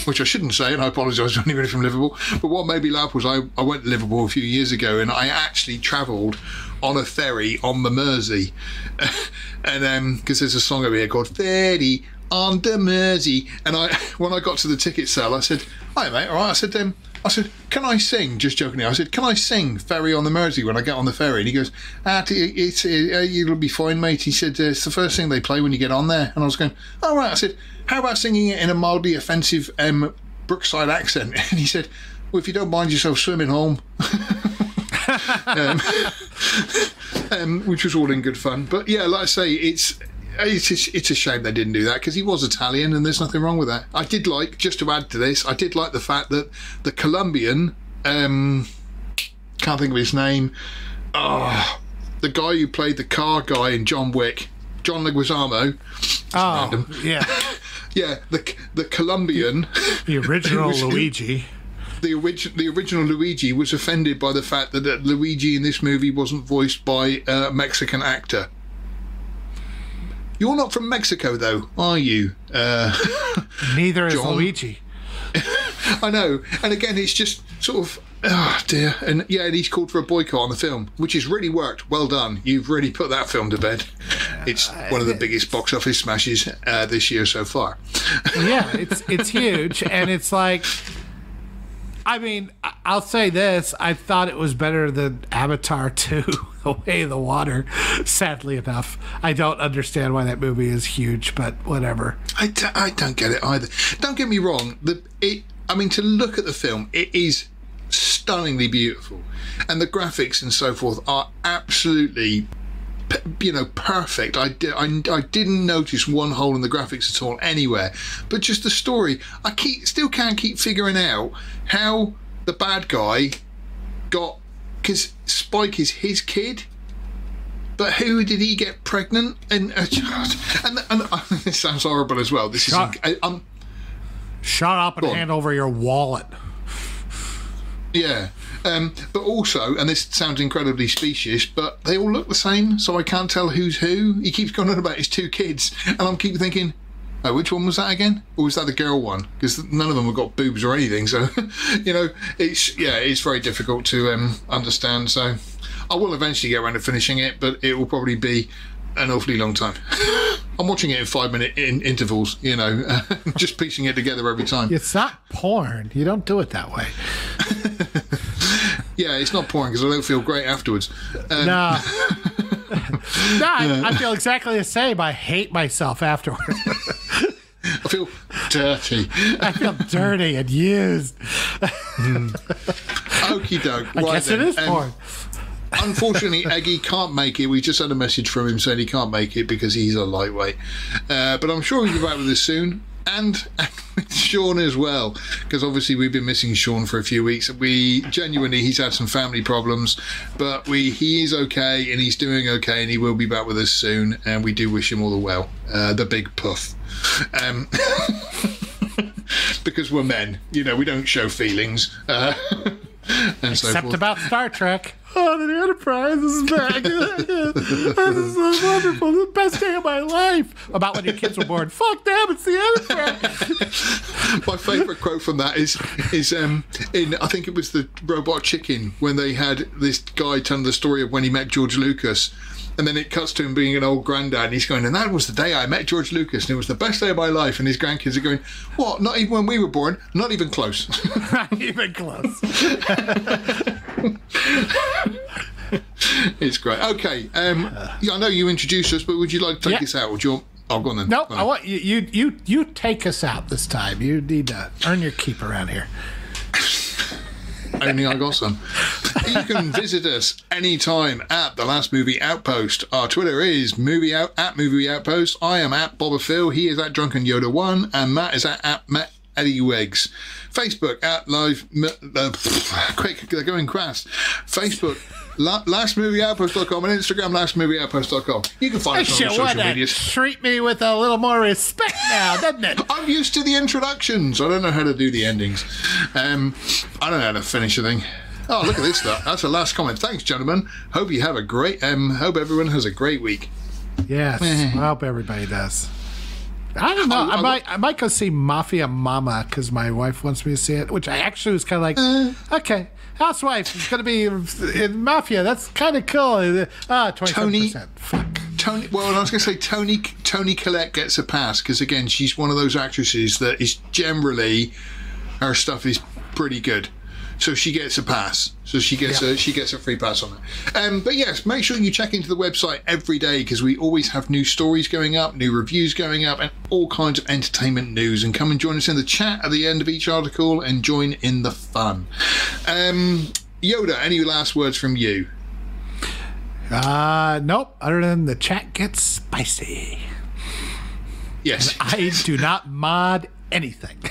Which I shouldn't say, and I apologise to anybody from Liverpool. But what made me laugh was I, I went to Liverpool a few years ago, and I actually travelled on a ferry on the Mersey, and because there's a song over here called "Ferry on the Mersey," and I when I got to the ticket sale, I said, "Hi mate, all right." I said, um, "I said, can I sing?" Just jokingly, I said, "Can I sing Ferry on the Mersey when I get on the ferry?" And he goes, "Ah, t- it's uh, it'll be fine, mate." He said, "It's the first thing they play when you get on there," and I was going, "All right." I said, "How about singing it in a mildly offensive um, Brookside accent?" And he said, "Well, if you don't mind yourself swimming home." um, um, which was all in good fun. But yeah, like I say, it's it's a, it's a shame they didn't do that because he was Italian and there's nothing wrong with that. I did like just to add to this, I did like the fact that the Colombian, um, can't think of his name, oh, the guy who played the car guy in John Wick, John Leguizamo. oh, random. yeah. Yeah, the the Colombian. The original was- Luigi. the original the original Luigi was offended by the fact that uh, Luigi in this movie wasn't voiced by a Mexican actor. You're not from Mexico, though, are you? Uh, Neither is Luigi. I know. And again, it's just sort of, oh dear. And yeah, and he's called for a boycott on the film, which has really worked. Well done. You've really put that film to bed. It's one of the biggest box office smashes uh, this year so far. yeah, it's it's huge, and it's like. I mean, I'll say this. I thought it was better than Avatar 2 away the water. Sadly enough, I don't understand why that movie is huge, but whatever. I d- I don't get it either. Don't get me wrong. The it. I mean, to look at the film, it is stunningly beautiful, and the graphics and so forth are absolutely you know perfect I, did, I, I didn't notice one hole in the graphics at all anywhere but just the story i keep still can't keep figuring out how the bad guy got because Spike is his kid. But who did he get pregnant? And uh, and, and, this sounds horrible as well. This is Shut- I, I'm Shut up and hand over your wallet. Yeah. Um, but also, and this sounds incredibly specious, but they all look the same, so I can't tell who's who. He keeps going on about his two kids, and I'm keep thinking, oh, which one was that again? Or was that the girl one? Because none of them have got boobs or anything, so, you know, it's, yeah, it's very difficult to um, understand. So I will eventually get around to finishing it, but it will probably be an awfully long time. I'm watching it in five minute in intervals, you know, just piecing it together every time. It's not porn. You don't do it that way. Yeah, it's not porn because I don't feel great afterwards. Um, No. no, I, I feel exactly the same. I hate myself afterwards. I feel dirty. I feel dirty and used. Okie doke. I right guess then. it is porn. Unfortunately, Eggy can't make it. We just had a message from him saying he can't make it because he's a lightweight. Uh, but I'm sure he'll be back with us soon. And, Sean as well, because obviously we've been missing Sean for a few weeks. We genuinely, he's had some family problems, but we he is okay and he's doing okay, and he will be back with us soon. And we do wish him all the well. Uh, the big puff. Um, because we're men, you know, we don't show feelings. Uh, and so Except forth. about Star Trek. Oh, the Enterprise is back. this is so wonderful. The best day of my life. About when your kids were born. Fuck them, it's the Enterprise. My favourite quote from that is is um in I think it was the Robot Chicken when they had this guy telling the story of when he met George Lucas. And then it cuts to him being an old granddad, and he's going, and that was the day I met George Lucas, and it was the best day of my life. And his grandkids are going, what? Not even when we were born? Not even close. Not even close. it's great. Okay, um, yeah, I know you introduced us, but would you like to take Yeah. us out? Would you? Want, oh, go on then. Nope, Go I want you, you. You you take us out this time. You need to earn your keep around here. Only I got some. you can visit us anytime at the Last Movie Outpost. Our Twitter is movie out at movie outpost. I am at Boba Phil. He is at Drunken Yoda One, and Matt is at, at Matt Eggy Weggs. Facebook at live. Uh, quick, they're going fast. Facebook. La- lastmovieoutpost.com and Instagram lastmovieoutpost.com. You can find us on all social wanna media. treat me with a little more respect now, doesn't it? I'm used to the introductions. I don't know how to do the endings. Um, I don't know how to finish a thing. Oh, look at this stuff. That's the last comment. Thanks, gentlemen. Hope you have a great. Um, hope everyone has a great week. Yes, I hope everybody does. I don't know. I might, I might go see Mafia Mamma because my wife wants me to see it. Which I actually was kind of like, Uh. okay, housewife is going to be in Mafia. That's kind of cool. Ah, twenty percent. Fuck. Tony. Well, I was going to say Tony. Toni Collette gets a pass because again, she's one of those actresses that is generally her stuff is pretty good. So she gets a pass. So she gets a she gets a free pass on it. Um, but yes, make sure you check into the website every day because we always have new stories going up, new reviews going up, and all kinds of entertainment news. And come and join us in the chat at the end of each article and join in the fun. Um, Yoda, any last words from you? Uh, nope. Other than the chat gets spicy. Yes. I do not mod anything.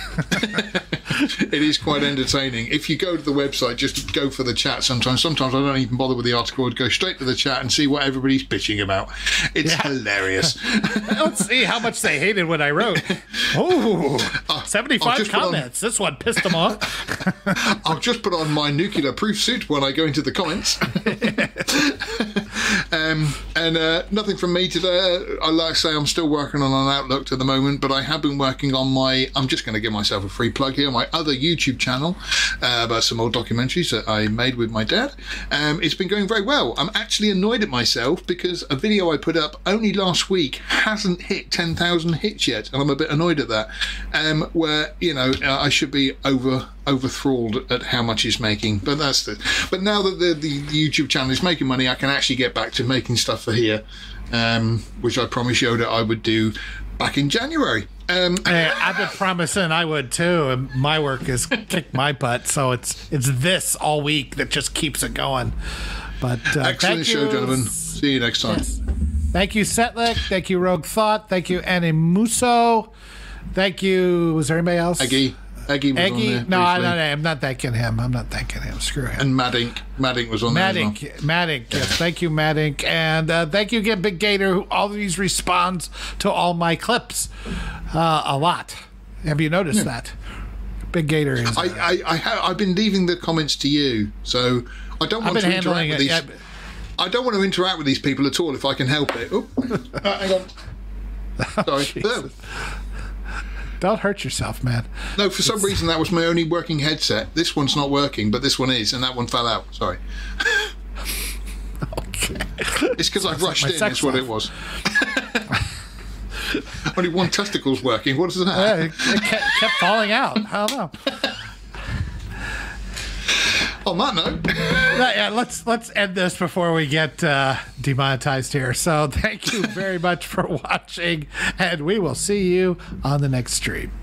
it is quite entertaining. If you go to the website, just go for the chat sometimes. Sometimes I don't even bother with the article. I'd go straight to the chat and see what everybody's bitching about. It's hilarious. Let's see how much they hated what I wrote. Oh, 75 just put on- comments. This one pissed them off. I'll just put on my nuclear proof suit when I go into the comments. Um, and uh, nothing from me today. I like to say I'm still working on an Outlook at the moment, but I have been working on my. I'm just going to give myself a free plug here. My other YouTube channel uh, about some old documentaries that I made with my dad. Um, it's been going very well. I'm actually annoyed at myself because a video I put up only last week hasn't hit 10,000 hits yet, and I'm a bit annoyed at that. Um, where you know uh, I should be over overthralled at how much he's making. But that's the. But now that the, the, the YouTube channel is making money, I can actually get back to making stuff for here, um, which I promised Yoda I would do back in January. Um, Hey, I've been promising I would too, and my work has kicked my butt. So it's it's this all week that just keeps it going. But uh, excellent thank show, you. gentlemen. See you next time. Thank you, Setlick. Thank you, Rogue Thought. Thank you, Annie Musso. Thank you. Was there anybody else? Eggy. Eggy was on Eggy. there. No, I'm not, I'm not thanking him. I'm not thanking him. Screw him. And Maddink. Maddink was on there. as well. Maddink, yes, thank you, Maddink, and uh, thank you again, Big Gator, who always responds to all my clips uh, a lot. Have you noticed that? Big Gator is. I, I, I ha- I've been leaving the comments to you, so I don't want to interact with it. these. yeah, I don't want to interact with these people at all if I can help it. Oh, hang on. Sorry. Don't hurt yourself, man. No, for some reason that was my only working headset. This one's not working, but this one is, and that one fell out. Sorry. Okay. It's because I've rushed my in. That's what it was. only one testicle's working. What is that? Yeah, it, it kept, kept falling out. I don't know. On that note, Yeah, let's let's end this before we get uh, demonetized here. So thank you very much for watching, and we will see you on the next stream.